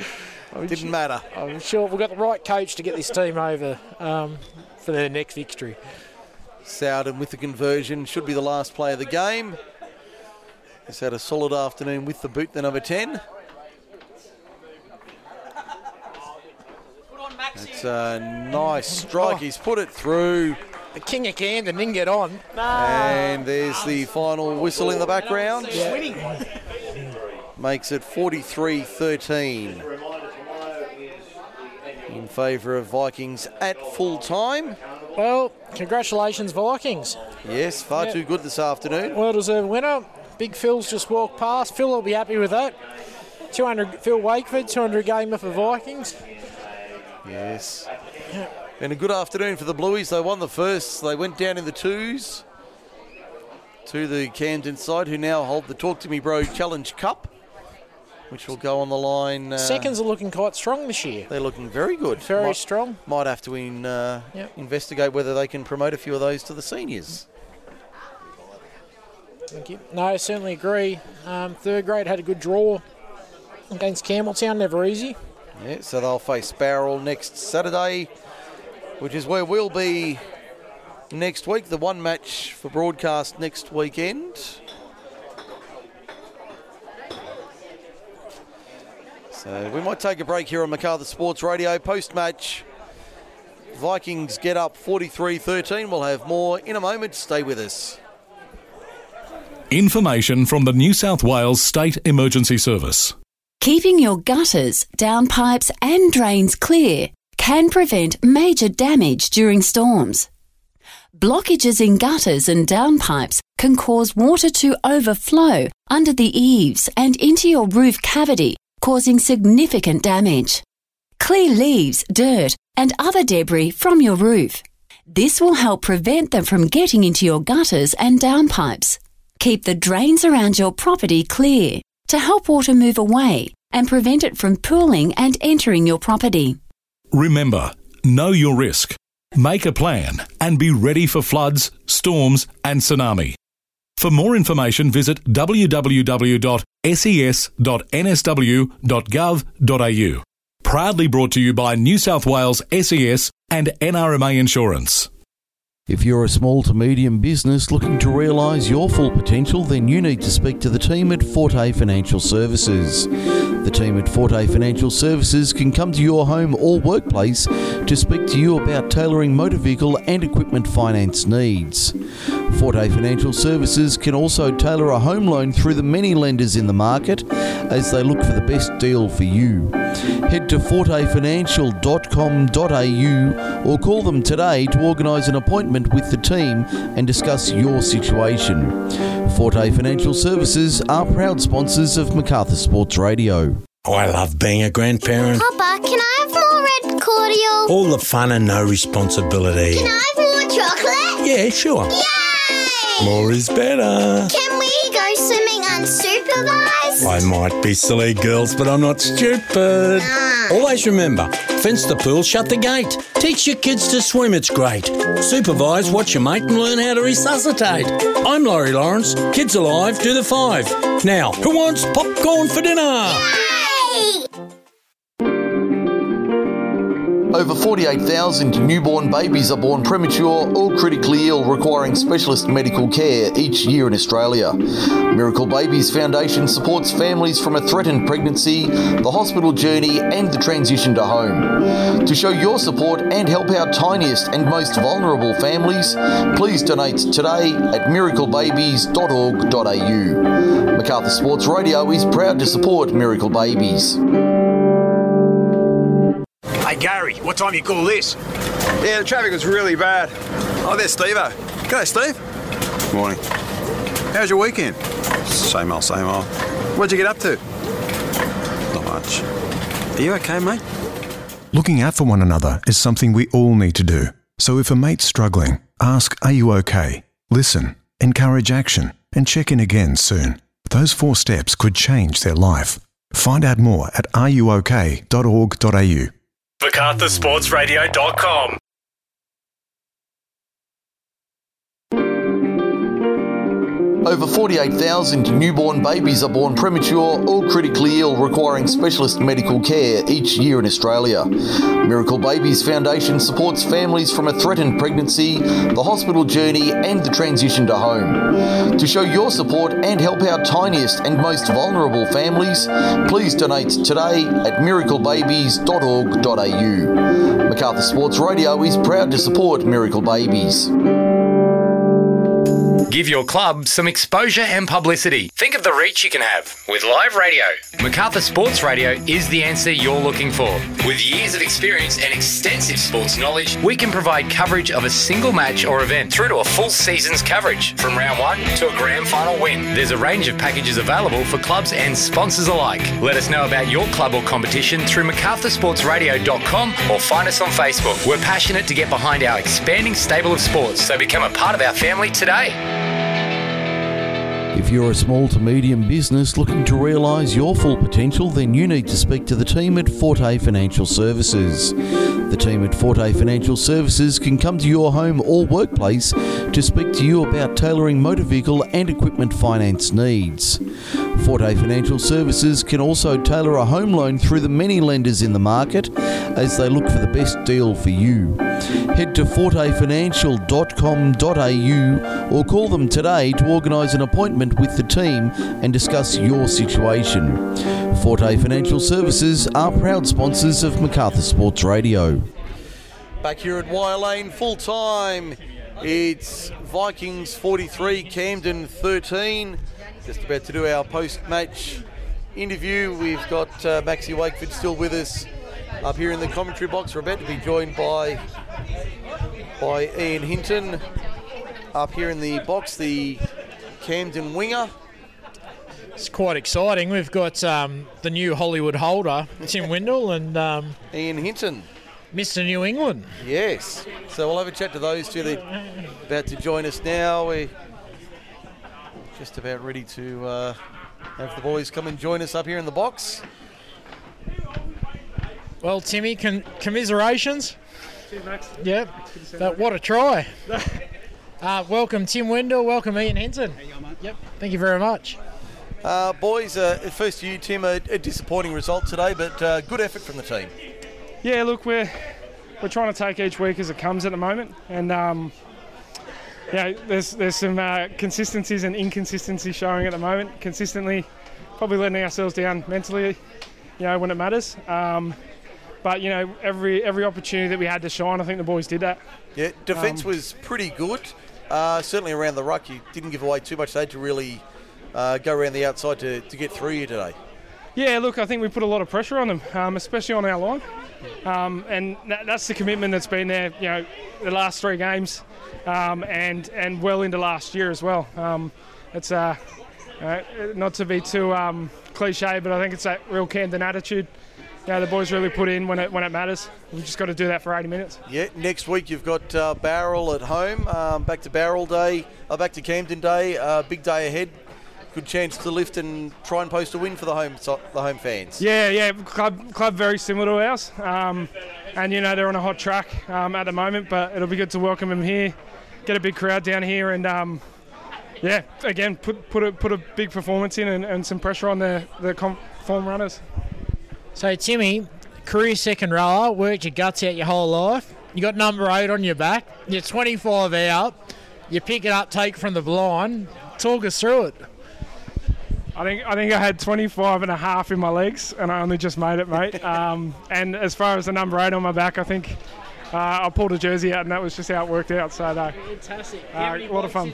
B: I'm
A: Didn't matter.
B: I'm sure we've got the right coach to get this team over um, for their next victory.
A: Sowden with the conversion should be the last play of the game. He's had a solid afternoon with the boot, the number 10. It's a nice strike. Oh. He's put it through,
B: The King of Camden didn't get on.
A: and there's the final whistle in the background. Makes it 43 13 in favour of Vikings at full time.
B: Well, congratulations, Vikings.
A: Yes, far
B: Yeah.
A: too good this afternoon.
B: Well deserved winner. Big Phil's just walked past. Phil will be happy with that. 200 Phil Wakeford, 200 gamer for Vikings.
A: Yes. And a good afternoon for the Blueies. They won the first. They went down in the twos to the Camden side, who now hold the Talk to Me Bro Challenge Cup, which will go on the line. Uh,
B: Seconds are looking quite strong this year.
A: They're looking very good.
B: Very
A: might,
B: strong.
A: Might have to in, uh,
B: Yep.
A: investigate whether they can promote a few of those to the seniors.
B: Thank you. No, I certainly agree. Um, third grade had a good draw against Campbelltown. Never easy.
A: Yeah, so they'll face Bowral next Saturday, which is where we'll be next week. The one match for broadcast next weekend. So we might take a break here on MacArthur Sports Radio. Post match, Vikings get up 43 13. We'll have more in a moment. Stay with us.
I: Information from the New South Wales State Emergency Service.
J: Keeping your gutters, downpipes, and drains clear can prevent major damage during storms. Blockages in gutters and downpipes can cause water to overflow under the eaves and into your roof cavity, causing significant damage. Clear leaves, dirt, and other debris from your roof. This will help prevent them from getting into your gutters and downpipes. Keep the drains around your property clear. To help water move away, and prevent it from pooling and entering your property.
I: Remember, know your risk, make a plan, and be ready for floods, storms, and tsunami. For more information, visit www.ses.nsw.gov.au. Proudly brought to you by New South Wales SES and NRMA Insurance.
A: If you're a small to medium business looking to realise your full potential, then you need to speak to the team at Forte Financial Services. The team at Forte Financial Services can come to your home or workplace to speak to you about tailoring motor vehicle and equipment finance needs. Forte Financial Services can also tailor a home loan through the many lenders in the market as they look for the best deal for you. Head to fortefinancial.com.au or call them today to organise an appointment with the team and discuss your situation. Forte Financial Services are proud sponsors of Macarthur Sports Radio.
K: Oh, I love being a grandparent.
L: Papa, can I have more red cordial?
K: All the fun and no responsibility.
L: Can I have more chocolate?
K: Yeah, sure.
L: Yay!
K: More is better.
L: Can we go swimming unsupervised?
K: I might be silly, girls, but I'm not stupid.
L: Ah.
K: Always remember fence the pool, shut the gate. Teach your kids to swim, it's great. Supervise, watch your mate, and learn how to resuscitate. I'm Laurie Lawrence. Kids alive, do the five. Now, who wants popcorn for dinner?
L: Yay!
A: Over 48,000 newborn babies are born premature or critically ill, requiring specialist medical care each year in Australia. Miracle Babies Foundation supports families from a threatened pregnancy, the hospital journey, and the transition to home. To show your support and help our tiniest and most vulnerable families, please donate today at miraclebabies.org.au. Macarthur Sports Radio is proud to support Miracle Babies.
M: Hey Gary, what time you call this?
N: Yeah, the traffic was really bad. Oh, there's Steve-O. Eh? G'day, Steve. Morning. How's your weekend? Same old, same old. What'd you get up to? Not much. Are you okay, mate?
O: Looking out for one another is something we all need to do. So if a mate's struggling, ask, Are you okay? Listen, encourage action, and check in again soon. Those four steps could change their life. Find out more at ruok.org.au.
P: MacArthurSportsRadio.com.
A: Over 48,000 newborn babies are born premature or critically ill, requiring specialist medical care each year in Australia. Miracle Babies Foundation supports families from a threatened pregnancy, the hospital journey, and the transition to home. To show your support and help our tiniest and most vulnerable families, please donate today at miraclebabies.org.au. Macarthur Sports Radio is proud to support Miracle Babies.
Q: Give your club some exposure and publicity. Think of the reach you can have with live radio. MacArthur Sports Radio is the answer you're looking for. With years of experience and extensive sports knowledge, we can provide coverage of a single match or event through to a full season's coverage, from round one to a grand final win. There's a range of packages available for clubs and sponsors alike. Let us know about your club or competition through MacArthurSportsRadio.com or find us on Facebook. We're passionate to get behind our expanding stable of sports, so become a part of our family today.
A: If you're a small to medium business looking to realise your full potential, then you need to speak to the team at Forte Financial Services. The team at Forte Financial Services can come to your home or workplace to speak to you about tailoring motor vehicle and equipment finance needs. Forte Financial Services can also tailor a home loan through the many lenders in the market as they look for the best deal for you. Head to fortefinancial.com.au or call them today to organise an appointment with the team and discuss your situation. Forte Financial Services are proud sponsors of Macarthur Sports Radio. Back here at Wire Lane, full time. It's Vikings 43, Camden 13. Just about to do our post match interview. We've got uh, Maxie Wakeford still with us up here in the commentary box. We're about to be joined by by Ian Hinton up here in the box, the Camden winger.
B: It's quite exciting. We've got um, the new Hollywood holder, Tim Windle, and um,
A: Ian Hinton.
B: Mr. New England.
A: Yes. So we'll have a chat to those two. They're about to join us now. We're just about ready to uh, have the boys come and join us up here in the box.
B: Well, Timmy, con- commiserations.
P: Cheers, Max.
B: Yep. But what a try. <laughs> uh, welcome, Tim Windle. Welcome, Ian Hinton. Yep. Thank you very much.
A: Uh, boys, uh, first to you, Tim. A, a disappointing result today, but uh, good effort from the team.
P: Yeah, look, we're we're trying to take each week as it comes at the moment, and um, yeah, there's there's some uh, consistencies and inconsistencies showing at the moment. Consistently, probably letting ourselves down mentally, you know, when it matters. Um, but you know, every every opportunity that we had to shine, I think the boys did that.
A: Yeah, defence
P: Um,
A: was pretty good. Uh, certainly around the ruck, you didn't give away too much. Had to really uh, go around the outside to, to get through you today.
P: Yeah, look, I think we put a lot of pressure on them, um, especially on our line, um, and that, that's the commitment that's been there. You know, the last three games, um, and and well into last year as well. Um, it's uh, uh, not to be too um, cliche, but I think it's that real Camden attitude. You know, the boys really put in when it when it matters. We've just got to do that for 80 minutes.
A: Yeah, next week you've got uh, Bowral at home. Um, back to Bowral Day, uh, back to Camden Day. Uh, big day ahead. Good chance to lift and try and post a win for the home so- the home fans.
P: Yeah, yeah, club club very similar to ours, um, and you know they're on a hot track um, at the moment. But it'll be good to welcome them here, get a big crowd down here, and um, yeah, again put put a put a big performance in and, and some pressure on the the form runners.
B: So, Timmy, career second rower, worked your guts out your whole life. You got number eight on your back. You're 25 out. You pick it up, take from the blind. Talk us through it.
P: I think I think I had 25 and a half in my legs, and I only just made it, mate. <laughs> um, and as far as the number eight on my back, I think uh, I pulled a jersey out, and that was just how it worked out. So, no,
B: Fantastic.
P: Uh, a lot of fun.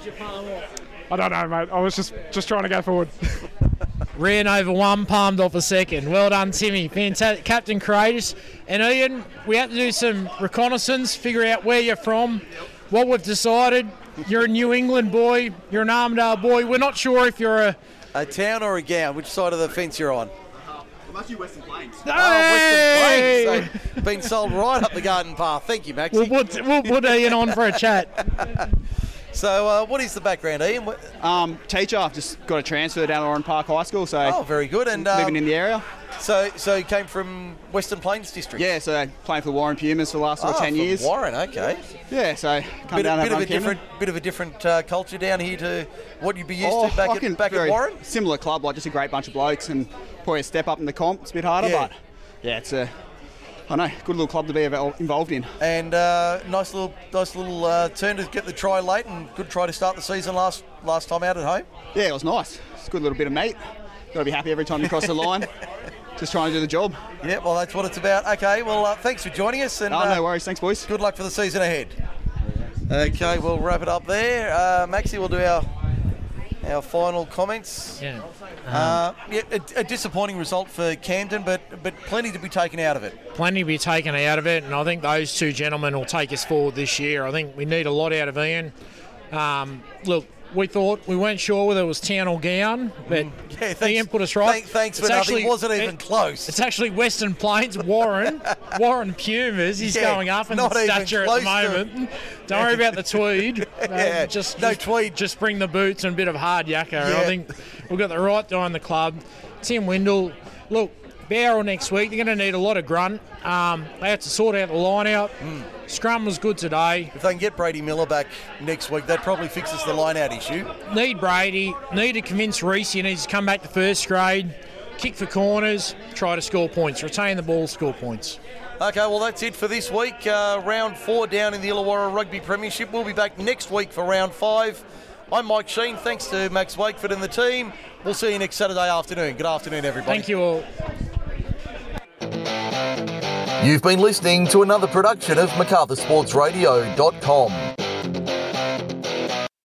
P: I don't know, mate. I was just just trying to go forward. <laughs>
B: Ran over one, palmed off a second. Well done, Timmy. Fantastic. Captain Courageous. And Ian, we had to do some reconnaissance, figure out where you're from. What we've decided, you're a New England boy, you're an Armidale uh, boy. We're not sure if you're a.
A: A town or a gown? Which side of the fence you're on?
R: I'm actually Western Plains.
A: Oh, Western Plains. So, been sold right up the garden path. Thank you, Maxie.
B: We'll put, we'll put Ian on for a chat. <laughs>
A: So, uh, what is the background, Ian?
R: Um, teacher, I've just got a transfer down to Oran Park High School, so
A: Oh, very good. And
R: living
A: um,
R: in the area.
A: So, so you came from Western Plains District.
R: Yeah, so playing for the Warren Pumas for the last sort of
A: Ah,
R: ten years.
A: Warren, okay.
R: Yeah, so come
A: bit,
R: down
A: bit of a
R: Cameron.
A: different, bit of a different uh, culture down here to what you'd be used
R: Oh,
A: to back at back at Warren.
R: Similar club, like just a great bunch of blokes, and probably a step up in the comp. It's a bit harder,
A: Yeah.
R: but yeah, it's a I know good little club to be involved in.
A: And uh, nice little, nice little uh, turn to get the try late, and good try to start the season last last time out at home.
R: Yeah, it was nice. It's a good little bit of meat. Got to be happy every time you cross the line. <laughs> Just trying to do the job.
A: Yeah, well, that's what it's about. Okay, well, uh, thanks for joining us. And,
R: Oh,
A: uh,
R: no worries. Thanks, boys.
A: Good luck for the season ahead. Okay, we'll wrap it up there. Uh, Maxie, we'll do our our final comments.
B: Yeah.
A: Uh, yeah, a, a disappointing result for Camden, but but plenty to be taken out of it.
B: Plenty to be taken out of it, and I think those two gentlemen will take us forward this year. I think we need a lot out of Ian. Um, look, we thought we weren't sure whether it was town or gown, but
A: Yeah,
B: Ian put us right.
A: thank- thanks for nothing. Wasn't even close.
B: It's actually Western Plains, Warren, <laughs> Warren Pumas. He's
A: Yeah,
B: going up in stature at the moment. Don't worry about the tweed. <laughs> Uh,
A: Yeah,
B: just
A: no
B: just,
A: tweed.
B: Just bring the boots and a bit of hard yakka.
A: Yeah.
B: I think we've got the right guy in the club. Tim Windle. Look, Bowral next week. They're going to need a lot of grunt. Um, they have to sort out the line out. Scrum was good today.
A: If they can get Brady Miller back next week, that probably fixes the line out issue.
B: Need Brady. Need to convince Reese he needs to come back to first grade. Kick for corners. Try to score points. Retain the ball. Score points.
A: Okay, well, that's it for this week. Uh, round four down in the Illawarra Rugby Premiership. We'll be back next week for round five. I'm Mike Sheen. Thanks to Max Wakeford and the team. We'll see you next Saturday afternoon. Good afternoon, everybody.
B: Thank you all.
A: You've been listening to another production of MacArthurSportsRadio.com.